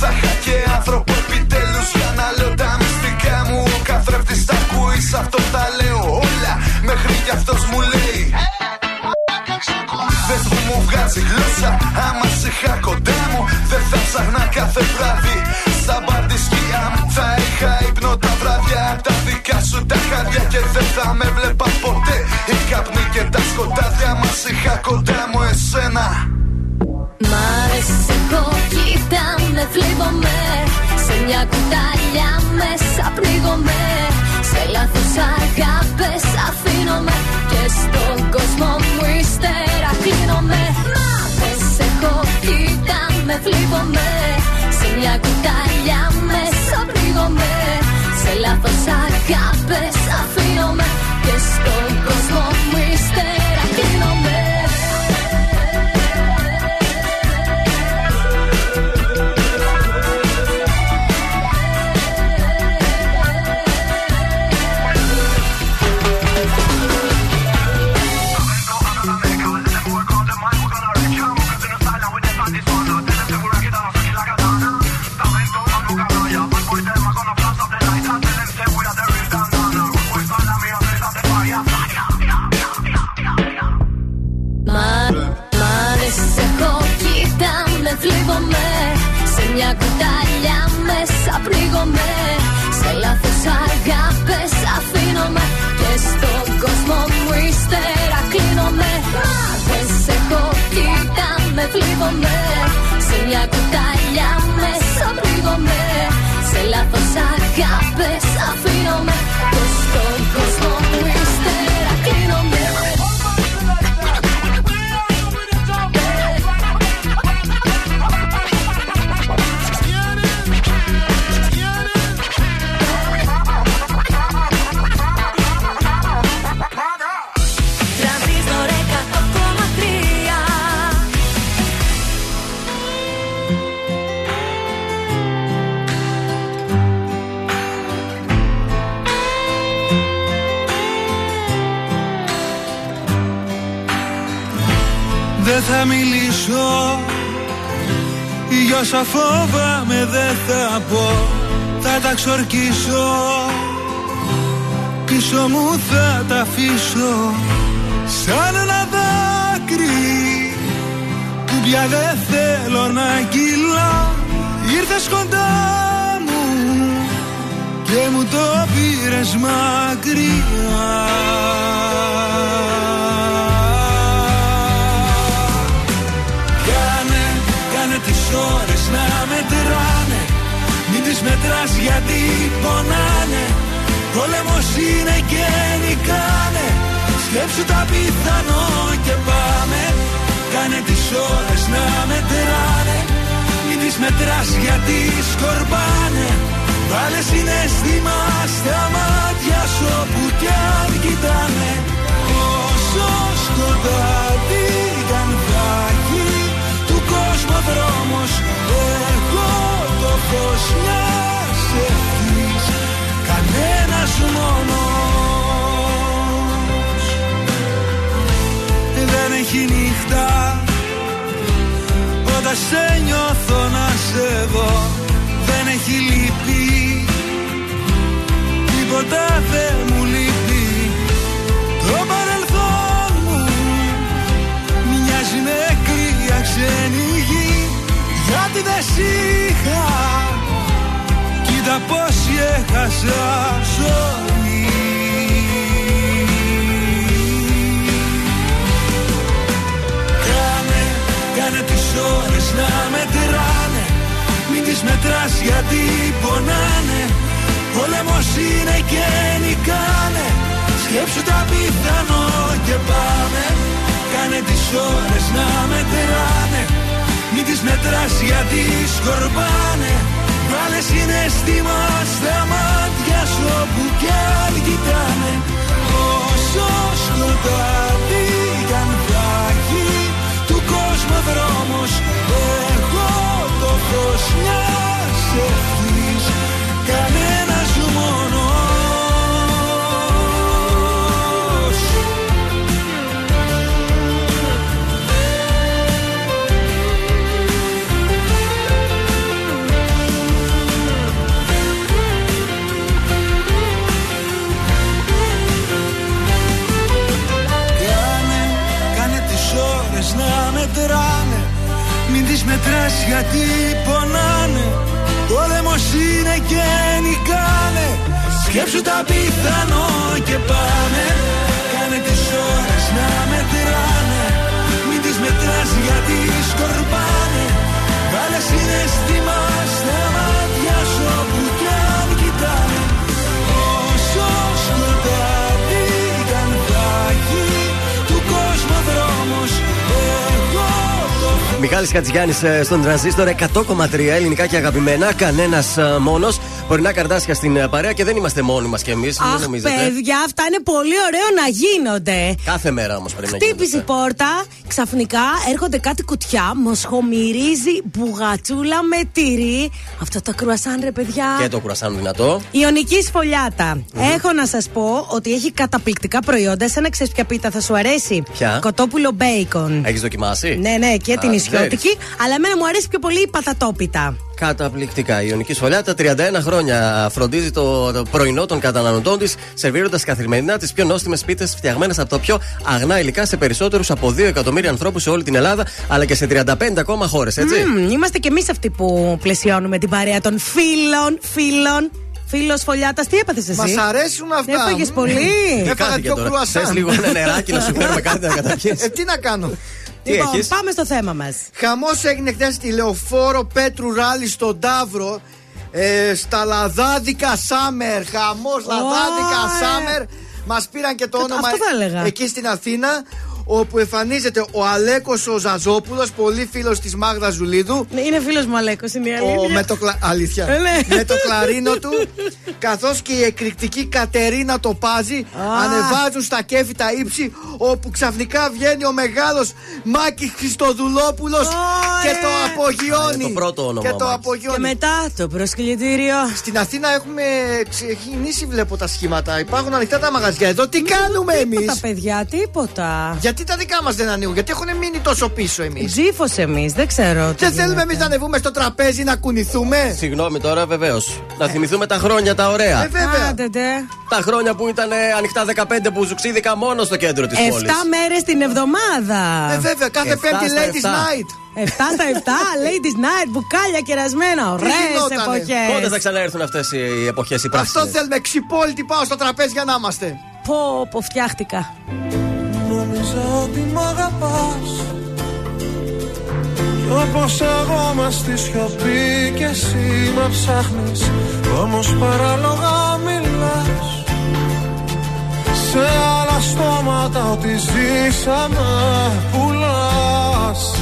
δικά μου Θα είχα και άνθρωπο επιτέλους για να λέω τα μυστικά μου. Ο καθρέφτης τα ακούει σ' αυτό τα λέω όλα. Μέχρι κι αυτός μου λέει Δεν που μου βγάζει γλώσσα Άμα σε είχα κοντά μου Δεν θα ψάχνα κάθε βράδυ Στα μπαρ της σκιά μου Θα είχα ύπνο τα βράδια Απ' τα δικά σου τα χάδια Και δεν θα με βλέπα ποτέ. Οι καπνοί και τα σκοτάδια Άμα σε είχα κοντά μου εσένα. Μ' άρεσε εγώ κοίτα με θλίβομαι. Σε μια κουταλιά μέσα πνίγομαι Σε λάθος αγάπες αφήνομαι. Και στον κόσμο μου ύστερα κλείνομαι. Μ' άρεσε εγώ κοίτα με θλίβομαι. Σε μια κουταλιά μέσα πνίγομαι Σε λάθος αγάπες αφήνομαι. Και στον κόσμο το Μιχάλης Χατζηγιάννης ε, στον τρανζίστορ 100,3 ελληνικά και αγαπημένα. Κανένας μόνος. Πρωινά καρδάσια στην ε, παρέα και δεν είμαστε μόνοι μας κι εμείς. Αχ, παιδιά, αυτά είναι πολύ ωραίο να γίνονται. Κάθε μέρα όμως πρέπει να Χτύπησε η πόρτα, ξαφνικά έρχονται κάτι κουτιά, μοσχομυρίζει μπουγατσούλα με τυρί. Αυτό το κρουασάν, ρε παιδιά. Και το κουρασάν δυνατό. Ιωνική σφολιάτα. Έχω να σας πω ότι έχει καταπληκτικά προϊόντα. Σαν να ξέρεις ποια πίτα θα σου αρέσει; Ποια; Κοτόπουλο μπέικον. Έχεις δοκιμάσει; Ναι, ναι, και Α, την ξέρεις. ισιώτικη. Αλλά εμένα μου αρέσει πιο πολύ η πατατόπιτα. Καταπληκτικά. Η Ιωνική Σφολιάτα 31 χρόνια φροντίζει το, το πρωινό των καταναλωτών της, σερβίροντας καθημερινά τις πιο νόστιμες πίτες φτιαγμένες από τα πιο αγνά υλικά σε περισσότερους από 2 εκατομμύρια ανθρώπους σε όλη την Ελλάδα, αλλά και σε 35 ακόμα χώρες, έτσι. Μμμ, είμαστε κι εμείς αυτοί που πλαισιώνουμε την παρέα των φίλων, φίλων. Φίλος Φωλιάτας, τι έπαθες εσύ; Μας αρέσουν αυτά. Έφαγε πολύ. Έφαγα δυο κρουασάν. Θες λίγο ένα νεράκι να σου φέρουμε κάτι να καταπιείς. Ε, τι να κάνω; Τι Λοιπόν, έχεις; πάμε στο θέμα μας. Χαμός έγινε χθες στη λεωφόρο Πέτρου Ράλι στον Ταύρο. Ε, στα λαδάδικα Σάμερ. Χαμός λαδάδικα Ωραία. Σάμερ. Μας πήραν και το Και το- όνομα αυτό θα έλεγα. εκεί στην Αθήνα. Όπου εμφανίζεται ο Αλέκος ο Ζαζόπουλος, πολύ φίλος της Μάγδα Ζουλίδου. Είναι φίλος μου Αλέκος, είναι η Ο, αλήθεια. με το κλα... Αλήθεια. Ε, ναι. με το κλαρίνο του. Καθώς και η εκρηκτική Κατερίνα το πάζει. Ανεβάζουν στα κέφι τα ύψη. Όπου ξαφνικά βγαίνει ο μεγάλος Μάκη Χριστοδουλόπουλος και το απογειώνει. Είναι το πρώτο όνομα, Και το Μάκης. απογειώνει. Και μετά το προσκλητήριο. Στην Αθήνα έχουμε ξεκινήσει, βλέπω τα σχήματα. Υπάρχουν ανοιχτά τα μαγαζιά. Εδώ τι κάνουμε εμείς; Τα παιδιά, τίποτα. Γιατί τα δικά μας δεν ανοίγουν, Γιατί έχουν μείνει τόσο πίσω εμείς; Τζίφος εμείς, δεν ξέρω. τι Δεν θέλουμε γίνεται. εμείς να ανεβούμε στο τραπέζι να κουνηθούμε; Συγγνώμη τώρα, βεβαίως. Να θυμηθούμε τα χρόνια τα ωραία. Ε, βέβαια. Άντε, ντε. Τα χρόνια που ήταν ε, ανοιχτά 15 που ζουξίδικα μόνο στο κέντρο της πόλης. Εφτά μέρες την εβδομάδα. Ε, βέβαια, κάθε Εφτά πέμπτη στα Ladies εφτά. Night. 7 στα 7, Ladies Night, μπουκάλια κερασμένα. Ωραίες γινότανε; εποχές. Πότε θα ξαναέρθουν αυτές οι εποχές οι πράσινες; Αυτό θέλουμε. Ξυπόλυτη πάω στο τραπέζι για να είμαστε. Πω, πω, φτιάχτηκα. Νόμιζα ότι μ' αγαπάς. Κι όπως εγώ μες στη σιωπή και εσύ με ψάχνεις Όμως παράλογα μιλάς. Σε άλλα στόματα ό,τι ζήσαμε πουλάς.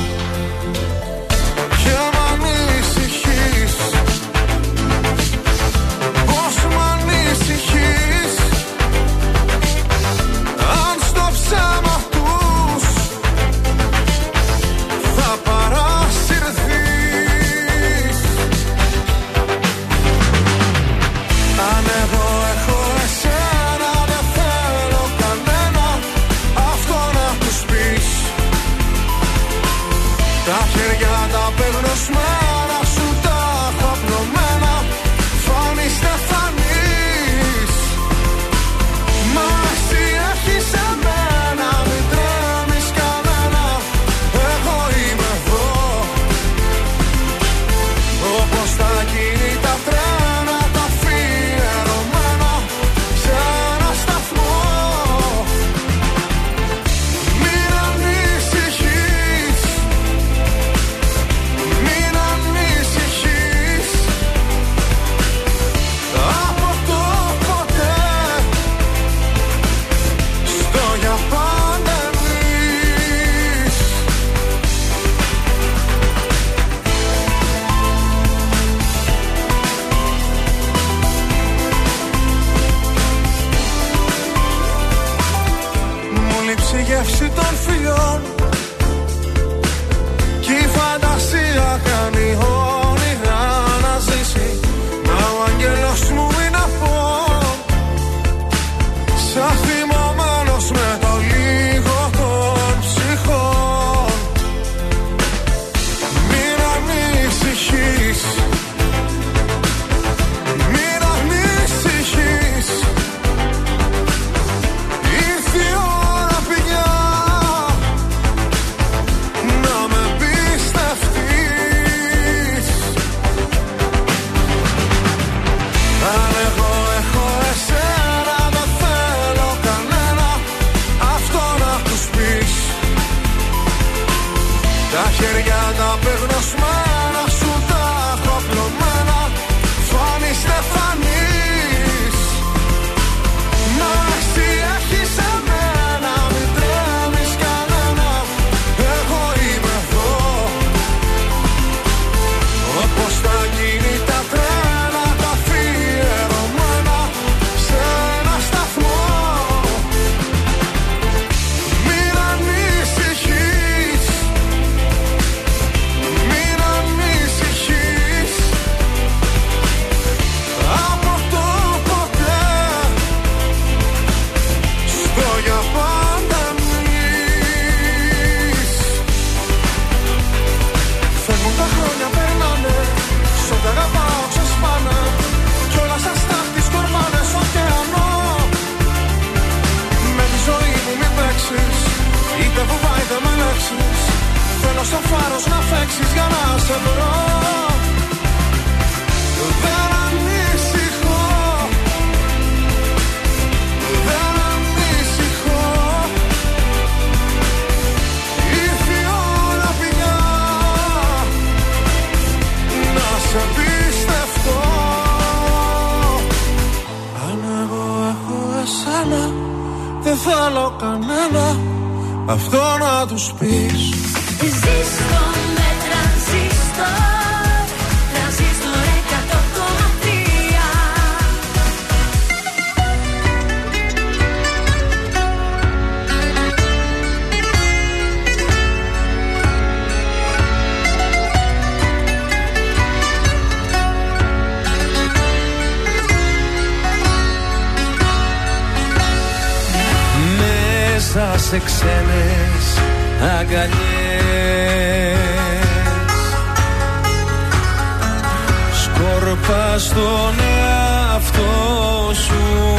αυτό να τους πεις. Ζήστο σε ξένες αγκαλιές. Σκόρπα στον εαυτό σου.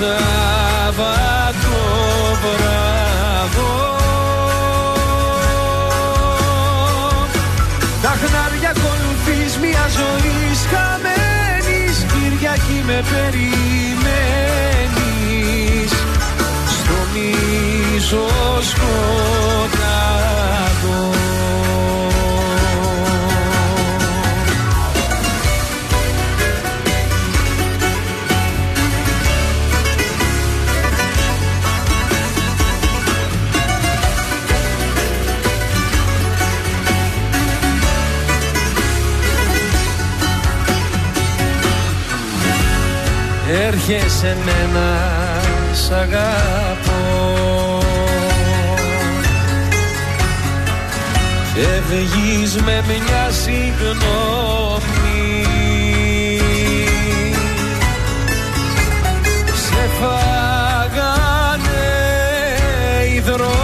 Σάββατο βράδο. Τα χνάρια ακολουθείς μια ζωή χαμένης Κυριακή με περιμένεις. Στο μίσο σκοτάδο Έρχεσαι μένα σ' αγαπώ. Φεύγεις με μια συγγνώμη. Σε φάγανε οι δρόμοι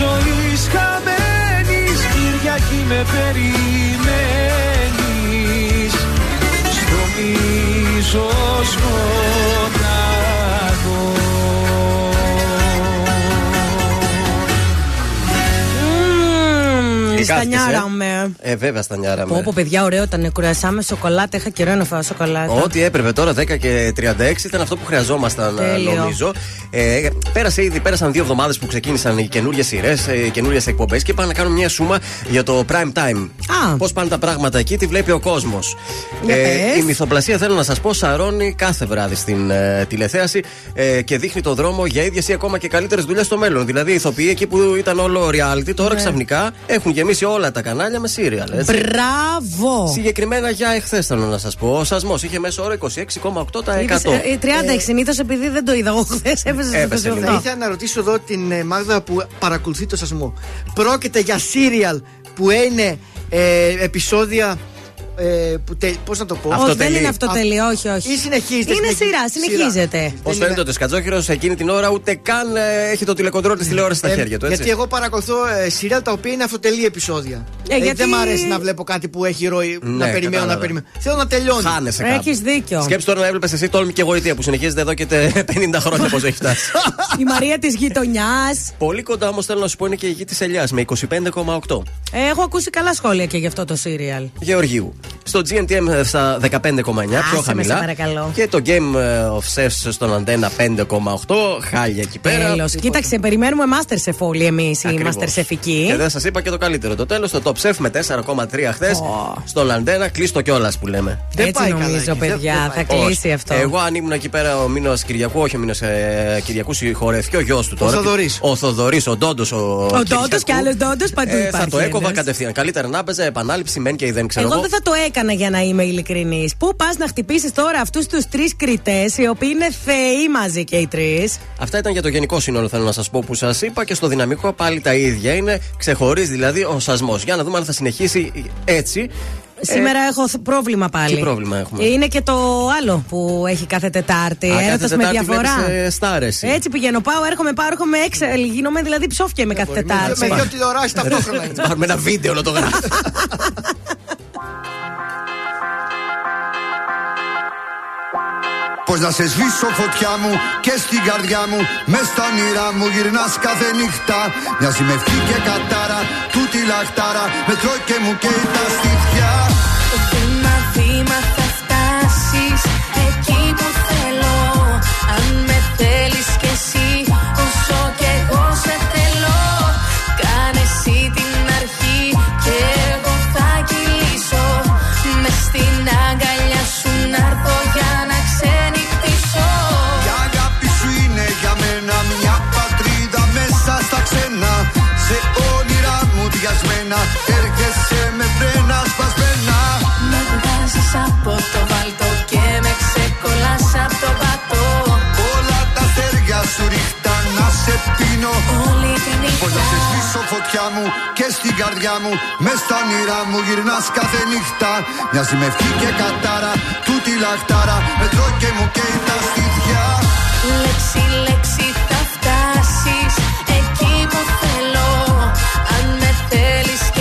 ακολουθείς μια ζωής χαμένης Κυριακή με περιμένεις Στο μίσο σκοτάδο Μμμ, Λυκάθηκες, Στανιάραμε. Ε, βέβαια, στανιάραμε. Πω, πω, παιδιά, ωραίο ήταν. Κουρασά με σοκολάτα. Είχα καιρό να φάω σοκολάτα. Ό,τι έπρεπε τώρα, 10 και 36 ήταν αυτό που χρειαζόμασταν, Τέλειο. νομίζω. Ε, πέρασε ήδη, πέρασαν δύο εβδομάδες που ξεκίνησαν οι καινούριε σειρές, οι καινούριε εκπομπές και είπα να κάνω μια σούμα για το prime time. Πώς πάνε τα πράγματα εκεί, τι βλέπει ο κόσμος. Για πες. η μυθοπλασία, θέλω να σας πω, σαρώνει κάθε βράδυ στην ε, τηλεθέαση ε, και δείχνει το δρόμο για ίδιες ή ακόμα και καλύτερες δουλειές στο μέλλον. Δηλαδή, οι ηθοποιοί εκεί που ήταν όλο reality, τώρα Ναι. ξαφνικά έχουν γεμίσει όλα τα κανάλια με σύριαλ. έτσι. Μπράβο! Συγκεκριμένα για εχθές θέλω να σας πω. Ο σασμός είχε μέσο όρο 26,8%. Είπες, ε, 36 συνήθως επειδή δεν το είδα εγώ χθες. Έπεσε στο Έπεσε 28. λίγο. Θα ήθελα να ρωτήσω εδώ την ε, Μάγδα που παρακολουθεί το σασμό. Πρόκειται για σύριαλ που είναι ε, επεισόδια. Ε, που τε, πώς να το πω; Όχι, δεν είναι αυτοτελείο, όχι, όχι. Ή συνεχίζεται. Είναι συνεχι- σειρά, συνεχίζεται. Πώς φαίνεται ότι ο Σκατζόχυρο εκείνη την ώρα ούτε καν ε, έχει το τηλεκοντρόλ της τηλεόρασης στα Ε, χέρια του. Έτσι; Γιατί εγώ παρακολουθώ ε, σύριαλ τα οποία είναι αυτοτελή επεισόδια. Ε, γιατί- Δεν μου αρέσει να βλέπω κάτι που έχει ροή. Ναι, να περιμένω, κατάλαβα. να περιμένω. Θέλω να τελειώνει. Χάνεσαι κάπου. Έχεις δίκιο. Σκέψου τώρα να έβλεπες εσύ τόλμη και γοητεία που συνεχίζεται εδώ και τε- 50 χρόνια πώς έχει φτάσει. Η Μαρία της γειτονιάς. Πολύ κοντά όμως θέλω να σου πω είναι και η γη της Ελιάς με 25,8. Έχω ακούσει καλά σχόλια και γι' αυτό το σύριαλ. Γεωργίου. Στο GNTM στα 15,9 πιο με, χαμηλά. σε παρακαλώ. Και το Game of Chefs στον αντένα 5,8. Χάλια εκεί πέρα. Τέλος. Κοίταξε, περιμένουμε Masterchef όλοι εμείς οι Ακριβώς. Masterchefικοί. Και δεν σας είπα και το καλύτερο. Το τέλος, το Top Chef με 4,3 χθες. Στον Αντένα, κλείστο κιόλας που λέμε. Έτσι νομίζω, παιδιά. Θα κλείσει Όχι. αυτό. Εγώ αν ήμουν εκεί πέρα ο μήνα Κυριακού, όχι ο μήνα ε, Κυριακούς, συγχωρευτεί ο γιος του τώρα. Θοδωρής. Ο Θοδωρής, ο Ντόντος. Ο, Ο Ντόντος Κυριακού. και άλλος Ντόντος παντού Ε, υπάρχει. θα το έκοβα ένας. κατευθείαν. Καλύτερα να έπαιζε επανάληψη, μεν και η δεν ξέρω Εγώ δεν θα το έκανα για να είμαι ειλικρινής. Πού πας να χτυπήσεις τώρα αυτούς τους τρεις κριτές, οι οποίοι είναι θεοί μαζί και οι τρεις; Αυτά ήταν για το γενικό σύνολο, θέλω να σας πω που σας είπα και στο δυναμικό πάλι τα ίδια. Είναι ξεχωρίζει δηλαδή ο σασμός. Για να δούμε αν θα συνεχίσει έτσι. Σήμερα έχω θ- πρόβλημα πάλι. τι πρόβλημα έχουμε; Είναι και το άλλο που έχει κάθε Τετάρτη. Α, κάθε Έρωτα με Τετάρτη διαφορά. βλέπεις, ε, στάρ εσύ. Έτσι πηγαίνω, πάω, έρχομαι, πάω, έρχομαι έξω. Γίνομαι δηλαδή ψόφια με κάθε Τετάρτη. Με δύο τηλεοράσεις ταυτόχρονα. είναι. Πάρουμε ένα βίντεο να το γράφει. Πώς να σε σβήσω φωτιά μου και στην καρδιά μου Μες στα όνειρά μου γυρνάς κάθε νύχτα. Μοιάζει με ευχή και κατάρα Τούτη λαχτάρα Με τρώει και μου καίει τα στήθια. Βήμα, βήμα θα φτάσεις εκεί που θέλω. Αν με θέλεις σένα Έρχεσαι με φρένα σπασμένα. Με βγάζεις από το βάλτο και με ξεκολλάς από το πατώ Όλα τα αστέρια σου ρίχτα να σε πίνω. Όλη τη νύχτα Πώς να σε σβήσω φωτιά μου και στην καρδιά μου. Μες στα όνειρά μου γυρνάς κάθε νύχτα. Μοιάζει με ευχή και κατάρα Τούτη λαχτάρα. Με τρώει και μου καίει τα στήθια. Λέξη, λέξη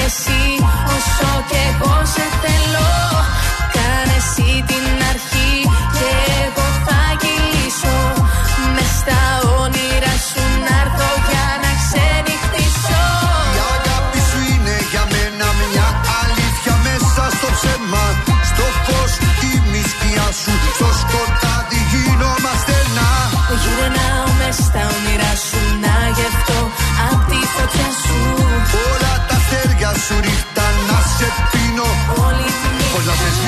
εσύ όσο κι εγώ σε θέλω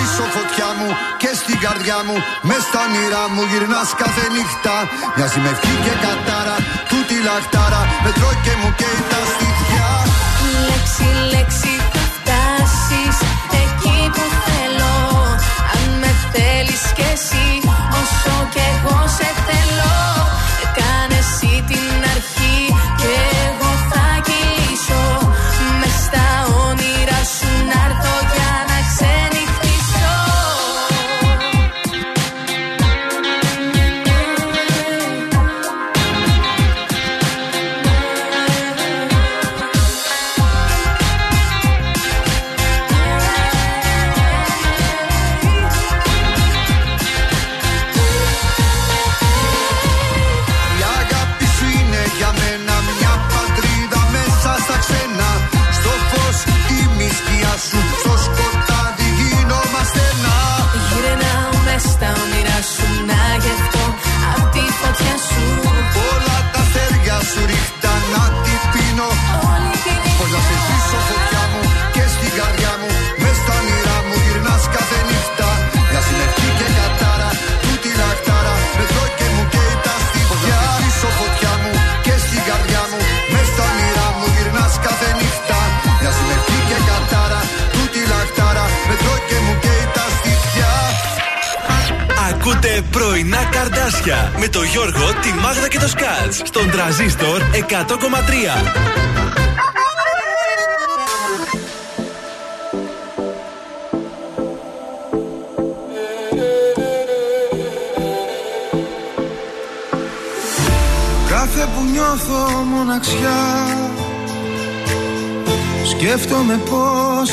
να σε σβήσω φωτιά μου και στην καρδιά μου Μες στα όνειρά μου γυρνάς κάθε νύχτα. Μοιάζει με ευχή και κατάρα Τούτη λαχτάρα Με τρώει και μου καίει τα στήθια. Λέξη, λέξη θα φτάσεις εκεί που θέλω. Αν με θέλεις κι εσύ όσο κι εγώ σε θέλω με το Γιώργο, τη Μάγδα και το Σκάτς. Στον τραζίστορ 100,3. Κάθε που νιώθω μοναξιά Σκέφτομαι πως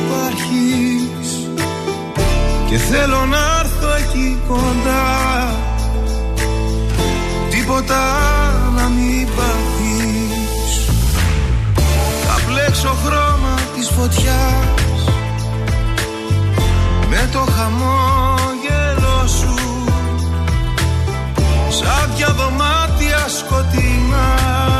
υπάρχεις. Και θέλω να έρθω εκεί κοντά Τίποτα να μην πάθεις. Θα μπλέξω χρώμα της φωτιάς. Με το χαμόγελο σου. Σαν δυο δωμάτια σκοτεινά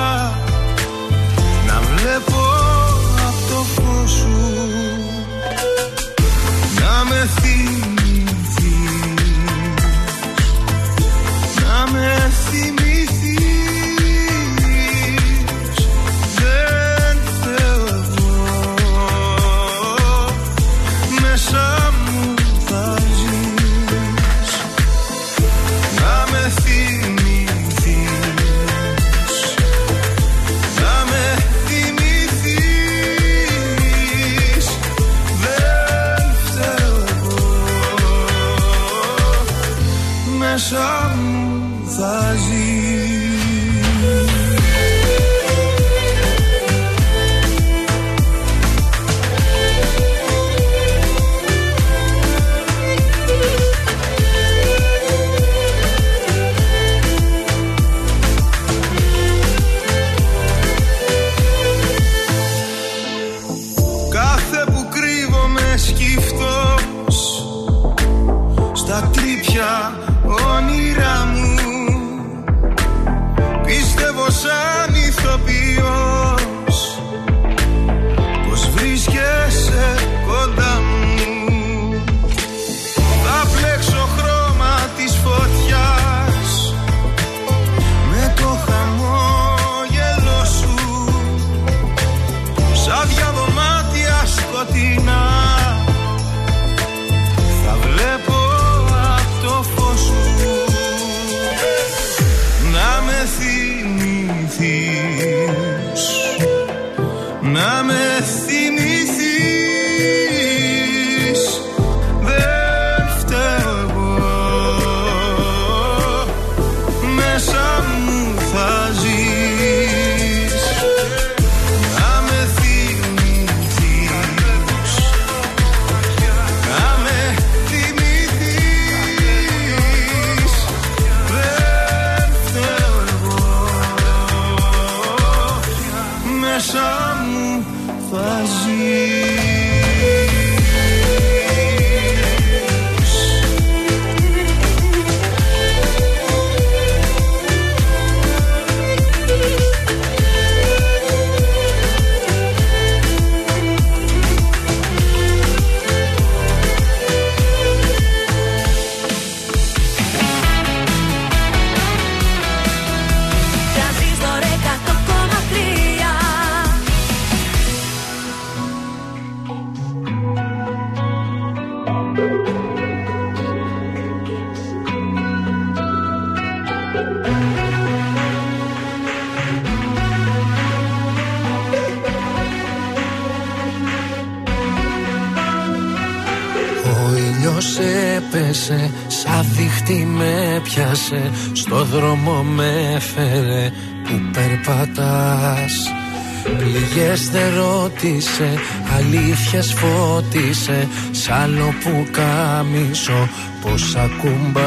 δεν ρώτησε, αλήθειες φώτισε Σ' άλλο που κάμισο πως ακουμπάς.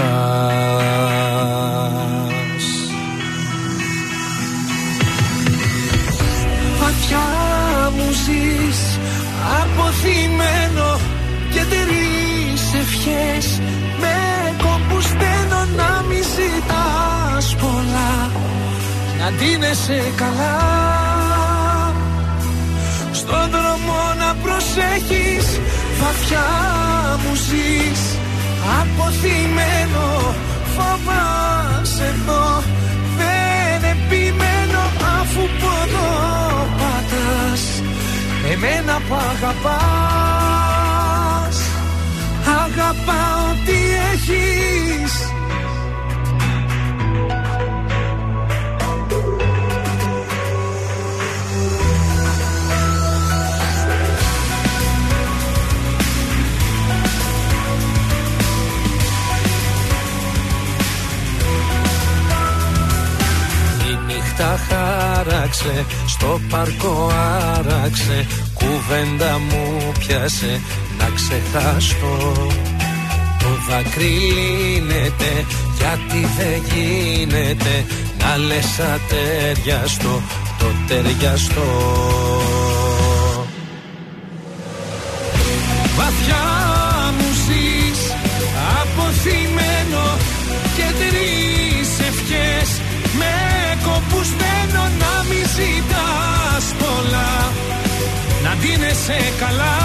Βαθιά μου ζεις, αποθυμένο και τρεις ευχές. Με κόμπους να μη ζητάς πολλά. Να ντύνεσαι καλά Αποθυμένο Φοβάσαι εδώ. Δεν επιμένω Αφού ποδό πατάς. Εμένα που αγαπάς. Αγαπάω τι έχεις χάραξε Στο πάρκο άραξε Κουβέντα μου πιάσε Να ξεχάσω Το δάκρυ λύνεται Γιατί δεν γίνεται Να λες ατέριαστο Το ταιριαστό ζητάς πολλά Να ντύνεσαι καλά.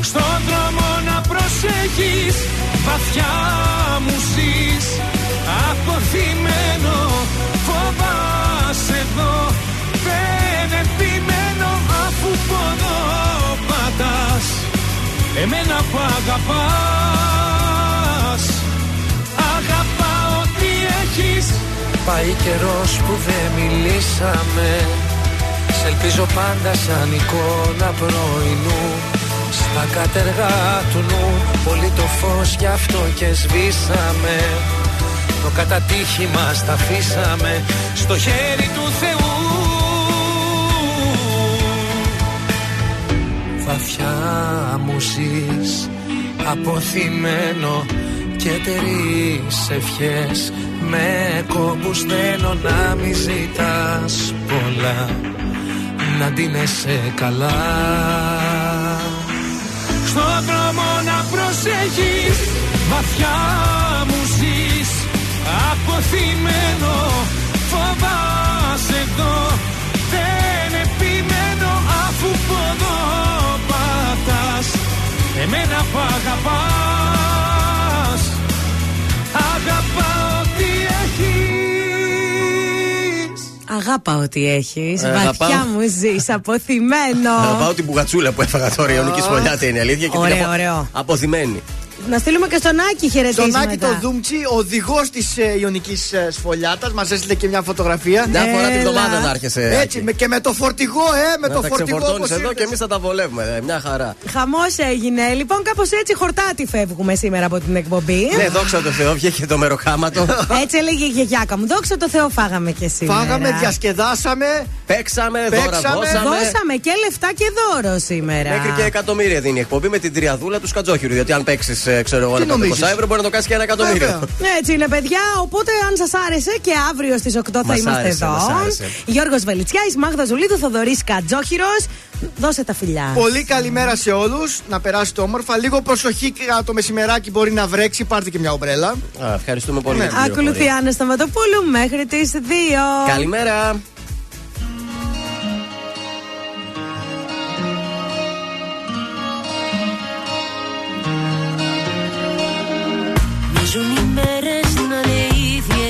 Στον δρόμο να προσέχεις Βαθιά μου ζεις. Αποθυμένο Φοβάσαι εδώ. Δεν επιμένω Αφού ποδό πατάς. Εμένα που αγαπάς Πάει καιρός που δεν μιλήσαμε. Σ' ελπίζω πάντα σαν εικόνα πρωινού. Στα κατεργά του νου Πολύ το φως γι' αυτό και σβήσαμε. Το κατατύχη μας τα αφήσαμε Στο χέρι του Θεού. Βαθιά μου ζεις Αποθυμένο και τρεις ευχές με κόμπους θέλω να μη ζητάς πολλά Να ντύνεσαι καλά. Στον δρόμο να προσέχεις Βαθιά μου ζεις. Αποθυμένο Φοβάσαι εδώ. Δεν επιμένω αφού ποδό πατάς. Εμένα που αγαπάς Αγάπα ότι έχει. Ε, Βαθιά αγαπάω. μου ζεις, αποθυμένο. Αγαπάω την πουγατσούλα που έφαγα τώρα. Η Ιωνική Σφολιάτη είναι η αλήθεια. και την Ωραίο, απο- ωραίο. Αποθυμένη. Να στείλουμε και στον Άκη Στον χαιρετίσματα. Άκη το Δούμτσι, οδηγός της ε, Ιωνικής ε, Σφολιάτας, μας έστειλε και μια φωτογραφία. Μια φορά την Έλα. εβδομάδα να έρχεσαι. Έτσι, Άκη. με, και με το φορτηγό, ε, με Να το τα φορτηγό ξεφορτώνεις όπως εδώ ήρθες. και εμείς θα τα βολεύουμε. ε, Μια χαρά. Χαμός έγινε. Λοιπόν, κάπως έτσι χορτάτι φεύγουμε σήμερα από την εκπομπή. Ναι, δόξα τω Θεώ, βγήκε το μεροκάματο. Έτσι έλεγε η γιαγιάκα μου. Δόξα τω Θεώ, φάγαμε και σήμερα. Φάγαμε, διασκεδάσαμε. Παίξαμε, δώρα Παίξαμε. δώσαμε. Δώσαμε και λεφτά και δώρο σήμερα. Μέχρι και εκατομμύρια δίνει η εκπομπή με την τριαδούλα του Σκατζόχυρου. Γιατί αν παίξεις, ξέρω εγώ, Τι ένα νομίζεις; 500 ευρώ μπορεί να το κάνει και ένα εκατομμύριο. Βέβαια. Έτσι είναι, παιδιά. Οπότε, αν σας άρεσε και αύριο στις 8 θα Μας είμαστε άρεσε, εδώ. μας άρεσε. Γιώργος Βελιτσιά, Μάγδα Ζουλίδου, Θοδωρής Κατζόχυρος. Δώσε τα φιλιά. Πολύ καλημέρα σε όλους. Να περάσετε όμορφα. Λίγο προσοχή κατά το μεσημεράκι μπορεί να βρέξει. Πάρτε και μια ομπρέλα. Α, ευχαριστούμε πολύ. Ναι. για την Ακολουθεί η πληροφορία. Άννα Σταματοπούλου μέχρι τις 2. Καλημέρα.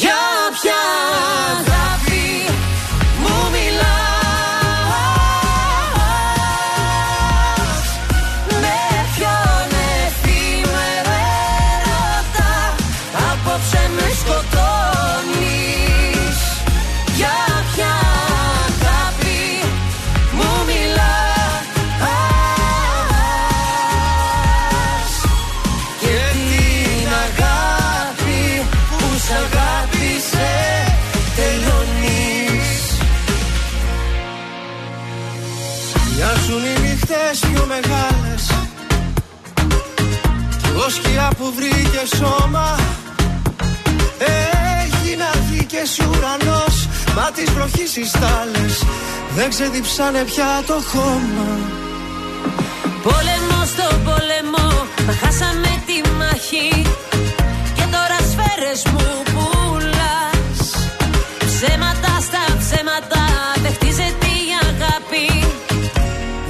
Για ποια αγάπη μεγάλες. Κι εγώ σκιά που βρήκε σώμα. Έγινα γη και εσύ ουρανός. Μα τις βροχής οι στάλες Δεν ξεδιψάνε πια το χώμα. Πόλεμο στο πόλεμο, μα χάσαμε τη μάχη. Και τώρα σφαίρες μου